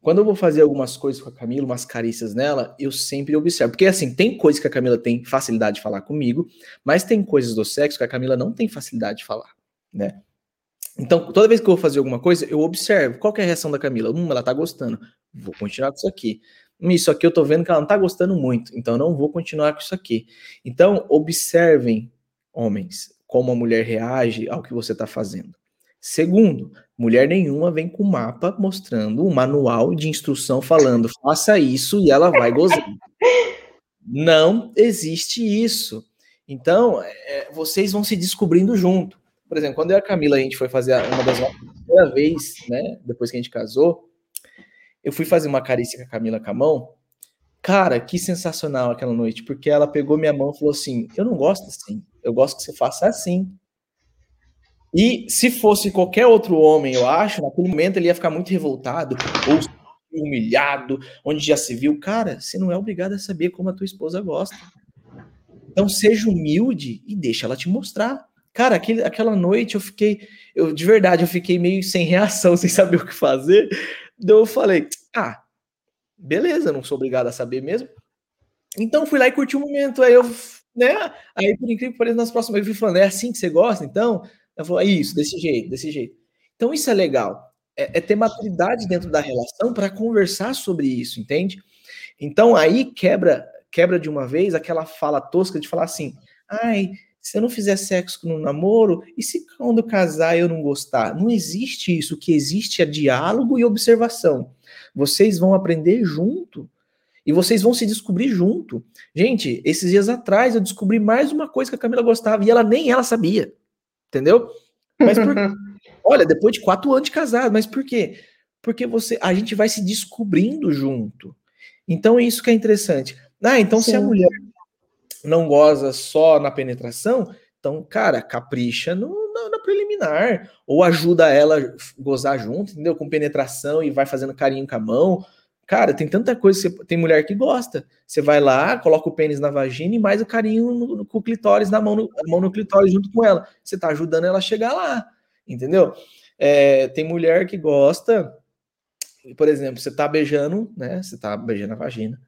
quando eu vou fazer algumas coisas com a Camila, umas carícias nela, eu sempre observo. Porque, assim, tem coisas que a Camila tem facilidade de falar comigo, mas tem coisas do sexo que a Camila não tem facilidade de falar, né? Então, toda vez que eu vou fazer alguma coisa, eu observo. Qual é a reação da Camila? Hum, ela tá gostando. Vou continuar com isso aqui. Hum, isso aqui eu tô vendo que ela não tá gostando muito, então não vou continuar com isso aqui. Então, observem, homens, como a mulher reage ao que você está fazendo. Segundo, mulher nenhuma vem com mapa mostrando um manual de instrução falando faça isso e ela vai gozar. Não existe isso. Então, é, vocês vão se descobrindo junto. Por exemplo, quando eu e a Camila a gente foi fazer uma das primeira vez, né, depois que a gente casou, eu fui fazer uma carícia com a Camila com a mão. Cara, que sensacional aquela noite, porque ela pegou minha mão e falou assim: "Eu não gosto assim, eu gosto que você faça assim". E se fosse qualquer outro homem, eu acho, naquele momento ele ia ficar muito revoltado ou humilhado, onde já se viu, cara, você não é obrigado a saber como a tua esposa gosta. Então seja humilde e deixa ela te mostrar. Cara, aquele, aquela noite eu fiquei, eu de verdade, eu fiquei meio sem reação, *laughs* sem saber o que fazer. Então eu falei, ah, beleza, não sou obrigado a saber mesmo. Então fui lá e curti o momento. Aí eu, né? Aí, por incrível que pareça, nas próximas eu fui falando, é assim que você gosta, então? Eu falei, é isso, desse jeito, desse jeito. Então isso é legal. É, é ter maturidade dentro da relação para conversar sobre isso, entende? Então aí quebra, quebra de uma vez aquela fala tosca de falar assim, ai, se eu não fizer sexo no namoro, e se quando casar eu não gostar? Não existe isso. O que existe é diálogo e observação. Vocês vão aprender junto. E vocês vão se descobrir junto. Gente, esses dias atrás eu descobri mais uma coisa que a Camila gostava e ela nem ela sabia. Entendeu? Mas por *laughs* Olha, depois de quatro anos de casado, mas por quê? Porque você, a gente vai se descobrindo junto. Então é isso que é interessante. Ah, então Sim. se a mulher não goza só na penetração, então, cara, capricha no, no, na preliminar, ou ajuda ela a gozar junto, entendeu? Com penetração e vai fazendo carinho com a mão. Cara, tem tanta coisa, você, tem mulher que gosta. Você vai lá, coloca o pênis na vagina e mais o carinho no, no, com o clitóris na mão, no, a mão no clitóris junto com ela. Você tá ajudando ela a chegar lá, entendeu? É, tem mulher que gosta, por exemplo, você tá beijando, né? Você tá beijando a vagina.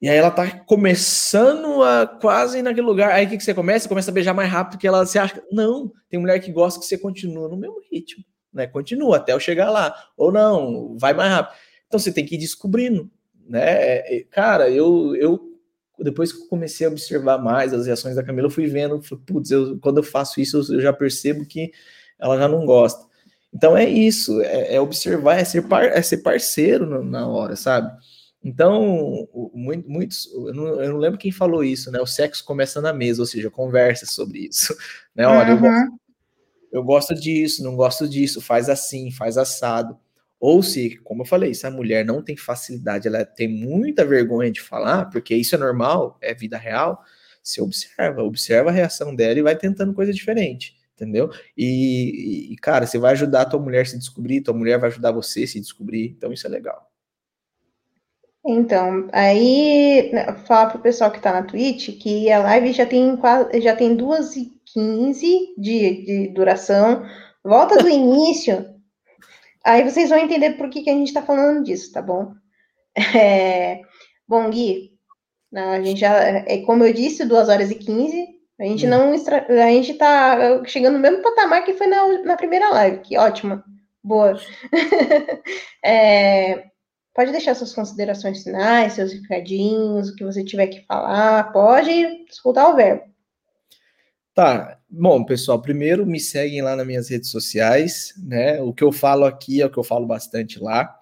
E aí ela tá começando a quase naquele lugar. Aí o que, que você começa? Você começa a beijar mais rápido que ela. Você acha. Não, tem mulher que gosta que você continua no mesmo ritmo, né? Continua até eu chegar lá. Ou não, vai mais rápido. Então você tem que ir descobrindo, né? É, é, cara, eu, eu depois que eu comecei a observar mais as reações da Camila, eu fui vendo, putz, eu, quando eu faço isso, eu já percebo que ela já não gosta. Então é isso, é, é observar, é ser, par, é ser parceiro na hora, sabe? Então, muitos, eu não, eu não, lembro quem falou isso, né? O sexo começa na mesa, ou seja, conversa sobre isso. *laughs* Né? Olha, uhum. eu, gosto, eu gosto disso, não gosto disso, faz assim, faz assado. Ou se, como eu falei, se a mulher não tem facilidade, ela tem muita vergonha de falar, porque isso é normal, é vida real, você observa, observa a reação dela e vai tentando coisa diferente, entendeu? E, e cara, você vai ajudar a tua mulher a se descobrir, tua mulher vai ajudar você a se descobrir, então isso é legal. Então, aí né, falar pro pessoal que tá na Twitch que a live já tem já tem 2 e 15 de, de duração. Volta do *laughs* início. Aí vocês vão entender por que, que a gente tá falando disso, tá bom? É, bom, Gui, a gente já, é, como eu disse, 2 horas e 15. A gente hum. não. A gente tá chegando no mesmo patamar que foi na, na primeira live, que ótimo. Boa. *laughs* é, Pode deixar suas considerações finais, seus recadinhos, o que você tiver que falar. Pode escutar o verbo. Tá. Bom, pessoal, primeiro me seguem lá nas minhas redes sociais, né? O que eu falo aqui é o que eu falo bastante lá.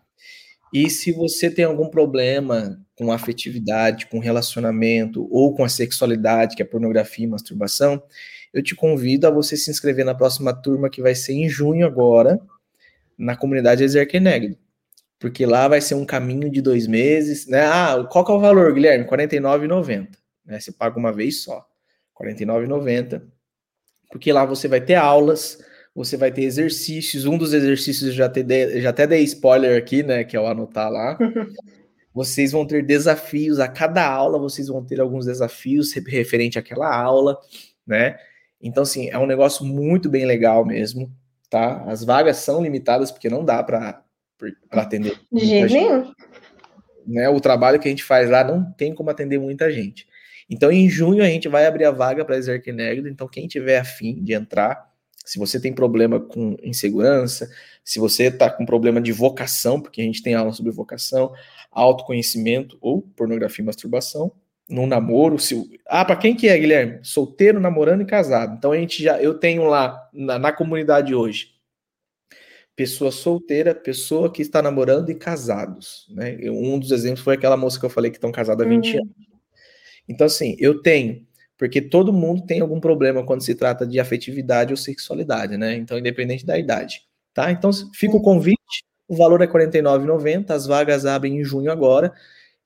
E se você tem algum problema com afetividade, com relacionamento ou com a sexualidade, que é pornografia e masturbação, eu te convido a você se inscrever na próxima turma que vai ser em junho agora, na comunidade Exerque Negro porque lá vai ser um caminho de dois meses, né? Ah, qual que é o valor, Guilherme? R$ 49,90. Né? Você paga uma vez só, R$ 49,90. Porque lá você vai ter aulas, você vai ter exercícios. Um dos exercícios já, te já até dei spoiler aqui, né? Que é o anotar lá. *laughs* vocês vão ter desafios. A cada aula vocês vão ter alguns desafios referente àquela aula, né? Então, assim, é um negócio muito bem legal mesmo, tá? As vagas são limitadas porque não dá para atender. De jeito nenhum. Né? O trabalho que a gente faz lá não tem como atender muita gente. Então, em junho, a gente vai abrir a vaga para Exerc Negro. Então, quem tiver afim de entrar, se você tem problema com insegurança, se você está com problema de vocação, porque a gente tem aula sobre vocação, autoconhecimento ou pornografia e masturbação, no namoro, se ah, para quem que é, Guilherme? Solteiro, namorando e casado. Então a gente já eu tenho lá na, na comunidade hoje pessoa solteira, pessoa que está namorando e casados, né? Um dos exemplos foi aquela moça que eu falei que estão casados há 20 uhum. anos. Então assim, eu tenho, porque todo mundo tem algum problema quando se trata de afetividade ou sexualidade, né? Então independente da idade, tá? Então fica o convite, o valor é R$ 49,90, as vagas abrem em junho agora.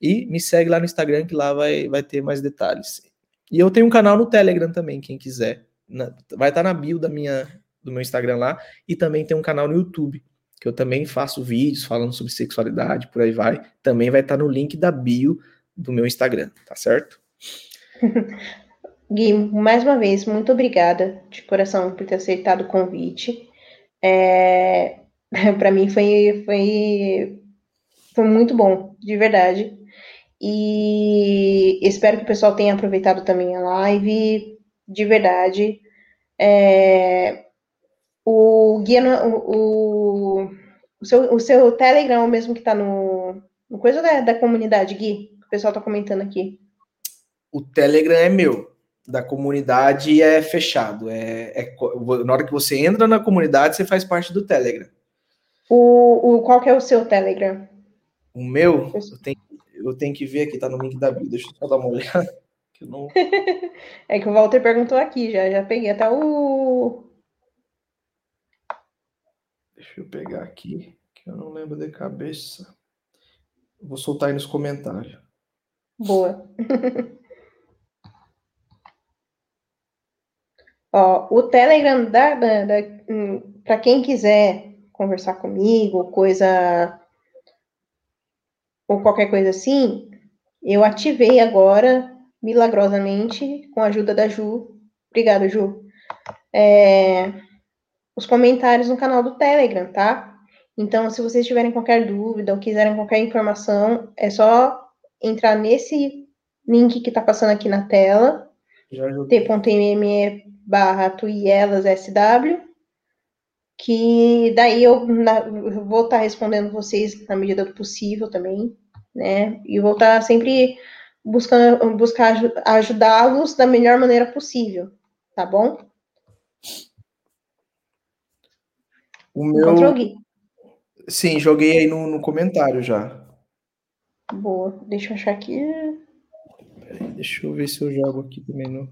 E me segue lá no Instagram que lá vai, vai ter mais detalhes. E eu tenho um canal no Telegram também, quem quiser. Na, vai estar tá na bio da minha, do meu Instagram lá. E também tem um canal no YouTube, que eu também faço vídeos falando sobre sexualidade, por aí vai. Também vai estar tá no link da bio do meu Instagram, tá certo? Gui, mais uma vez, muito obrigada de coração por ter aceitado o convite. É, *laughs* para mim foi, foi, foi muito bom, de verdade. E espero que o pessoal tenha aproveitado também a live, de verdade. É, o guia, o, o, o, seu, o seu Telegram, mesmo que está no, coisa da, da comunidade, Gui, que o pessoal está comentando aqui. O Telegram é meu, da comunidade é fechado. É, é, na hora que você entra na comunidade, você faz parte do Telegram. O, o, qual que é o seu Telegram? O meu? Eu tenho eu tenho que ver aqui, tá no link da bio. Deixa eu só dar uma olhada. *laughs* Que não... *laughs* é que o Walter perguntou aqui, já, já peguei até o. Deixa eu pegar aqui, que eu não lembro de cabeça. Vou soltar aí nos comentários. Boa. *laughs* Ó, o Telegram da, hum, para quem quiser conversar comigo, coisa ou qualquer coisa assim, eu ativei agora, milagrosamente, com a ajuda da Ju. Obrigada, Ju. É, os comentários no canal do Telegram, tá? Então, se vocês tiverem qualquer dúvida ou quiserem qualquer informação, é só entrar nesse link que tá passando aqui na tela, t.me barra SW, que daí eu, na, eu vou estar tá respondendo vocês na medida do possível também né? E vou estar sempre buscando buscar ajudá-los da melhor maneira possível, tá bom? O meu. Sim, joguei aí no, no comentário já. Boa, deixa eu achar aqui. Deixa eu ver se eu jogo aqui também no.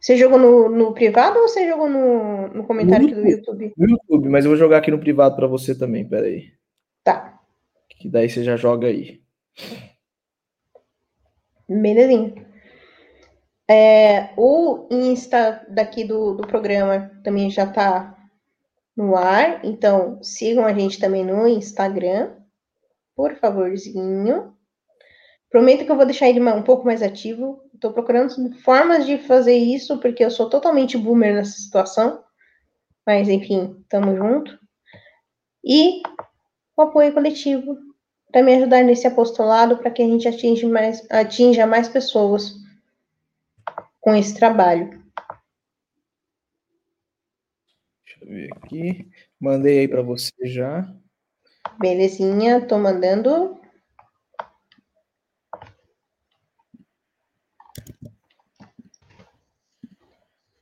Você jogou no, no privado ou você jogou no, no comentário no YouTube, aqui do YouTube? No YouTube, mas eu vou jogar aqui no privado para você também, peraí. Tá que daí você já joga aí. Belezinha. É, o Insta daqui do, do programa também já tá no ar, então sigam a gente também no Instagram, por favorzinho. Prometo que eu vou deixar ele um pouco mais ativo. Estou procurando formas de fazer isso, porque eu sou totalmente boomer nessa situação. Mas, enfim, tamo junto. E o apoio coletivo para me ajudar nesse apostolado para que a gente atinja mais, atinja mais pessoas com esse trabalho. Deixa eu ver aqui. Mandei aí para você já. Belezinha, tô mandando.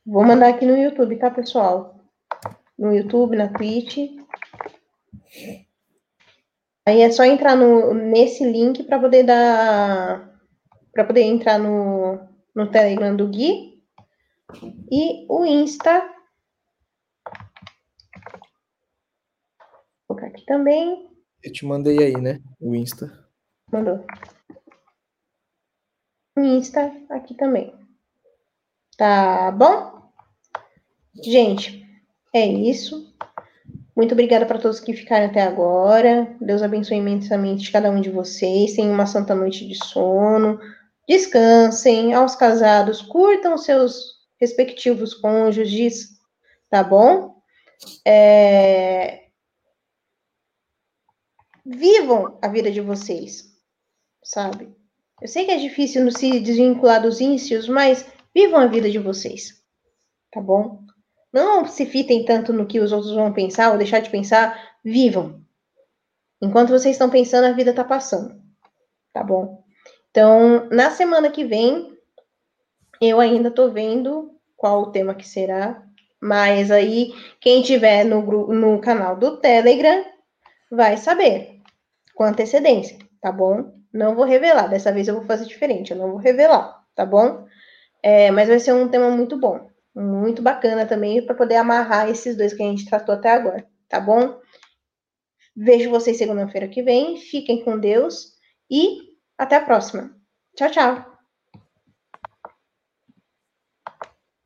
Vou mandar aqui no YouTube, tá, pessoal? No YouTube, na Twitch. Aí é só entrar no, nesse link para poder dar. para poder entrar no, no Telegram do Gui. E o Insta. Vou colocar aqui também. Eu te mandei aí, né? O Insta. Mandou. Insta aqui também. Tá bom? Gente, é isso. Muito obrigada para todos que ficaram até agora. Deus abençoe imensamente cada um de vocês. Tenham uma santa noite de sono. Descansem. Aos casados, curtam seus respectivos cônjuges, tá bom? É... Vivam a vida de vocês, sabe? Eu sei que é difícil se desvincular dos íncios, mas vivam a vida de vocês, tá bom? Não se fitem tanto no que os outros vão pensar ou deixar de pensar, vivam. Enquanto vocês estão pensando, a vida está passando. Tá bom? Então, na semana que vem, eu ainda estou vendo qual o tema que será. Mas aí, quem tiver no, no canal do Telegram vai saber com antecedência, tá bom? Não vou revelar. Dessa vez eu vou fazer diferente. Eu não vou revelar, tá bom? É, mas vai ser um tema muito bom muito bacana também para poder amarrar esses dois que a gente tratou até agora, tá bom? Vejo vocês segunda-feira que vem. Fiquem com Deus e até a próxima. Tchau, tchau.